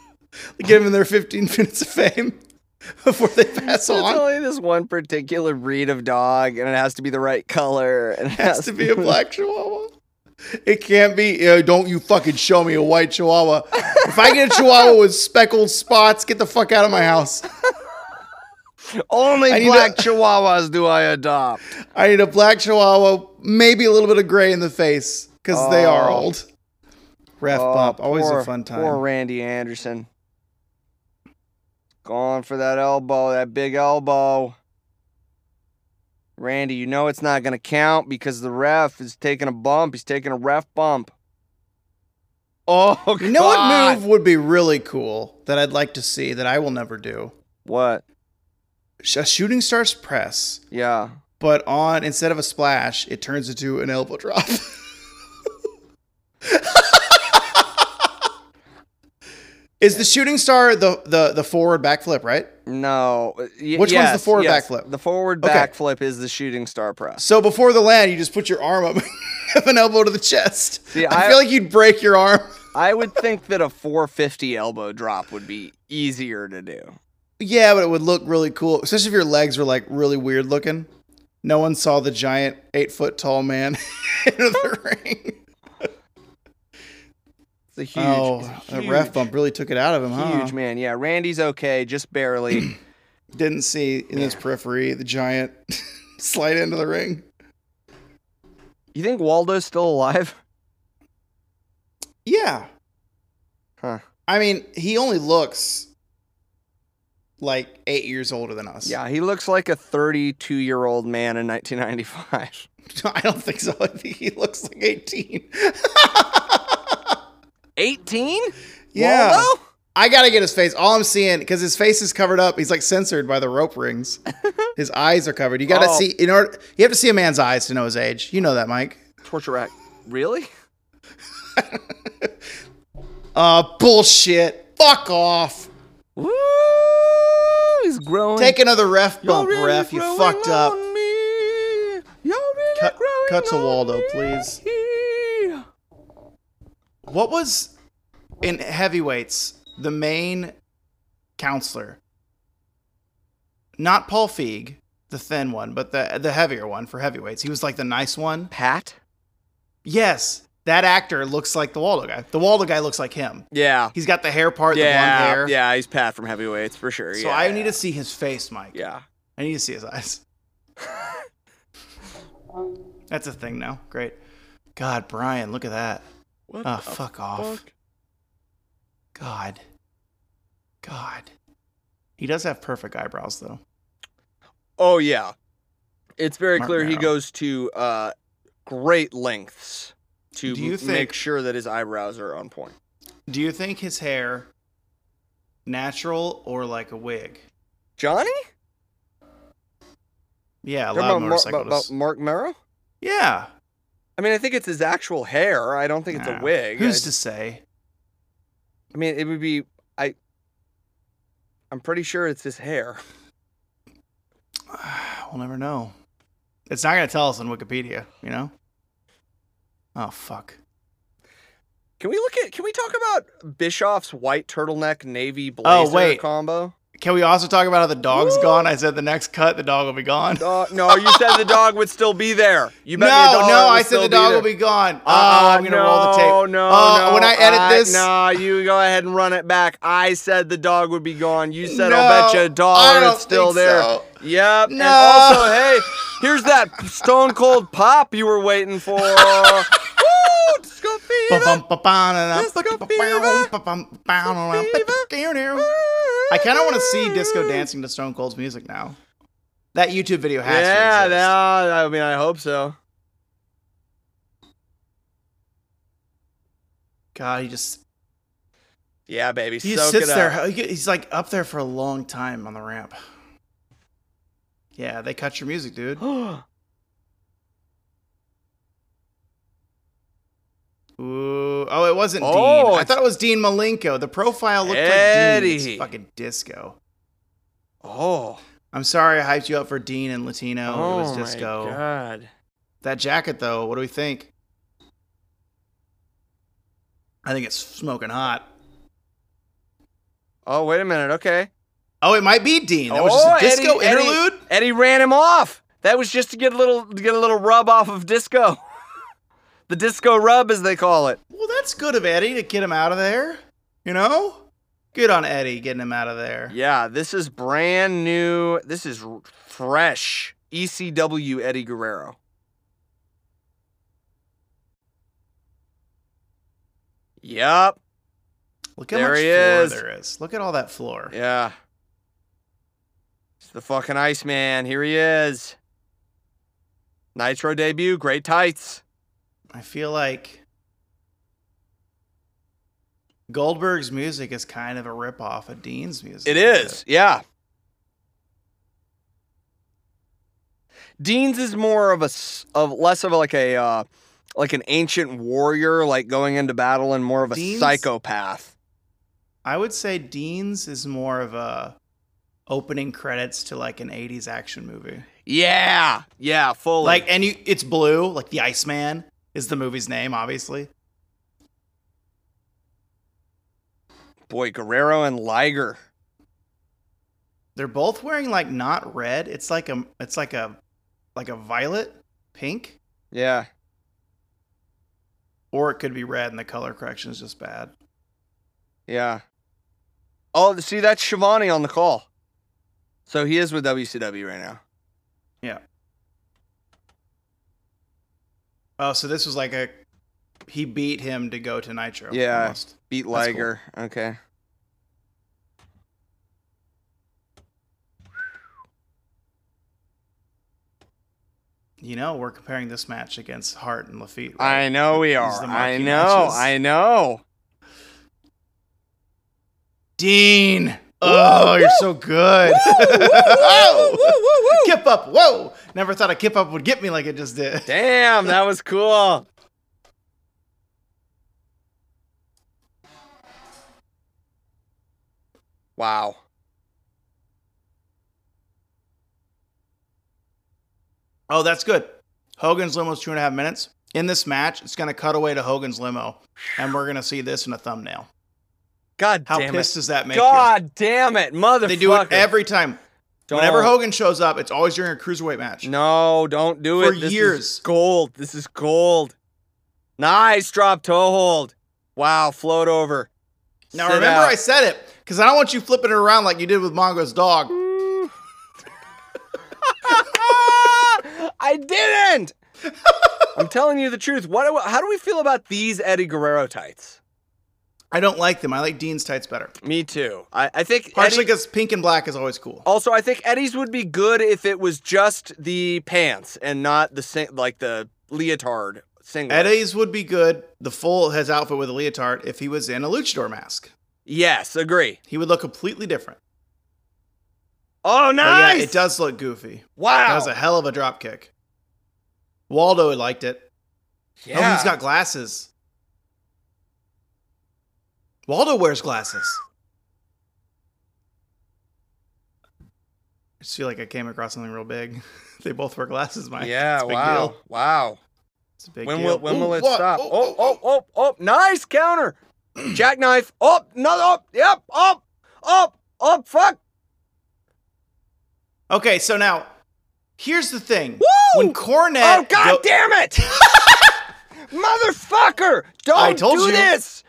[laughs] give them their 15 minutes of fame [laughs] before they pass It's on. only this one particular breed of dog, and it has to be the right color. And it It has to be a black Chihuahua. It can't be. Uh, don't you fucking show me a white Chihuahua. If I get a Chihuahua with speckled spots, get the fuck out of my house. Only black to- Chihuahuas do I adopt. I need a black Chihuahua, maybe a little bit of gray in the face because they are Oh. old. Ref Oh, bump, always poor- a fun time. Poor Randy Anderson. Going for that elbow, that big elbow. Randy, you know it's not going to count because the ref is taking a bump. He's taking a ref bump. Oh, You know what move would be really cool that I'd like to see that I will never do? What? A shooting stars press, Yeah. but on instead of a splash, it turns into an elbow drop. [laughs] Is the shooting star the the the forward backflip, right? No. y- Which one's the forward yes. backflip? The forward Okay. backflip is the shooting star press. So before the land, you just put your arm up, [laughs] have an elbow to the chest. See, I, I- feel like you'd break your arm. I would think that a 450 elbow drop would be easier to do. Yeah, but it would look really cool, especially if your legs were like really weird looking. No one saw the giant eight foot tall man [laughs] into the ring. A huge, oh, that huge, ref bump really took it out of him, huh? Huge man. Yeah, Randy's okay, just barely. [clears throat] Didn't see in his periphery the giant [laughs] slide into the ring. you think Waldo's still alive? Yeah. Huh. I mean, he only looks like eight years older than us. Yeah, he looks like a 32 year old man in 1995. [laughs] I don't think so. I think he looks like 18. [laughs] 18? Yeah. Waldo? I gotta get his face. All I'm seeing, because his face is covered up, he's like censored by the rope rings. [laughs] his eyes are covered. You gotta Oh. see in order you have to see a man's eyes to know his age. You know that, Mike. Torture rack. Really? [laughs] Uh bullshit. Fuck off. Woo! He's growing. Take another ref bump, really ref. You fucked up. really Cut- growing cut to Waldo, me. please. What was in heavyweights the main counselor? Not Paul Feig, the thin one, but the the heavier one for heavyweights. He was like the nice one. Pat? Yes, that actor looks like the Waldo guy. The Waldo guy looks like him. Yeah. He's got the hair part, the blonde Yeah, hair. yeah, he's Pat from Heavyweights for sure. So yeah. I need to see his face, Mike. Yeah. I need to see his eyes. [laughs] That's a thing now. Great. God, Brian, look at that. What Oh, fuck off. fuck? God. God. He does have perfect eyebrows, though. Oh yeah. It's very clear he goes to uh, great lengths to Do you think- make sure that his eyebrows are on point. Do you think his hair natural or like a wig? Johnny? Yeah, a lot of about motorcyclists. about- about Marc Mero? yeah. I mean, I think it's his actual hair. I don't think it's Nah. a wig. Who's I, to say? I mean, it would be. I. I'm pretty sure it's his hair. [sighs] We'll never know. It's not going to tell us on Wikipedia, you know? Oh, fuck. Can we look at? Can we talk about Bischoff's white turtleneck navy oh, blazer Oh, wait. combo? Can we also talk about how the dog's Woo! gone? I said the next cut, the dog will be gone. Uh, no, you said the dog would still be there. You bet no, no, I said the dog will be gone. Oh, I'm gonna no, roll the tape. No, Oh, no. when I edit I- this- no, you go ahead and run it back. I said the dog would be gone. You said I'll bet you a dollar it's still there. so. Yep. And No. also, hey, here's that Stone Cold Pop you were waiting for. [laughs] Woo! Disco fever. I kind of want to see disco dancing to Stone Cold's music now. That YouTube video has Yeah, to no, I mean, I hope so. God, he just Yeah, baby. he soak sits it there. Up. He's like up there for a long time on the ramp. Yeah, they cut your music, dude. Ooh. Oh, it wasn't Oh, Dean. I thought it was Dean Malenko. The profile looked like Dean. Eddie. It's fucking disco. oh. I'm sorry I hyped you up for Dean and Latino. oh it was my disco. god. That jacket, though, what do we think? I think it's smoking hot. Oh, wait a minute. Okay. Oh, it might be Dean. That was Oh, just a oh, disco Eddie- Eddie- interlude. Eddie ran him off. That was just to get a little to get a little rub off of disco. [laughs] the disco rub, as they call it. Well, that's good of Eddie to get him out of there. You know, good on Eddie getting him out of there. Yeah, this is brand new. This is fresh. ECW Eddie Guerrero. Yep. Look how There much he floor is. there is. Look at all that floor. Yeah. It's the fucking Iceman. Here he is. Nitro debut. Great tights. I feel like Goldberg's music is kind of a ripoff of Dean's music. It is, yeah. Dean's is more of a of less of a, like a uh, like an ancient warrior, like going into battle, and more of a Dean's- psychopath. I would say Dean's is more of a opening credits to like an 80s action movie. Yeah, yeah, fully. Like and you it's blue, like the Iceman is the movie's name obviously. boy, Guerrero and Liger. They're both wearing like not red. It's like a it's like a like a violet pink Yeah, or it could be red and the color correction is just bad. yeah. Oh, see, that's Schiavone on the call. So he is with WCW right now. Oh, so this was like a he beat him to go to Nitro. Yeah. almost. Beat That's cool. Liger. Okay. You know, we're comparing this match against Hart and Lafitte. right? I know we are. I know. matches. I know. Dean. Oh, you're so good. Kip [laughs] up. Whoa. Never thought a kip up would get me like it just did. [laughs] Damn, that was cool. Wow. Oh, that's good. Hogan's limo is two and a half minutes. In this match, it's going to cut away to Hogan's limo, and we're going to see this in a thumbnail. God How damn pissed it. does that make God damn it, you? motherfucker. They do it every time. Whenever Don't. Hogan shows up, it's always during a cruiserweight match. No, don't do For it. For years. is gold. This is gold. Nice drop toe hold. Wow, float over. Now Sit remember, out. I said it because I don't want you flipping it around like you did with Mongo's dog. [laughs] I didn't. [laughs] I'm telling you the truth. What? How do we feel about these Eddie Guerrero tights? I don't like them. I like Dean's tights better. Me too. I, I think Partially because pink and black is always cool. also I think Eddie's would be good if it was just the pants and not the sing- like the leotard singlet. Eddie's would be good. The full his outfit with a leotard if he was in a luchador mask. Yes, agree. He would look completely different. Oh, But nice. yeah, it does look goofy. Wow. That was a hell of a drop kick. Waldo liked it. yeah. Oh, he's got glasses. Waldo wears glasses. I just feel like I came across something real big. they both wear glasses, Mike. yeah. It's a big Wow. deal. Wow. It's a big When deal. will when Ooh, will it what? stop? Oh, Oh, oh, oh, oh, nice counter. Jackknife. Oh, no, oh, yep, up, up, up, fuck. Okay, so now here's the thing. Woo! When Cornette Oh, god go- damn it! Motherfucker! Don't do you. this!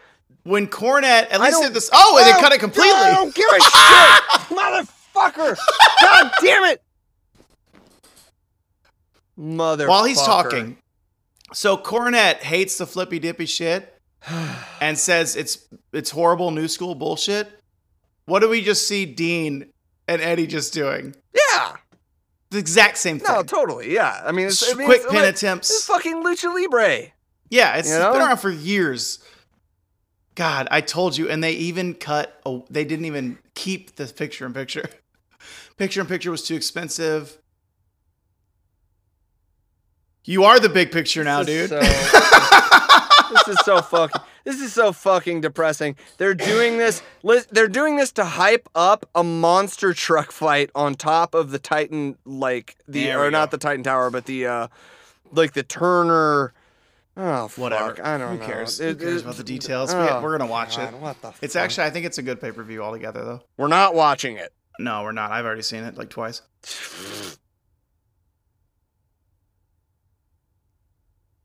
When Cornette at least did this Oh, and they cut it completely. I don't give a shit! [laughs] Motherfucker! God damn it! Mother. While he's talking. So Cornette hates the flippy dippy shit [sighs] and says it's it's horrible new school bullshit. What do we just see Dean and Eddie just doing? Yeah. The exact same thing. No, totally. Yeah. I mean, it's I mean, quick it's, pin like- It's fucking lucha libre. Yeah, it's You been around for years. God, I told you, and they even cut. Oh, they didn't even keep the picture in picture. [laughs] Picture in picture was too expensive. You are the big picture now, dude. so- [laughs] this is so fucking. This is so fucking depressing. They're doing this. They're doing this to hype up a monster truck fight on top of the Titan, like the or we not the Titan Tower, but the uh, like the Turner. Oh, fuck, Whatever. I don't Who know. cares? It- Who cares it- about the details? oh, We- we're gonna watch God, it. What the? It's fuck? actually, I think it's a good pay per view altogether, though. We're not watching it. No, we're not. I've already seen it like twice.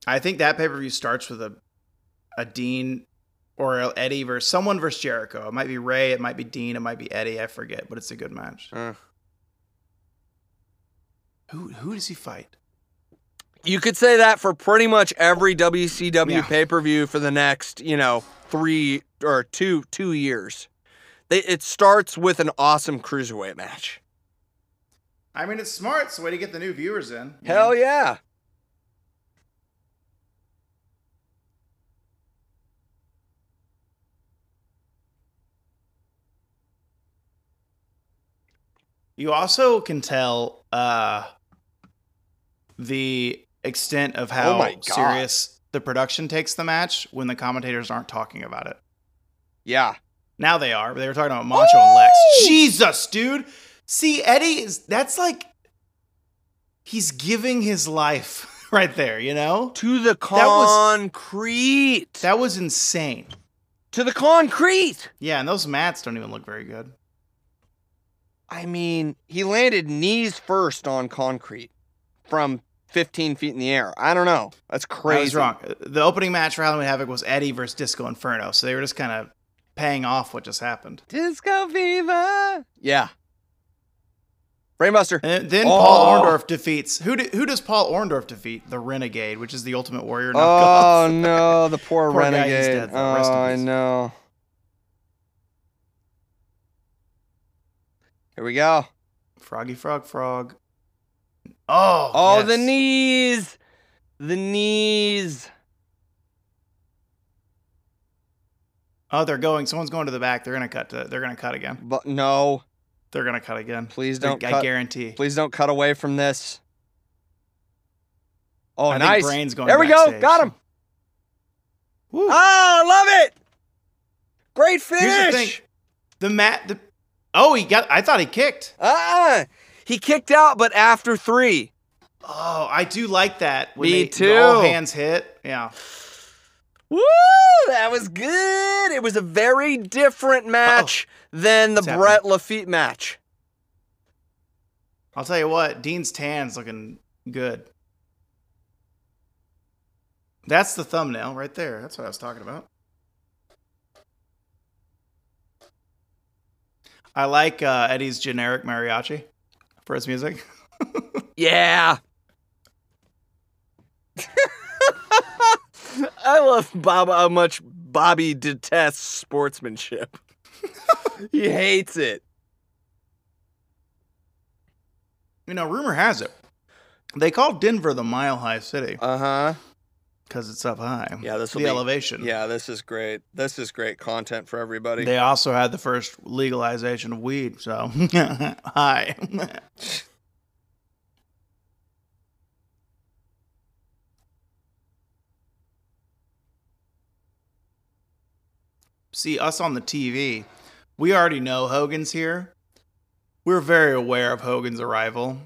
I think that pay per view starts with a a Dean or Eddie versus someone versus Jericho. It might be Ray, it might be Dean, it might be Eddie. I forget, but it's a good match. Uh. Who who does he fight? You could say that for pretty much every WCW Yeah. pay per view for the next, you know, three or two two years. They, it starts with an awesome cruiserweight match. I mean, it's smart. It's a way to get the new viewers in. Hell know? yeah! You also can tell uh, the extent of oh how Oh serious the production takes the match when the commentators aren't talking about it. Yeah. Now they are, but they were talking about Macho and Lex. Oh! Jesus, dude. See, Eddie is that's like he's giving his life [laughs] right there, you know? To the concrete. That was- concrete. That was insane. to the concrete. Yeah, and those mats don't even look very good. I mean, he landed knees first on concrete from 15 feet in the air. I don't know. That's crazy. I was wrong. The opening match for Halloween Havoc was Eddie versus Disco Inferno, so they were just kind of paying off what just happened. Disco Viva. Yeah. Brainbuster. And then Oh. Paul Orndorff defeats who? Do, who does Paul Orndorff defeat? The Renegade, which is the Ultimate Warrior Oh [laughs] no, the poor, Poor guy, he's renegade. dead. Rest oh, in I peace. know. Here we go. Froggy Frog Frog. Oh, Oh, the knees. The knees. Oh, they're going. Someone's going to the back. They're gonna cut. To, they're gonna cut again. But no, They're gonna cut again. please don't I cut. guarantee. Please don't cut away from this. Oh, I nice. Brain's going. there we go. Got him. Woo. Oh, I love it. Great Here's the thing. finish. The mat. The oh, he got. I thought he kicked. Ah, he kicked out, but after three. Oh, I do like that. When Me they, the All hands hit. Yeah. Woo! That was good. It was a very different match than the What's Bret Lafitte match. I'll tell you what. Dean's tan's looking good. That's the thumbnail right there. That's what I was talking about. I like uh, Eddie's generic mariachi for his music. Yeah. [laughs] I love Bob how much Bobby detests sportsmanship. [laughs] he hates it. You know, rumor has it they call Denver the Mile High City Uh huh. Because it's up high. Yeah, this will the be elevation. Yeah, this is great. This is great content for everybody. They also had the first legalization of weed, so [laughs] hi. See, us on the TV, we already know Hogan's here. We're very aware of Hogan's arrival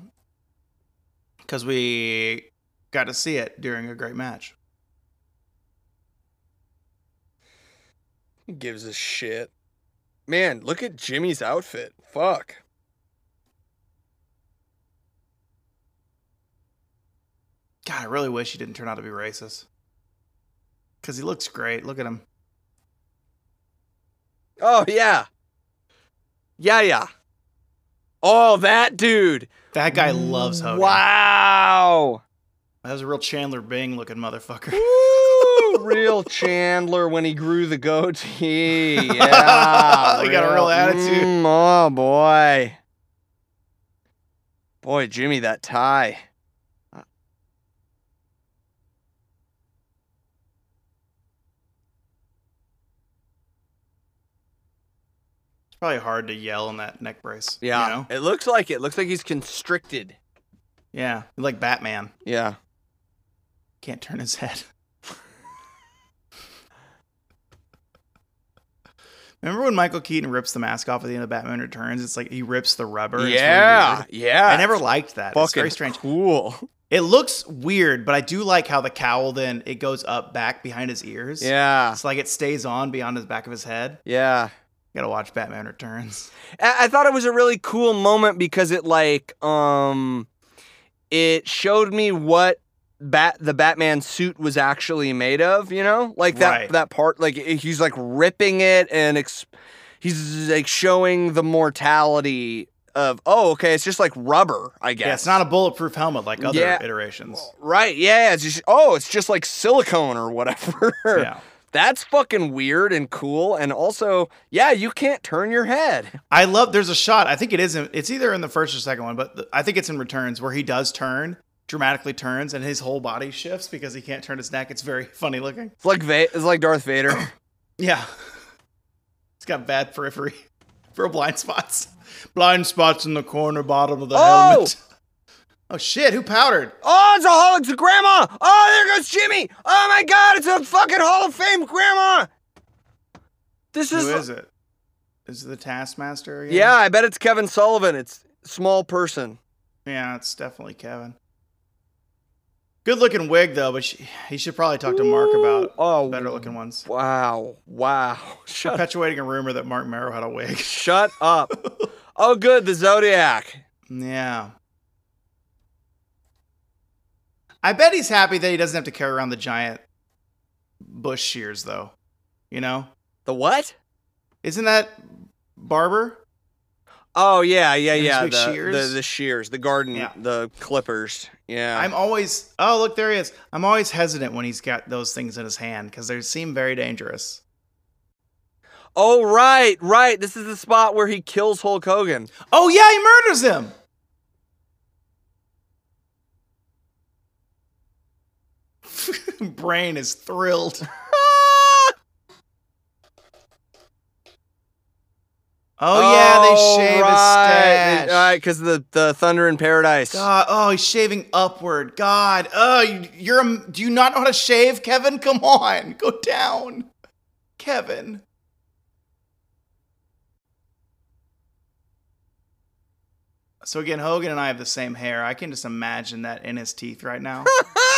because we got to see it during a great match. Gives a shit? Man, look at Jimmy's outfit. Fuck. God, I really wish he didn't turn out to be racist. Because he looks great. Look at him. Oh yeah. Yeah, yeah. Oh, that dude. That guy loves Hogan. Wow. That was a real Chandler Bing looking motherfucker. Real [laughs] Chandler when he grew the goatee. [laughs] Yeah. He got a real attitude. Mm, oh boy. Boy, Jimmy, that tie. It's probably hard to yell in that neck brace. Yeah. You know? It looks like it. Looks like he's constricted. Yeah. Like Batman. Yeah. Can't turn his head. Remember when Michael Keaton rips the mask off at the end of Batman Returns? It's like he rips the rubber. It's really Yeah. Yeah. I never liked that. It's very strange. cool. It looks weird, but I do like how the cowl then it goes up back behind his ears. Yeah. It's like it stays on beyond his back of his head. Yeah. Gotta watch Batman Returns. I, I thought it was a really cool moment because it like um it showed me what bat the Batman suit was actually made of, you know? Like that Right. that part like he's like ripping it and ex- he's like showing the mortality of oh okay, it's just like rubber, I guess. Yeah, it's not a bulletproof helmet like other Yeah. iterations. Right, yeah, it's just oh, it's just like silicone or whatever. Yeah. [laughs] That's fucking weird and cool and also, yeah, you can't turn your head. [laughs] I love. There's a shot. I think it is. In, it's either in the first or second one, but I think it's in Returns where he does turn, dramatically turns, and his whole body shifts because he can't turn his neck. It's very [laughs] funny looking. It's like Va- it's like Darth Vader. [clears throat] Yeah, it's got bad periphery [laughs] for blind spots. Blind spots in the corner bottom of the Oh! helmet. Oh shit! Who powdered? Oh, it's a Hall. It's a grandma. Oh, there goes Jimmy. Oh my God, it's a fucking Hall of Fame grandma. This is. Who is, it? Is it the Taskmaster? Again? Yeah, I bet it's Kevin Sullivan. It's small person. Yeah, it's definitely Kevin. Good looking wig though, but she, he should probably talk to Marc about oh, better looking ones. Wow. Wow. [laughs] Shut Perpetuating a rumor that Marc Mero had a wig. [laughs] Shut up. oh, good. The Zodiac. Yeah. I bet he's happy that he doesn't have to carry around the giant bush shears, though. You know? The what? Isn't that Barber? Oh yeah, yeah, yeah. The, shears? the the shears, the garden, Yeah. the clippers. Yeah. I'm always, oh, look, there he is. I'm always hesitant when he's got those things in his hand because they seem very dangerous. oh right, right. This is the spot where he kills Hulk Hogan. Oh, yeah, he murders him. [laughs] Brain is thrilled. [laughs] Oh, yeah, they oh, shave his stash. Right, because the the Thunder in Paradise. God, oh, he's shaving upward. God, oh, you, you're. A, do you not know how to shave, Kevin? [laughs] Come on, go down, Kevin. So again, Hogan and I have the same hair. I can just imagine that in his teeth right now. [laughs]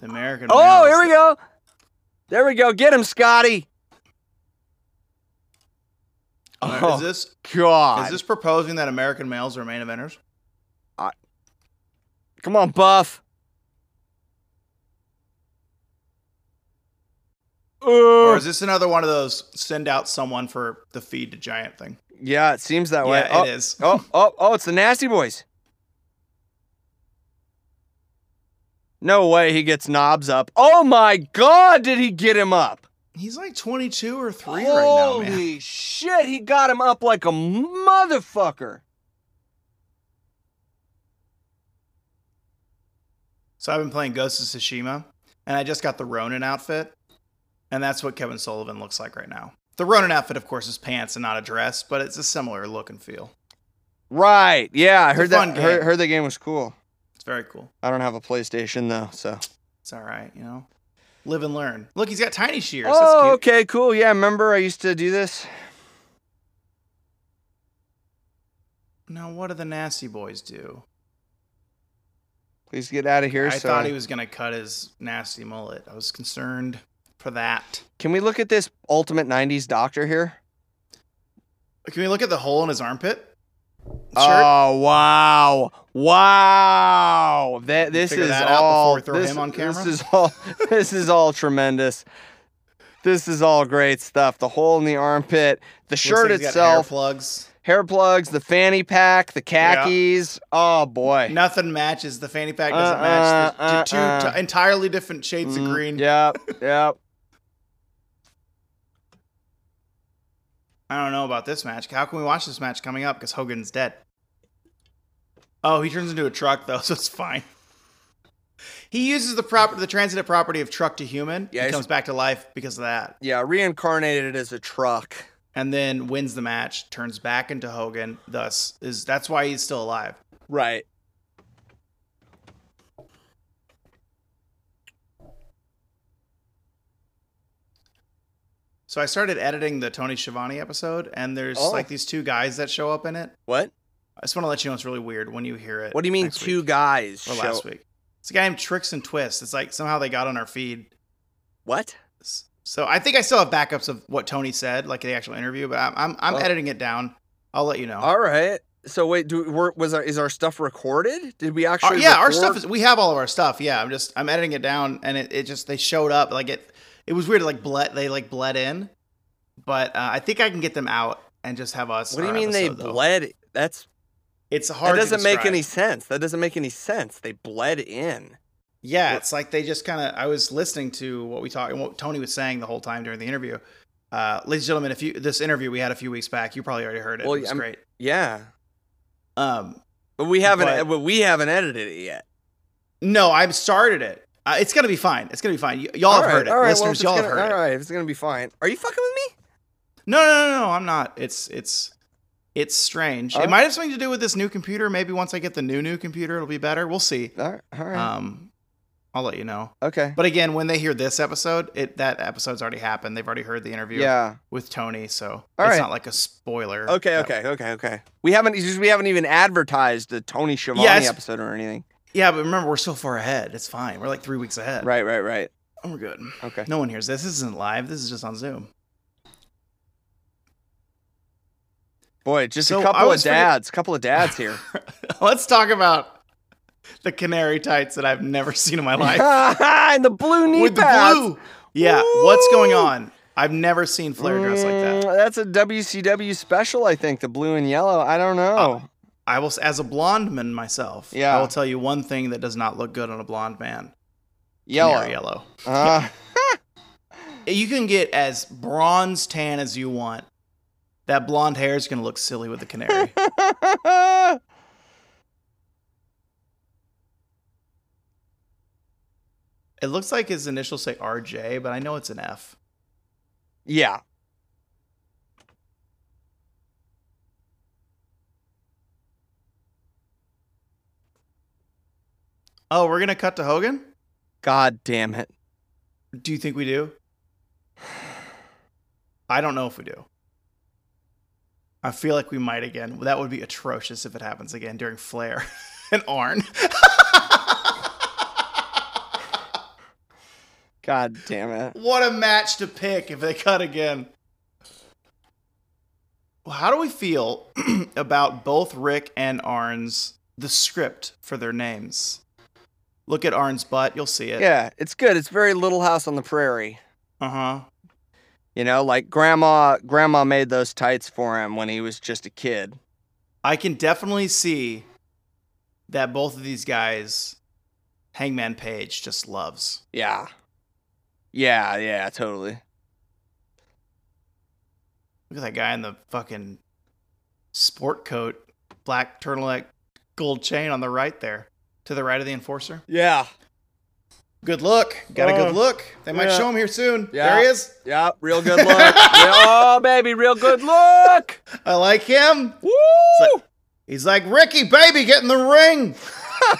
The American. oh, here we go. There we go. Get him, Scotty. Oh, Is this God. is this proposing that American males are main eventers? Come on, Buff. Or is this another one of those send out someone for the feed to giant thing? yeah, it seems that way. Yeah, oh, it is. oh, oh, oh, it's the Nasty Boys. No way he gets Knobbs up. Oh my God, did he get him up? He's like 22 or 3 right now, man. Holy shit, he got him up like a motherfucker. So I've been playing Ghost of Tsushima, and I just got the Ronin outfit, and that's what Kevin Sullivan looks like right now. The Ronin outfit, of course, is pants and not a dress, but it's a similar look and feel. Right. Yeah, I heard that. Heard, heard the game was cool. It's very cool. I don't have a PlayStation though, so. It's all right, you know. Live and learn. Look, he's got tiny shears. Oh, that's cute. okay, cool. Yeah, remember I used to do this. Now, what do the nasty boys do? Please get out of here. I so- thought he was gonna cut his nasty mullet. I was concerned for that. Can we look at this ultimate '90s doctor here? Can we look at the hole in his armpit? Oh, shirt? Oh wow, wow! That this is that all. we throw this, him on camera? This is all. [laughs] this is all tremendous. This is all great stuff. The hole in the armpit, the shirt like he's hair itself, plugs. hair plugs, the fanny pack, the khakis. Oh boy. Nothing matches. The fanny pack doesn't Uh-uh, match. The, the two uh-uh. t- entirely different shades of Mm, green. Yep, [laughs] yep. I don't know about this match. How can we watch this match coming up? Because Hogan's dead. Oh, he turns into a truck though, [laughs] so it's fine. He uses the proper the transitive property of truck to human. Yeah, he comes back to life because of that, Yeah, reincarnated as a truck. and then wins the match. Turns back into Hogan. Thus, is that's why he's still alive. Right. So I started editing the Tony Schiavone episode, and there's Oh. like these two guys that show up in it. What? I just want to let you know it's really weird when you hear it. What do you mean two week, guys? or show- last week? It's a guy named Tricks and Twist. It's like somehow they got on our feed. What? So I think I still have backups of what Tony said, like the actual interview, but I'm I'm, I'm Oh. editing it down. I'll let you know. All right. So wait, do were, was our is our stuff recorded? Did we actually? yeah, our stuff is we have all of our stuff. Yeah, I'm just I'm editing it down, and it, it just they showed up like it. It was weird, like bled they like bled in, but uh, I think I can get them out and just have us. What do you mean they episode, though. bled? That's It's hard. that doesn't make any sense. That doesn't make any sense. They bled in. Yeah, it's like they just kind of. I was listening to what we talked and what Tony was saying the whole time during the interview. Uh, ladies and gentlemen, if you this interview we had a few weeks back, you probably already heard it. Well, it was I'm- great. Yeah, Um, but we haven't. But- But, we haven't edited it yet. no, I've started it. Uh, it's gonna be fine. It's gonna be fine. Y- y'all All have right, heard it, all right, listeners. it's y'all gonna, have heard All it. right, if it's gonna be fine. Are you fucking with me? No, no, no, no. I'm not. It's it's it's strange. All it right. might have something to do with this new computer. Maybe once I get the new new computer, it'll be better. We'll see. All right. All right. Um, I'll let you know. Okay. But again, when they hear this episode, it that episode's already happened. They've already heard the interview Yeah. with Tony, so All it's right. not like a spoiler. Okay. Okay. Okay. Okay. We haven't. We haven't even advertised the Tony Schiavone Yeah, episode or anything. Yeah, but remember, we're so far ahead. It's fine. We're like three weeks ahead. Right. Right. Right. We're good. Okay. No one hears this. This isn't live. This is just on Zoom. Boy, just So a couple of dads. A couple of dads here. [laughs] Let's talk about the canary tights that I've never seen in my [laughs] life. and the blue knee With the blue. Yeah. What's going on? I've never seen Flair dress like that. Mm, That's a WCW special, I think. The blue and yellow. I don't know. I will, as a blonde man myself, Yeah. I will tell you one thing that does not look good on a blonde man. yellow. Canary yellow. Uh, [laughs] You can get as bronze tan as you want. That blonde hair is going to look silly with the canary. [laughs] it looks like his initials say RJ, but I know it's an F. yeah. Oh, we're going to cut to Hogan? God damn it. Do you think we do? [sighs] I don't know if we do. I feel like we might again. That would be atrocious if it happens again during Flair [laughs] and Arn. [laughs] God damn it. what a match to pick if they cut again. Well, how do we feel [clears throat] about both Rick and Arn's the script for their names? Look at Arn's butt, you'll see it. Yeah, it's good. It's very Little House on the Prairie. Uh-huh. You know, like grandma grandma made those tights for him when he was just a kid. I can definitely see that both of these guys Hangman Page just loves. Yeah. Yeah, yeah, totally. Look at that guy in the fucking sport coat, black turtleneck, gold chain on the right there. To the right of the enforcer. Yeah. Good look. Got a Uh, good look. They might yeah. show him here soon. Yeah. There he is. Yeah, real good [laughs] look. Real- oh, baby, real good look. I like him. Woo! He's like, Ricky, baby, get in the ring.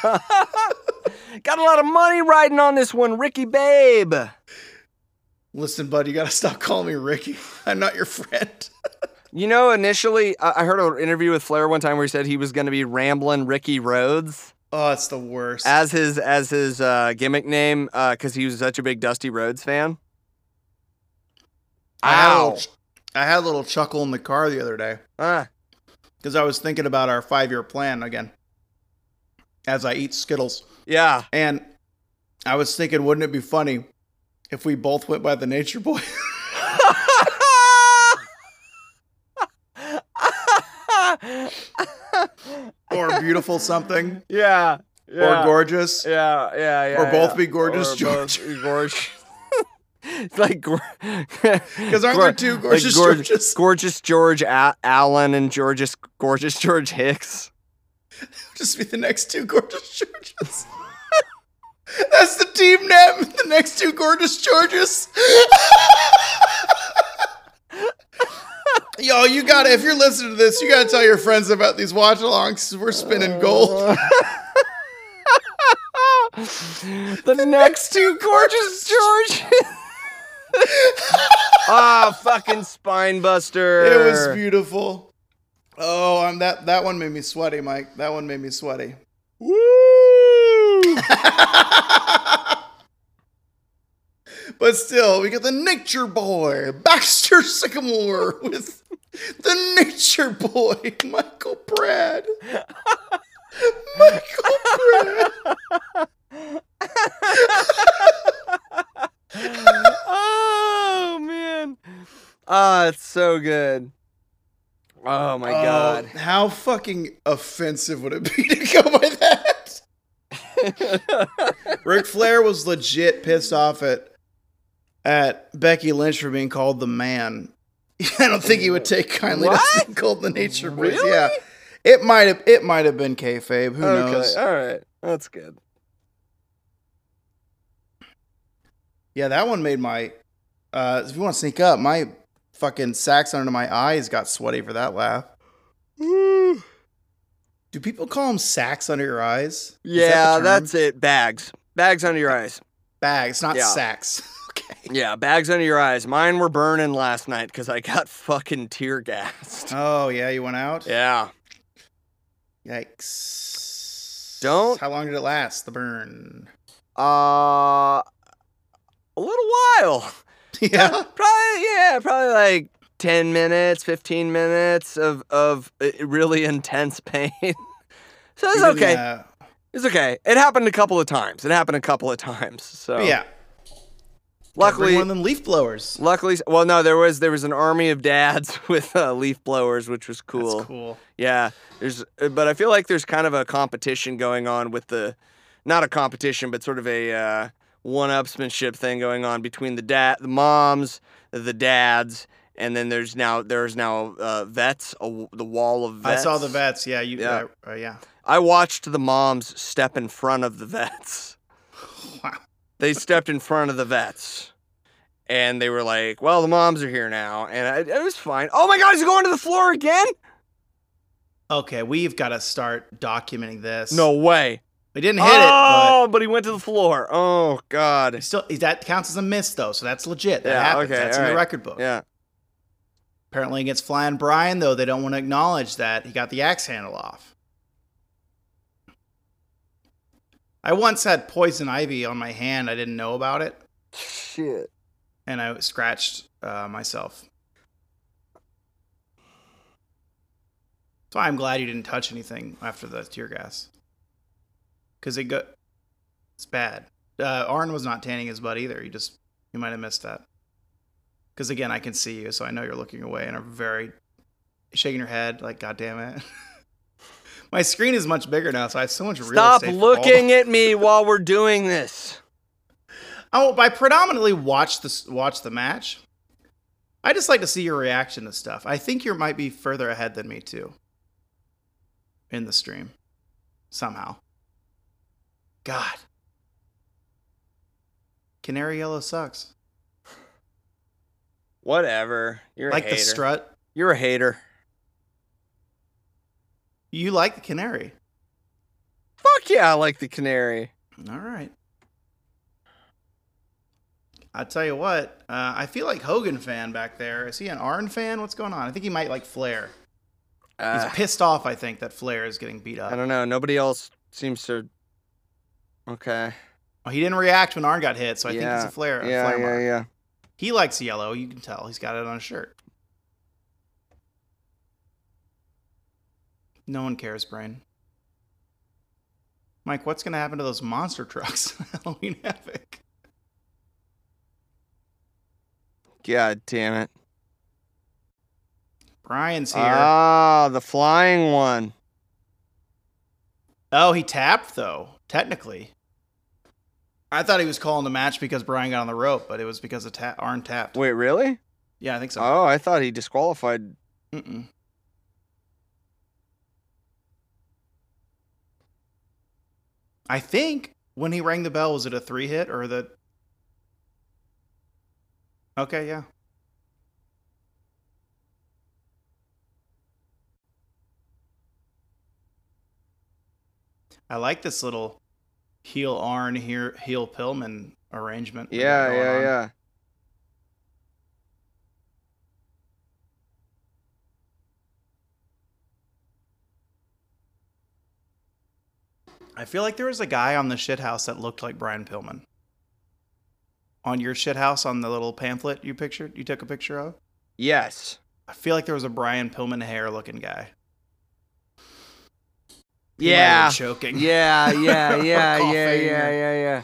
[laughs] Got a lot of money riding on this one, Ricky Babe. Listen, bud, you got to stop calling me Ricky. [laughs] I'm not your friend. You know, initially, I I heard an interview with Flair one time where he said he was going to be rambling Ricky Rhodes Oh, it's the worst. as his as his uh, gimmick name because he was such a big Dusty Rhodes fan. I had, Ow. little, I had a little chuckle in the car the other day Ah, because I was thinking about our five year plan again as I eat Skittles. yeah. And I was thinking, wouldn't it be funny if we both went by the Nature Boy [laughs] or Beautiful Something yeah, yeah. or Gorgeous? Yeah, yeah, yeah. Or both yeah. be gorgeous Or George. both gorgeous. [laughs] it's like Because aren't there two Gorgeous Georges? Gorgeous George A- Allen and Georgeous Gorgeous George Hicks. [laughs] Just be the next two Gorgeous Georges. [laughs] That's the team name. The next two Gorgeous Georges. Yo, you gotta, if you're listening to this, you gotta tell your friends about these watch alongs. We're spinning gold. [laughs] the next two gorgeous [laughs] George. [laughs] Ah, fucking spine buster. It was beautiful. Oh, I'm that that one made me sweaty, Mike. That one made me sweaty. Woo! But still, we get the Nature Boy, Baxter Sycamore [laughs] with the Nature Boy, Michael Brad. Michael Brad. [laughs] oh man. Ah, it's so good. Oh my Oh, god. How fucking offensive would it be [laughs] to go by that? Ric Flair was legit pissed off at at Becky Lynch for being called the man. [laughs] I don't think he would take kindly to What? being called the Nature. Really? Yeah, it might have it might have been kayfabe. Who okay, knows? all right. That's good. Yeah, that one made my. Uh, if you want to sneak up, my fucking sacks under my eyes got sweaty for that laugh. Do people call them sacks under your eyes? Is that Yeah, term? that's it. Bags. Bags under your eyes. Bags, not Yeah. sacks. [laughs] okay. Yeah, bags under your eyes. Mine were burning last night because I got fucking tear gassed. [laughs] Oh yeah, you went out. Yeah. Yikes. Don't- How long did it last? The burn. Uh, a little while. [laughs] Yeah. Probably, yeah, probably like 10 minutes, 15 minutes of, of uh, really intense [laughs] pain. so it's okay. It's okay. It happened a couple of times. It happened a couple of times. So yeah. Luckily, one of them leaf blowers. luckily, well, no, there was there was an army of dads [laughs] with uh, leaf blowers, which was cool. That's cool. Yeah, there's, uh, but I feel like there's kind of a competition going on with the, not a competition, but sort of a uh, one-upsmanship thing going on between the dad, the moms, the dads, and then there's now there's now uh, vets, a the wall of vets. I saw the vets. Yeah. You. Yeah. Uh, uh, yeah. I watched the moms step in front of the vets. [laughs] Wow. They stepped in front of the vets. And they were like, "Well, the moms are here now," and I, it was fine. Oh my God, is he going to the floor again? Okay, we've got to start documenting this. No way. we didn't hit it, oh, but... he went to the floor. Oh but God. still that counts as a miss though, so that's legit. That Yeah, happens. okay, that's in the record book. Yeah. Apparently against Flying Brian though, they don't want to acknowledge that he got the axe handle off. I once had poison ivy on my hand. I didn't know about it, Shit. and I scratched uh, myself. So I'm glad you didn't touch anything after the tear gas, because it got it's bad. Uh, Arn was not tanning his butt either. You just you might have missed that. Because again, I can see you, so I know you're looking away and are very shaking your head like, "God damn it." [laughs] My screen is much bigger now, so I have so much real Stop estate. for all- looking at me while we're doing this. [laughs] Oh, I predominantly watch the watch the match. I just like to see your reaction to stuff. I think you might be further ahead than me too. In the stream, somehow. God, Canary Yellow sucks. Whatever. You're like the strut. You're a hater. You like the Canary. Fuck yeah, I like the canary. All right. I tell you what, uh, I feel like Hogan fan back there. Is he an Arn fan? What's going on? I think he might like Flair. He's Uh, pissed off. I think that Flair is getting beat up. I don't know. Nobody else seems to. Okay. Oh, he didn't react when Arn got hit, so I think it's a Flair. A yeah, Flair yeah, mark. yeah. He likes yellow. You can tell. He's got it on his shirt. No one cares, Brain. Mike, what's going to happen to those monster trucks? [laughs] Halloween Havoc. God damn it. Brian's here. Ah, the flying one. oh, he tapped, though, technically. I thought he was calling the match because Brian got on the rope, but it was because of ta- Arn tapped. Wait, really? Yeah, I think so. Oh, I thought he disqualified. Mm-mm. I think when he rang the bell, was it a three hit or the? Okay, yeah. I like this little heel Arn here, heel Pillman arrangement. Yeah, yeah, on. yeah. I feel like there was a guy on the shithouse that looked like Brian Pillman. On your shithouse on the little pamphlet you pictured, you took a picture of. Yes. I feel like there was a Brian Pillman hair looking guy. He Yeah. choking. Yeah, yeah, [laughs] yeah, yeah, yeah, yeah, yeah.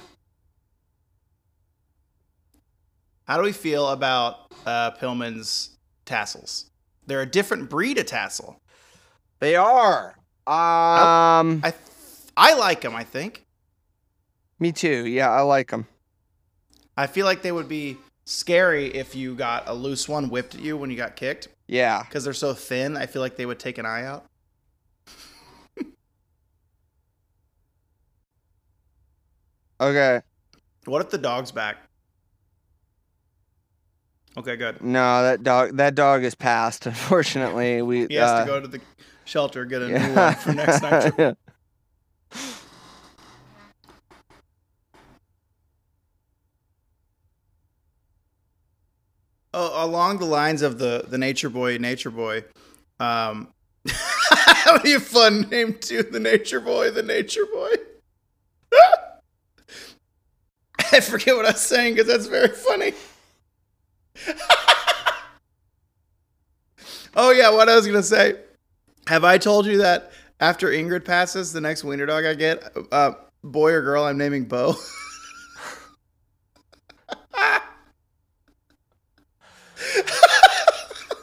How do we feel about uh, Pillman's tassels? They're a different breed of tassel. They are. Um, I I like them. I think. me too. Yeah, I like them. I feel like they would be scary if you got a loose one whipped at you when you got kicked Yeah. because they're so thin. I feel like they would take an eye out. Okay. What if the dog's back? Okay, good. No, that dog. That dog is passed. [laughs] Unfortunately, we. He has uh, to go to the shelter get a new one for next night. [laughs] Oh, along the lines of the the Nature Boy, Nature Boy. Um, that would be a fun name too. The Nature Boy, the Nature Boy. [laughs] I forget what I was saying because that's very funny. [laughs] oh yeah, what I was gonna say. Have I told you that after Ingrid passes, the next wiener dog I get, uh, boy or girl, I'm naming Bo. [laughs]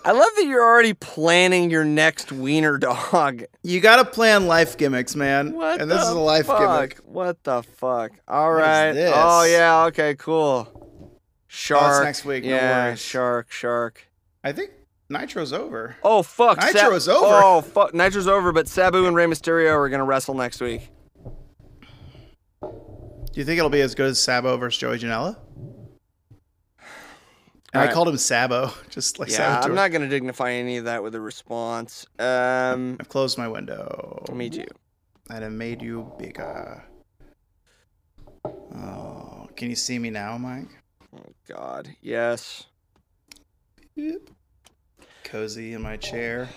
I love that you're already planning your next wiener dog. you gotta plan life gimmicks, man. What and this the is a life fuck? gimmick. What the fuck? All What right. Oh, this? Oh yeah. Okay. Cool. Oh, shark. next week, no Yeah. worries. shark. Shark. I think Nitro's over. Oh fuck. Nitro's is over. Oh fuck. Nitro's over, but Sabu and Rey Mysterio are gonna wrestle next week. Do you think it'll be as good as Sabo versus Joey Janela? And I Alright. called him Sabo, [laughs] just like yeah. I'm not gonna dignify any of that with a response. Um. I've closed my window. Me too. And I made you bigger. Oh, can you see me now, Mike? Oh God. Yes. Yep. Cozy in my chair.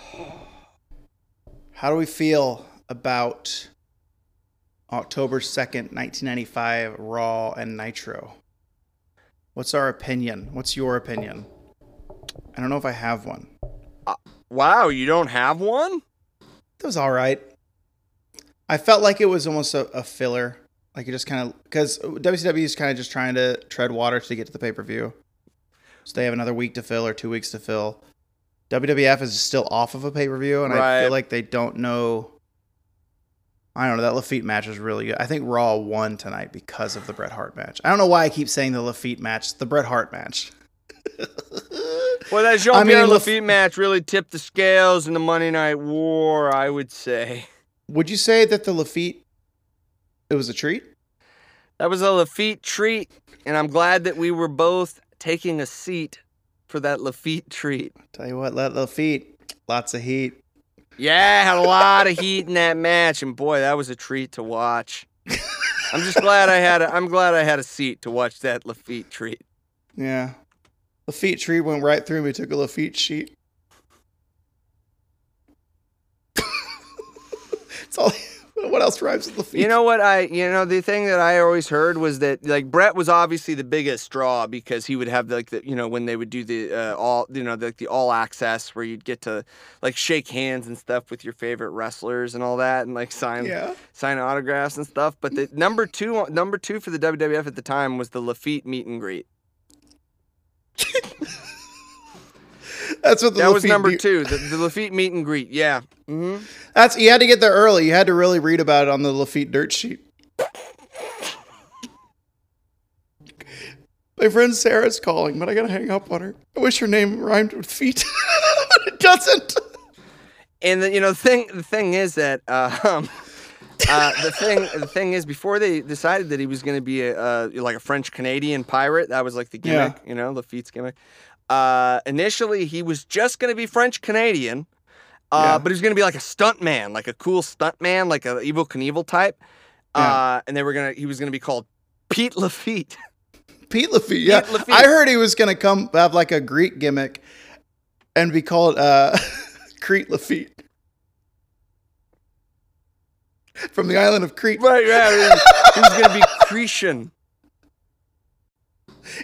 How do we feel about October 2nd, 1995 Raw and Nitro? What's our opinion? What's your opinion? I don't know if I have one. Uh, wow. You don't have one? That was all right. I felt like it was almost a, a filler. Like it just kind of because WCW is kind of just trying to tread water to get to the pay per view. So they have another week to fill or two weeks to fill. WWF is still off of a pay per view, and I feel like they don't know. I don't know. That Lafitte match was really good. I think Raw won tonight because of the Bret Hart match. I don't know why I keep saying the Lafitte match. The Bret Hart match. [laughs] Well, that Jean I mean, Pierre Laf- Lafitte match really tipped the scales in the Monday Night War. I would say Would you say that the Lafitte it was a treat? that was a Lafitte treat, and I'm glad that we were both taking a seat for that Lafitte treat. Tell you what, Lafitte, lots of heat. Yeah, had a lot of heat in that match, and boy, that was a treat to watch. I'm just glad I had a, I'm glad I had a seat to watch that Lafitte treat. Yeah. Lafitte treat went right through me, took a Lafitte sheet. [laughs] it's all [laughs] what else rhymes with Lafitte? You know what I you know the thing that I always heard was that like Bret was obviously the biggest draw because he would have like the you know when they would do the uh, all you know like the all access where you'd get to like shake hands and stuff with your favorite wrestlers and all that and like sign Yeah. sign autographs and stuff. But the number two number two for the WWF at the time was the Lafitte meet and greet. [laughs] That's what the That was number be- two, the, the Lafitte meet and greet. Yeah. hmm That's you had to get there early. You had to really read about it on the Lafitte dirt sheet. My friend Sarah's calling, but I gotta hang up on her. I wish her name rhymed with feet, [laughs] but it doesn't. And the, you know the thing the thing is that uh, [laughs] um, uh, the thing the thing is before they decided that he was going to be a uh, like a French Canadian pirate that was like the Yeah. gimmick you know Lafitte's gimmick. Uh, initially he was just going to be French Canadian, uh, Yeah. but he was going to be like a stunt man, like a cool stunt man, like a Evel Knievel type. Yeah. Uh, and they were gonna he was going to be called Pete Lafitte. [laughs] Pete Lafitte. Yeah, Pete Lafitte. I heard he was gonna come have like a Greek gimmick and be called uh, [laughs] Crete Lafitte from the island of Crete. right, right. [laughs] He was, he was going to be Cretan.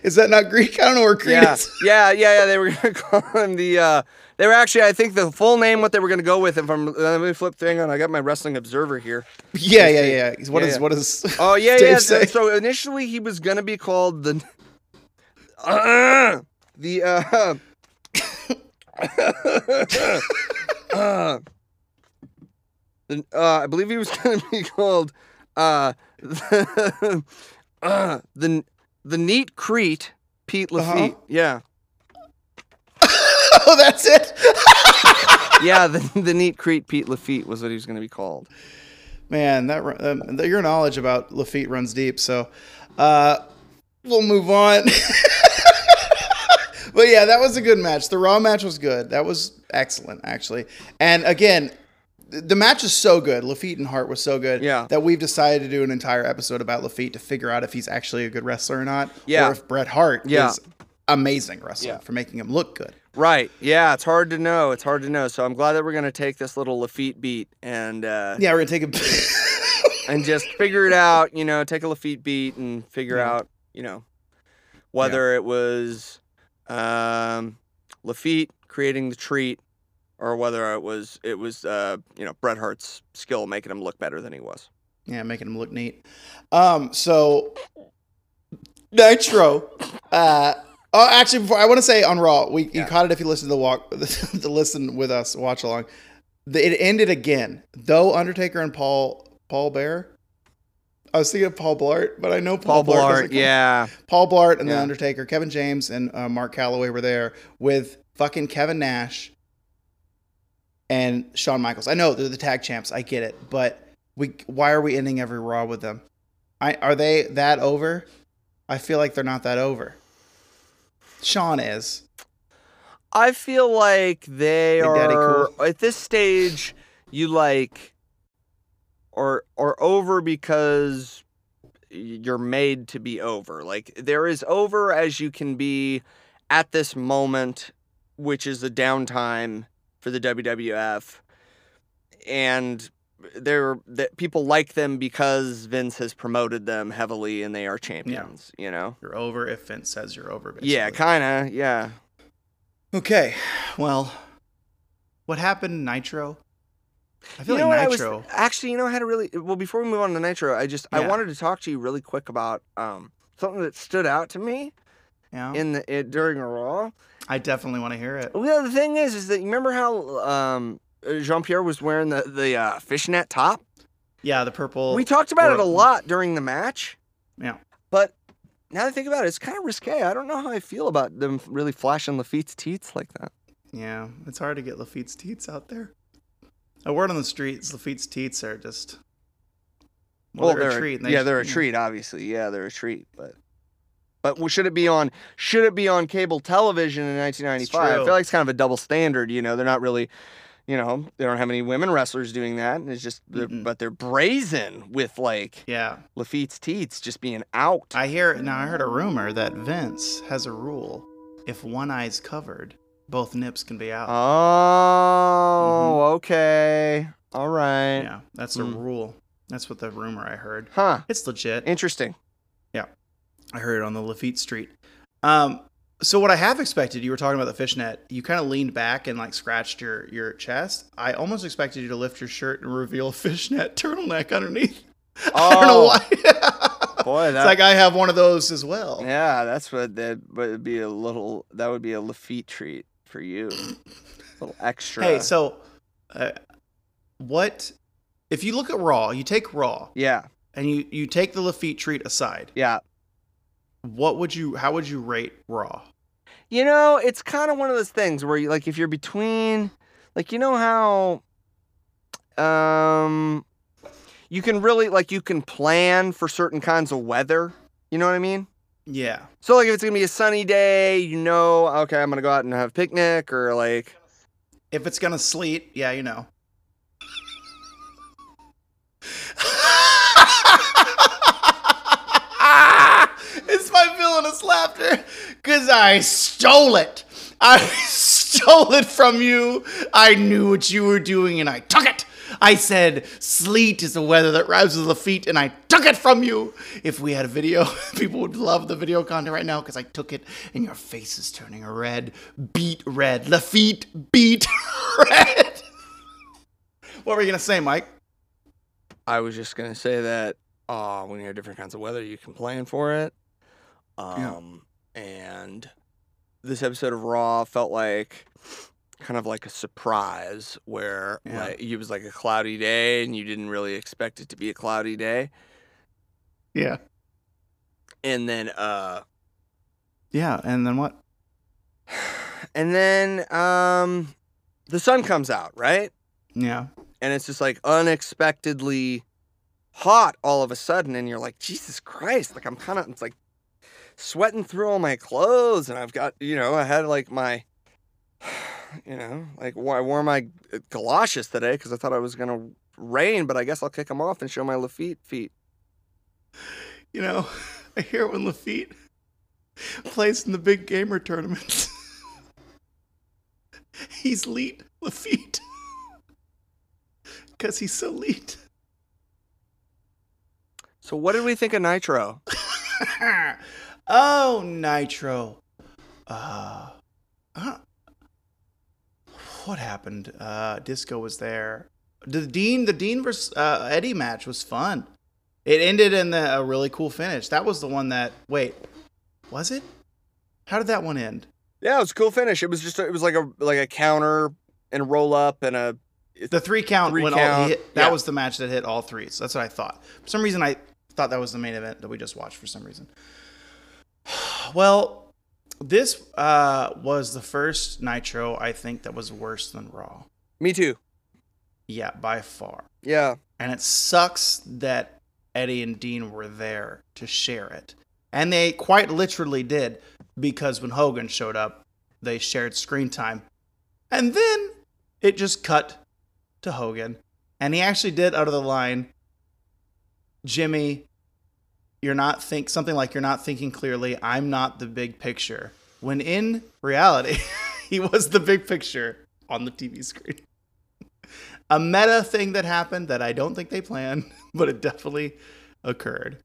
Is that not Greek? I don't know where Crete Yeah, is. yeah, yeah, yeah. They were gonna [laughs] call him the. Uh, they were actually, I think, the full name. What they were gonna go with. If I'm, let me flip thing on. I got my wrestling observer here. Yeah, yeah, yeah. What Yeah, is yeah. what is? [laughs] Oh yeah, Dave yeah. say? So initially, he was gonna be called the. Uh, [laughs] the. Uh, uh, the, uh, I believe he was gonna be called. Uh, the, uh, the the neat Crete Pete Uh-huh. Lafitte. Yeah. [laughs] oh, that's it. [laughs] yeah, the, the neat Crete Pete Lafitte was what he was going to be called. Man, that um, your knowledge about Lafitte runs deep. So, uh, we'll move on. [laughs] but yeah, that was a good match. The Raw match was good. That was excellent, actually. And again, the match is so good. Lafitte and Hart was so good. Yeah. That we've decided to do an entire episode about Lafitte to figure out if he's actually a good wrestler or not. Yeah. Or if Bret Hart Yeah. is amazing wrestling Yeah. for making him look good. Right. Yeah, it's hard to know. It's hard to know. So I'm glad that we're gonna take this little Lafitte beat and uh, Yeah, we're gonna take a. [laughs] and just figure it out. You know, take a Lafitte beat and figure Yeah. out. You know, whether it was um, Lafitte creating the treat, or whether it was it was uh, you know Bret Hart's skill making him look better than he was. Yeah, making him look neat. Um, so Nitro. Uh, oh, actually, before I want to say on Raw, we you caught it if you listened to the walk [laughs] to listen with us, watch along. The, it ended again, though. Undertaker and Paul Paul Bear. I was thinking of Paul Blart, but I know Paul, Paul Blart. Blart, yeah, Paul Blart and Yeah. the Undertaker, Kevin James and uh, Mark Calaway were there with fucking Kevin Nash and Shawn Michaels. I know they're the tag champs. I get it, but we why are we ending every Raw with them? I are they that over? I feel like they're not that over. Shawn is. I feel like they Big are cool. at this stage. You like, or or over because you're made to be over. Like there is over as you can be at this moment, which is the downtime for the WWF, and they're that people like them because Vince has promoted them heavily and they are champions. You know. You're over if Vince says you're over. Basically. Yeah, kind of. Yeah. Okay. Well, what happened in Nitro? I feel you know like Nitro. Was actually, you know, I had a really well before we move on to Nitro. I just I wanted to talk to you really quick about um something that stood out to me yeah. in the it, during a Raw. I definitely want to hear it. Well, the thing is, is that you remember how um Jean Pierre was wearing the the uh, fishnet top? Yeah, the purple. we talked about it a lot during the match, yeah. but now that I think about it, it's kind of risque. I don't know how I feel about them really flashing Lafitte's teats like that. Yeah, it's hard to get Lafitte's teats out there. A word on the streets, Lafitte's teats are just. Well, they're, a treat. they yeah, they're a treat. Obviously, yeah, they're a treat. But but should it be on? Should it be on cable television in 1995? I feel like it's kind of a double standard. You know, they're not really. You know, they don't have any women wrestlers doing that. and It's just, they're, but they're brazen with like Yeah, Lafitte's teats just being out. I hear now. I heard a rumor that Vince has a rule: if one eye's covered, both nips can be out. Oh, okay, all right, Mm-hmm. yeah, that's a Mm. rule. That's what the rumor I heard. huh? It's legit. Interesting. I heard it on the Lafitte Street. Um, so what I have expected, you were talking about the fishnet. You kind of leaned back and like scratched your your chest. I almost expected you to lift your shirt and reveal a [laughs] fishnet turtleneck underneath. [laughs] I don't know Oh, why. [laughs] Boy, it's like I have one of those as well. Yeah, that's what that would be a little. That would be a Lafitte treat for you. A [clears throat] little extra. Hey, so uh, what? If you look at Raw, you take Raw yeah, and you you take the Lafitte treat aside. yeah. What would you? How would you rate Raw? You know, it's kind of one of those things where you like if you're between, like you know how, um, you can really like you can plan for certain kinds of weather. You know what I mean? Yeah, So like if it's gonna be a sunny day, you know, okay, I'm gonna go out and have a picnic or like. if it's gonna sleet, yeah, you know. it's my laughter because I stole it. I [laughs] stole it from you. I knew what you were doing and I took it. I said, sleet is the weather that rises the feet, and I took it from you. If we had a video, [laughs] people would love the video content right now because I took it, and your face is turning red, beet red. Lafitte beat [laughs] red. what were you going to say, Mike? I was just gonna say that uh, when you have different kinds of weather, you can plan for it. Um, and this episode of Raw felt like kind of like a surprise, where Yeah. like it was like a cloudy day, and you didn't really expect it to be a cloudy day, Yeah. and then uh, Yeah, and then what? [sighs] and then um, the sun comes out, right? Yeah. and it's just like unexpectedly hot all of a sudden and you're like jesus christ like i'm kind of it's like sweating through all my clothes and i've got you know i had like my [sighs] you know like i wore my uh, galoshes today because i thought i was gonna rain but i guess i'll kick them off and show my lafitte feet You know, [laughs] I hear when Lafitte plays in the big gamer tournaments. [laughs] he's leet Lafitte. [laughs] Because he's so leet. So what did we think of Nitro? Oh, Nitro. Uh, uh, what happened? Uh, Disco was there. The Dean, the Dean versus uh, Eddie match was fun. It ended in the, a really cool finish. That was the one that. Wait, was it? How did that one end? Yeah, it was a cool finish. It was just it was like a like a counter and roll up and a The three count Three when all count, he hit, that yeah. was the match that hit all threes. That's what I thought. For some reason, I thought that was the main event that we just watched. For some reason, well, this uh, was the first Nitro I think that was worse than Raw. me too. Yeah, by far. Yeah. And it sucks that Eddie and Dean were there to share it. And they quite literally did because when Hogan showed up, they shared screen time. And then it just cut to Hogan. And he actually did utter the line, Jimmy, you're not think something like you're not thinking clearly. I'm not the big picture. When in reality, [laughs] he was the big picture on the TV screen [laughs] a meta thing that happened that I don't think they planned, [laughs] but it definitely occurred.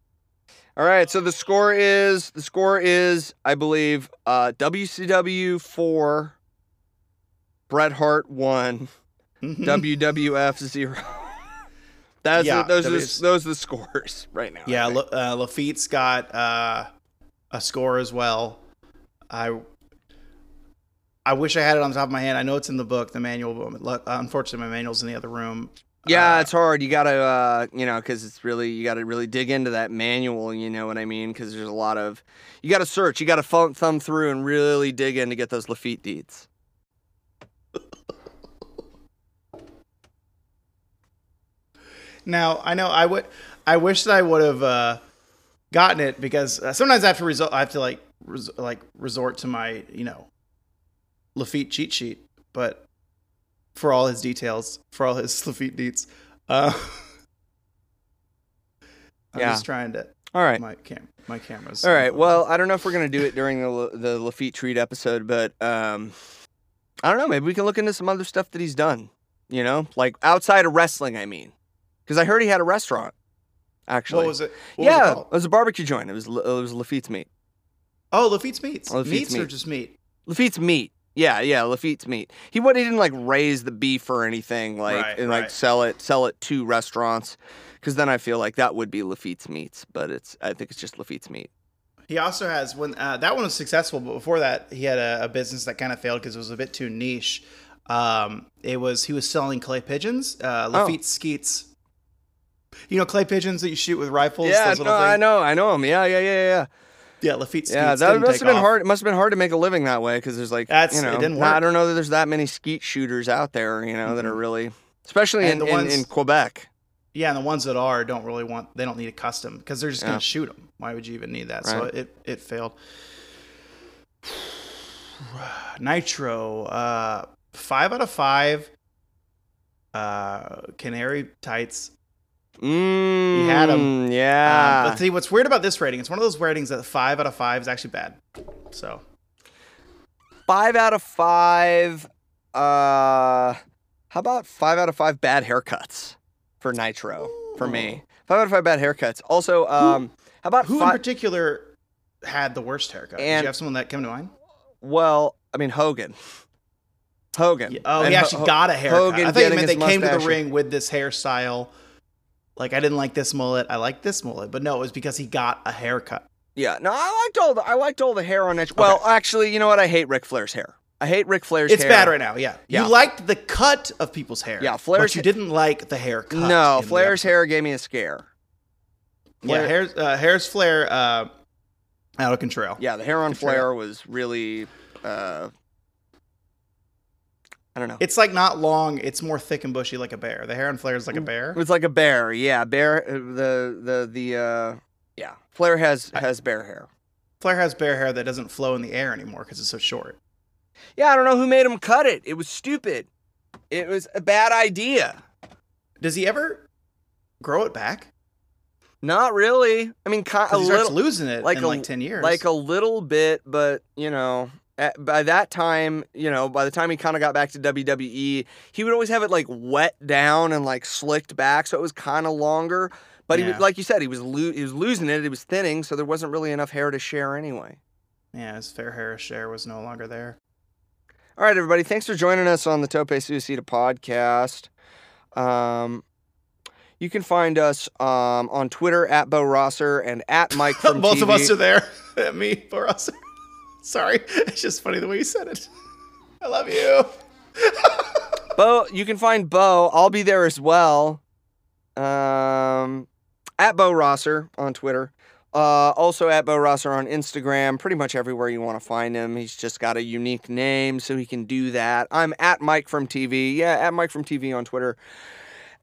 All right, so the score is the score is I believe uh WCW 4 Bret Hart 1 Mhm. WWF 0. That's Yeah, the, those are the, those are the scores [laughs] right now. Yeah. La- uh, Lafitte's got uh, a score as well. I I wish I had it on top of my hand. I know it's in the book, the manual, but unfortunately, my manual's in the other room. Yeah, Uh, it's hard. You gotta, uh, you know, because it's really you gotta really dig into that manual. You know what I mean? Because there's a lot of you gotta search. You gotta thumb through and really dig in to get those Lafitte deeds. Now I know I would. I wish that I would have uh, gotten it because uh, sometimes I have to resort. I have to like res- like resort to my you know Lafitte cheat sheet, but for all his details, for all his [laughs] Lafitte deets, uh, [laughs] I'm Yeah. just trying to. All right. My cam, my cameras. All right. Well, I don't know if we're gonna do it during the the Lafitte treat episode, but um, I don't know. Maybe we can look into some other stuff that he's done. You know, like outside of wrestling. I mean, because I heard he had a restaurant. Actually, what was it? What was it yeah, it, was a barbecue joint. It was it was Lafitte's meat. Oh, Lafitte's meats. Lafitte's meats or just meat? Lafitte's meat. Yeah, yeah, Lafitte's meat. He what he didn't like raise the beef or anything like Right, and like right. sell it sell it to restaurants because then I feel like that would be Lafitte's meats, but it's I think it's just Lafitte's meat. He also has when uh, that one was successful, but before that, he had a, a business that kind of failed because it was a bit too niche. Um, it was he was selling clay pigeons, uh, Lafitte skeets. You know clay pigeons that you shoot with rifles. yeah, those no, I know, I know him. Yeah, yeah, yeah, yeah. Yeah, Lafitte. Yeah, that must have been off. hard. It must have been hard to make a living that way because there's like That's- you know, it didn't not- I don't know that there's that many skeet shooters out there, you know, that are really, especially in, the in, ones- in Quebec. Yeah, and the ones that are don't really want. They don't need a custom because they're just Yeah. gonna shoot them. Why would you even need that? So it it failed. [sighs] Nitro, uh, five out of five. Uh, Canary tights. Mm, had 'em. Yeah. Um, but see, what's weird about this rating? It's one of those ratings that five out of five is actually bad. So five out of five. Uh, how about five out of five bad haircuts for Nitro for me? Five out of five bad haircuts. Also, um, how about who in particular had the worst haircut? Did you have someone that came to mind? well, I mean Hogan. Hogan. Yeah, Oh, And he actually Ho- got a haircut. Hogan I think meant they came to the ring with this hairstyle. Like I didn't like this mullet. I like this mullet, but no, it was because he got a haircut. Yeah, no, I liked all the I liked all the hair on Nitro. Well, actually, you know what? I hate Ric Flair's hair. I hate Ric Flair's hair. It's hair. bad right now. Yeah. Yeah. you liked the cut of people's hair. Yeah, Flair's but you didn't like the haircut. No, Flair's hair gave me a scare. Yeah, hair's uh, hair's Flair uh, out of control. Yeah, the hair on. Flair was really. Uh, I don't know. It's like not long. It's more thick and bushy, like a bear. The hair on Flair is like a bear. It's like a bear. Yeah, bear. uh, The the the. uh Yeah, Flair has has bear hair. Flair has bear hair that doesn't flow in the air anymore because it's so short. Yeah, I don't know who made him cut it. It was stupid. It was a bad idea. Does he ever grow it back? Not really. I mean, a he starts little, losing it like in a- like ten years. like a little bit, but you know, at, by that time, you know, by the time he kind of got back to WWE, he would always have it like wet down and like slicked back, so it was kind of longer. But he, Yeah. was like you said, he was lo- he was losing it. It was thinning, so there wasn't really enough hair to share anyway. yeah, his fair hair share was no longer there. All right, everybody. Thanks for joining us on the Tope Suicida podcast. Um, you can find us um, on Twitter at Bo Rosser and at Mike [laughs] from Both of us are there. [laughs] Me, for us. Sorry, [laughs] it's just funny the way you said it. [laughs] I love you. [laughs] Bo, you can find Bo. I'll be there as well. Um, at Bo Rosser on Twitter. Uh, also at Bo Rosser on Instagram. Pretty much everywhere you want to find him. He's just got a unique name, so he can do that. I'm at Mike from TV. Yeah, at Mike from TV on Twitter.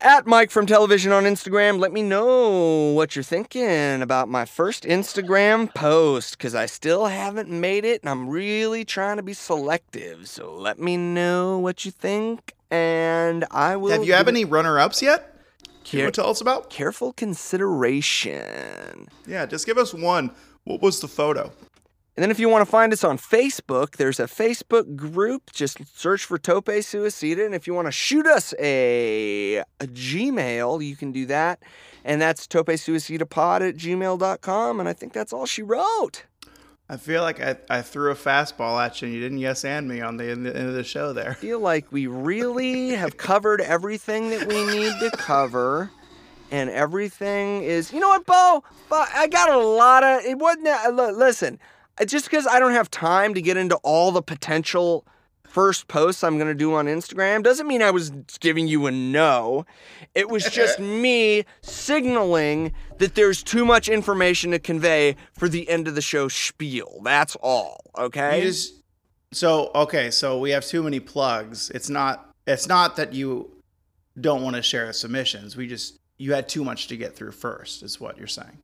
At Mike from Television on Instagram. Let me know what you're thinking about my first Instagram post because I still haven't made it and I'm really trying to be selective. So let me know what you think and I will. Have you have any runner-ups yet? Can you Care- tell us about? careful consideration? Yeah, just give us one. What was the photo? And then if you want to find us on Facebook, there's a Facebook group. Just search for Tope Suicida. And if you want to shoot us a, a Gmail, you can do that. And that's topesuicidapod at gmail.com. And I think that's all she wrote. I feel like I, I threw a fastball at you and you didn't yes and me on the end of the show there. I feel like we really have covered everything that we need to cover. And everything is, you know what, Bo? I got a lot of, it wasn't, listen, just because I don't have time to get into all the potential first posts I'm going to do on Instagram doesn't mean I was giving you a no. It was just [laughs] me signaling that there's too much information to convey for the end of the show spiel. That's all, okay? Just so okay, so we have too many plugs. It's not it's not that you don't want to share submissions. We just you had too much to get through first, is what you're saying.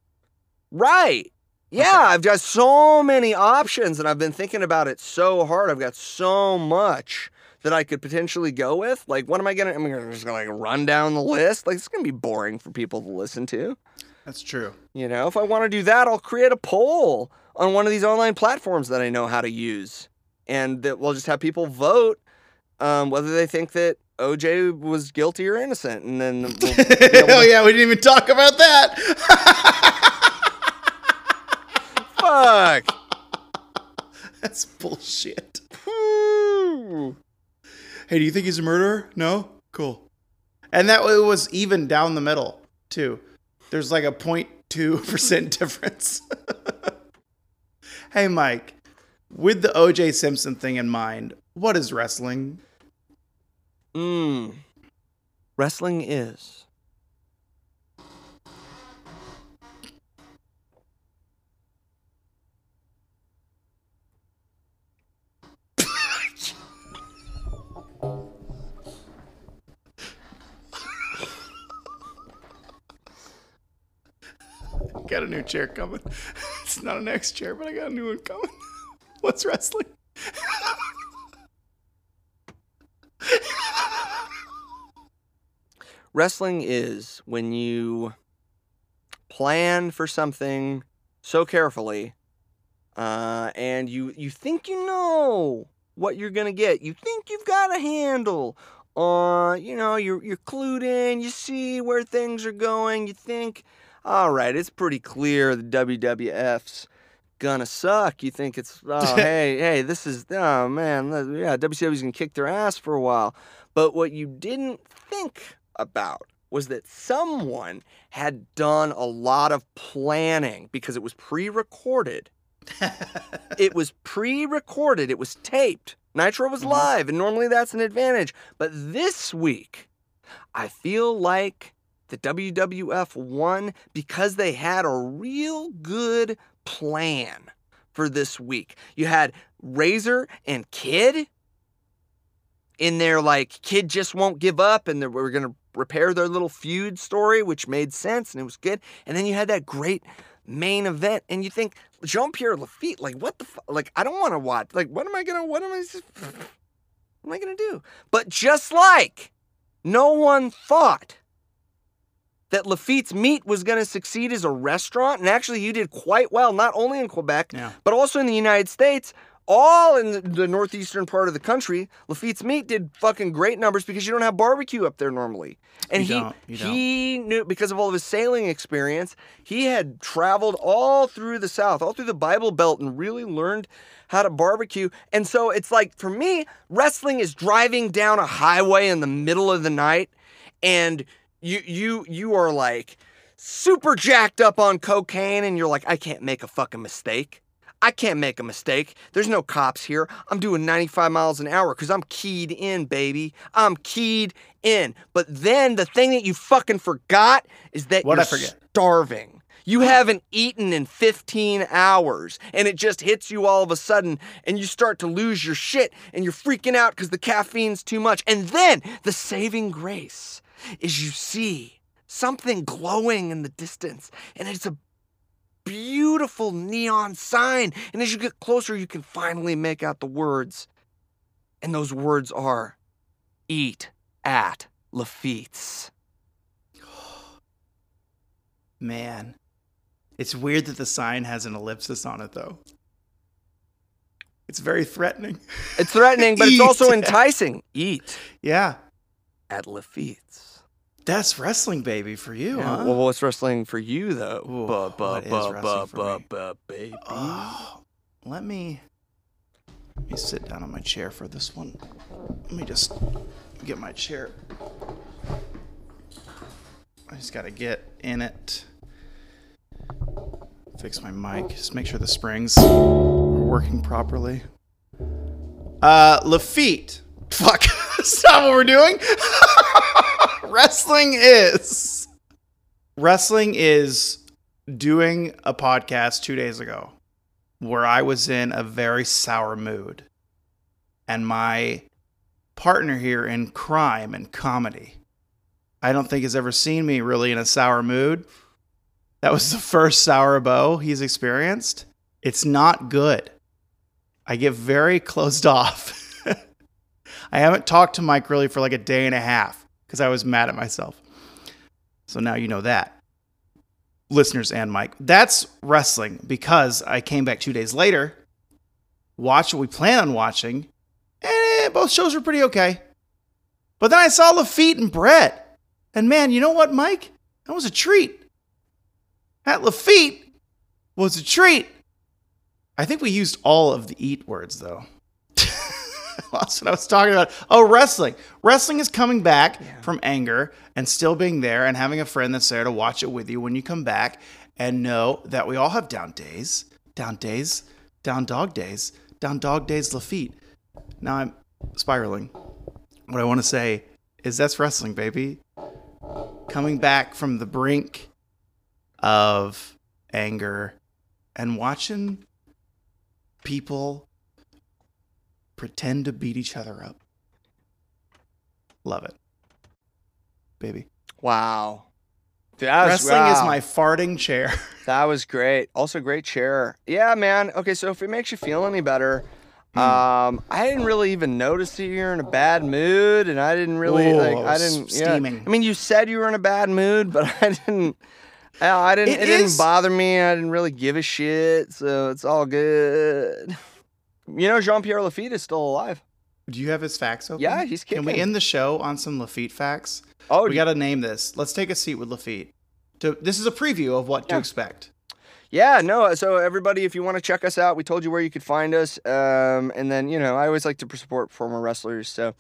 Right. Yeah. I've got so many options and I've been thinking about it so hard. I've got so much that I could potentially go with. Like, what am I gonna? I'm gonna just gonna like run down the list. Like, it's gonna be boring for people to listen to. That's true. You know, if I want to do that, I'll create a poll on one of these online platforms that I know how to use, and that we'll just have people vote um, whether they think that OJ was guilty or innocent, and then we'll, [laughs] oh yeah, we didn't even talk about that. [laughs] fuck. [laughs] That's bullshit. Whew. Hey, do you think he's a murderer? No? Cool. And that it was even down the middle, too. There's like a 0.2% [laughs] difference. [laughs] hey, Mike, with the OJ Simpson thing in mind, what is wrestling? Mm. Wrestling is. Got a new chair coming. [laughs] It's not an X chair, but I got a new one coming. [laughs] What's wrestling? [laughs] Wrestling is when you plan for something so carefully, uh, and you you think you know what you're gonna get. You think you've got a handle on, you know, you're you're clued in. You see where things are going. You think, all right, it's pretty clear the WWF's gonna suck. You think it's [laughs] oh hey hey this is oh man yeah WCW's gonna kick their ass for a while. But what you didn't think about was that someone had done a lot of planning because it was pre-recorded. [laughs] it was pre-recorded. It was taped. Nitro was Mhm. live, and normally that's an advantage. But this week, I feel like the WWF won because they had a real good plan for this week. You had Razor and Kid in there, like Kid just won't give up, and they we're gonna repair their little feud story, which made sense and it was good. And then you had that great main event, and you think Jean Pierre Lafitte, like what the fu- like I don't want to watch. Like what am I gonna? What am I? What am I gonna do? But just like no one thought that Lafitte's Meat was going to succeed as a restaurant, and actually, you did quite well, not only in Quebec, Yeah. but also in the United States. All in the- the northeastern part of the country, Lafitte's Meat did fucking great numbers because you don't have barbecue up there normally. And You he don't, don't. he knew because of all of his sailing experience, he had traveled all through the South, all through the Bible Belt, and really learned how to barbecue. And so it's like for me, wrestling is driving down a highway in the middle of the night, and you you you are like super jacked up on cocaine, and you're like, I can't make a fucking mistake. I can't make a mistake. There's no cops here. I'm doing 95 miles an hour because I'm keyed in, baby. I'm keyed in. But then the thing that you fucking forgot is that What'd you're I forget? starving. You haven't eaten in 15 hours, and it just hits you all of a sudden, and you start to lose your shit, and you're freaking out because the caffeine's too much. And then the saving grace is you see something glowing in the distance, and it's a beautiful neon sign. And as you get closer, you can finally make out the words. And those words are Eat at Lafitte's. [gasps] Man. It's weird that the sign has an ellipsis on it, though. It's very threatening. It's threatening, but it's [laughs] also enticing. Eat Yeah. at Lafitte's. That's wrestling, baby, for you, Yeah, huh? Well, what's wrestling for you, though? Ooh, Ba- ba- what is ba- wrestling ba- for ba- me? ba- baby. Oh, let me let me sit down on my chair for this one. Let me just get my chair. I just gotta get in it. Fix my mic. Just make sure the springs are working properly. Uh, Lafitte. Fuck. [laughs] Stop what we're doing. [laughs] Wrestling is. Wrestling is doing a podcast two days ago where I was in a very sour mood. And my partner here in crime and comedy, I don't think has ever seen me really in a sour mood. That was the first sour Bo he's experienced. It's not good. I get very closed [laughs] off. I haven't talked to Mike really for like a day and a half because I was mad at myself. So now you know that listeners and Mike. That's wrestling because I came back two days later, watched what we plan on watching, and eh, both shows were pretty okay. But then I saw Lafitte and Bret, and man, you know what, Mike? That was a treat. That Lafitte was a treat. I think we used all of the eat words though. That's what I was talking about. Oh, wrestling. Wrestling is coming back from anger and still being there and having a friend that's there to watch it with you when you come back and know that we all have down days, down days, down dog days, down dog days, Lafitte. Now I'm spiraling. What I want to say is that's wrestling, baby. Coming back from the brink of anger and watching people pretend to beat each other up. Love it. Baby. Wow. That was, Wrestling is my farting chair. [laughs] That was great. Also, great chair. Yeah, man. Okay, so if it makes you feel any better, Hmm. um, I didn't really even notice that you're in a bad mood, and I didn't really Ooh, like. I didn't. Yeah. steaming. I mean, you said you were in a bad mood, but [laughs] I didn't. I I didn't. It It, didn't bother me. I didn't really give a shit, so it's all good. You know, Jean Pierre Lafitte is still alive. Do you have his facts open? Yeah, he's Can we end the show on some Lafitte facts? Oh, we got to name this. Let's take a seat with Lafitte. To, this is a preview of what to expect. Yeah, no. So everybody, if you want to check us out, we told you where you could find us. Um, and then you know, I always like to support former wrestlers. So,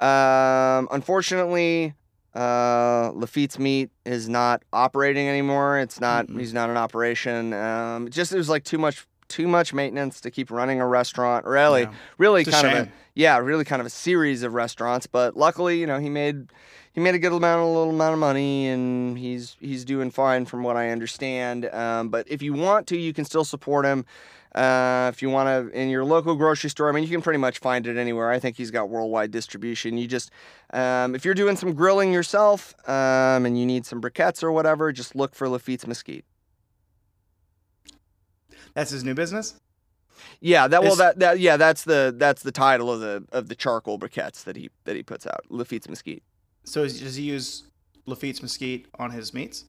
um, unfortunately, uh, Lafitte's Meat is not operating anymore. It's not. Mm-mm. He's not in operation. Um, it just it was like too much. Too much maintenance to keep running a restaurant. Really, Yeah. really It's a kind of a yeah, really kind of a series of restaurants. But luckily, you know, he made he made a good amount, a little amount of money, and he's he's doing fine from what I understand. Um, but if you want to, you can still support him. Uh, if you want to, in your local grocery store, I mean, you can pretty much find it anywhere. I think he's got worldwide distribution. You just, um, if you're doing some grilling yourself, um, and you need some briquettes or whatever, just look for Lafitte's Mesquite. That's his new business. Yeah, that well, that, that yeah, that's the that's the title of the of the charcoal briquettes that he that he puts out. Lafitte's Mesquite. So is- does he use Lafitte's mesquite on his meats?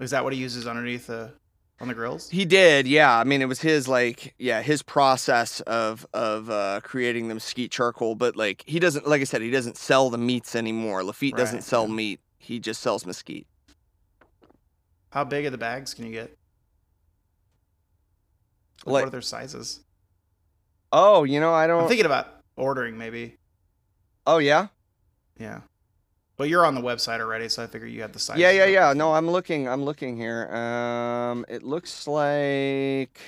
Is that what he uses underneath the on the grills? He did, yeah. I mean, it was his like, yeah, his process of of uh, creating the mesquite charcoal. But like, he doesn't, like I said, he doesn't sell the meats anymore. Lafitte doesn't sell meat. He just sells mesquite. How big are the bags can you get? Like, what are their sizes? Oh, you know, I don't. I'm thinking about ordering maybe. oh yeah, Yeah. But you're on the website already, so I figure you had the sizes. yeah, yeah, yeah. No, I'm looking. I'm looking here. Um, it looks like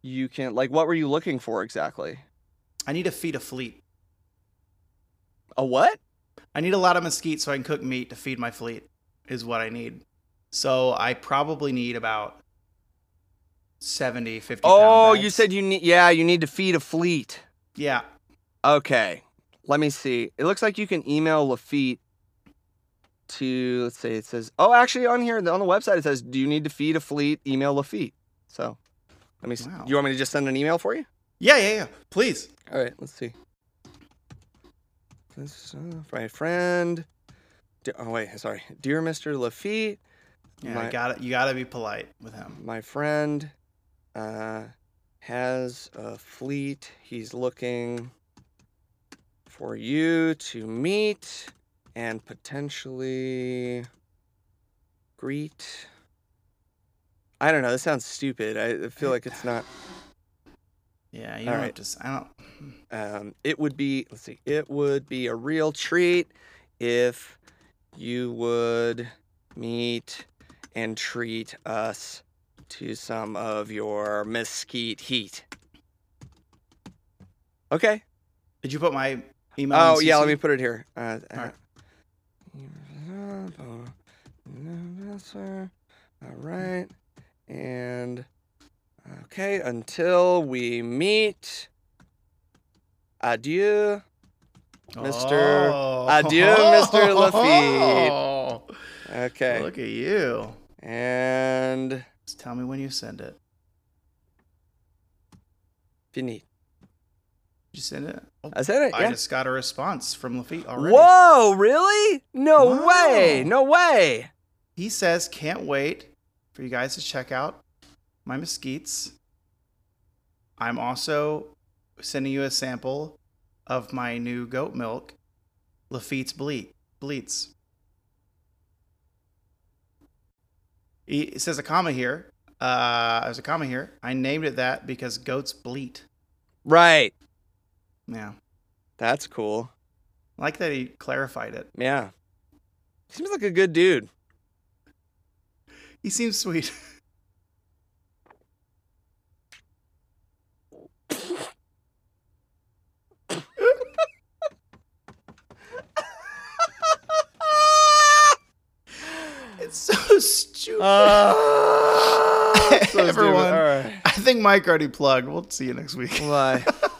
you can. Like, what were you looking for exactly? I need to feed a fleet. A what? I need a lot of mesquite so I can cook meat to feed my fleet. Is what I need. So I probably need about 70, 50 Oh, you said you need. Yeah, you need to feed a fleet. Yeah. Okay. Let me see. It looks like you can email Lafitte to let's say it says oh actually on here on the website it says do you need to feed a fleet email Lafitte. So let me see. Wow. You want me to just send an email for you? Yeah, yeah, yeah. Please. All right, let's see. This, uh, my friend. Oh wait, sorry. Dear Mr. Lafitte, Yeah, My- you got to You got to be polite with him. my friend uh, has a fleet. He's looking for you to meet and potentially greet. I don't know. This sounds stupid. I feel like it's not. Yeah, you All don't right. just I don't Um, it would be. Let's see. It would be a real treat if you would meet and treat us to some of your mesquite heat. Okay. Did you put my email Oh yeah, let me put it here. Uh, Alright. All right, and okay. Until we meet. Adieu. Mr. Oh. Adieu, Mr. [laughs] Lafitte. Okay, Look at you. and Just tell me when you send it. fini. Did you send it? Oh, I said it. I Yeah. just got a response from Lafitte already. Whoa! Really? No Wow. way! No way! He says, can't wait for you guys to check out my mesquites. I'm also sending you a sample of my new goat milk, Lafitte's Bleat. Bleats. He says a comma here. Uh, there's a comma here. I named it that because goats bleat. Right. Yeah. That's cool. I like that he clarified it. Yeah. Seems like a good dude. He seems sweet. [laughs] it's so stupid. Uh, [laughs] [laughs] so stupid. Everyone. All right. I think Mike already plugged. We'll see you next week. Bye. [laughs]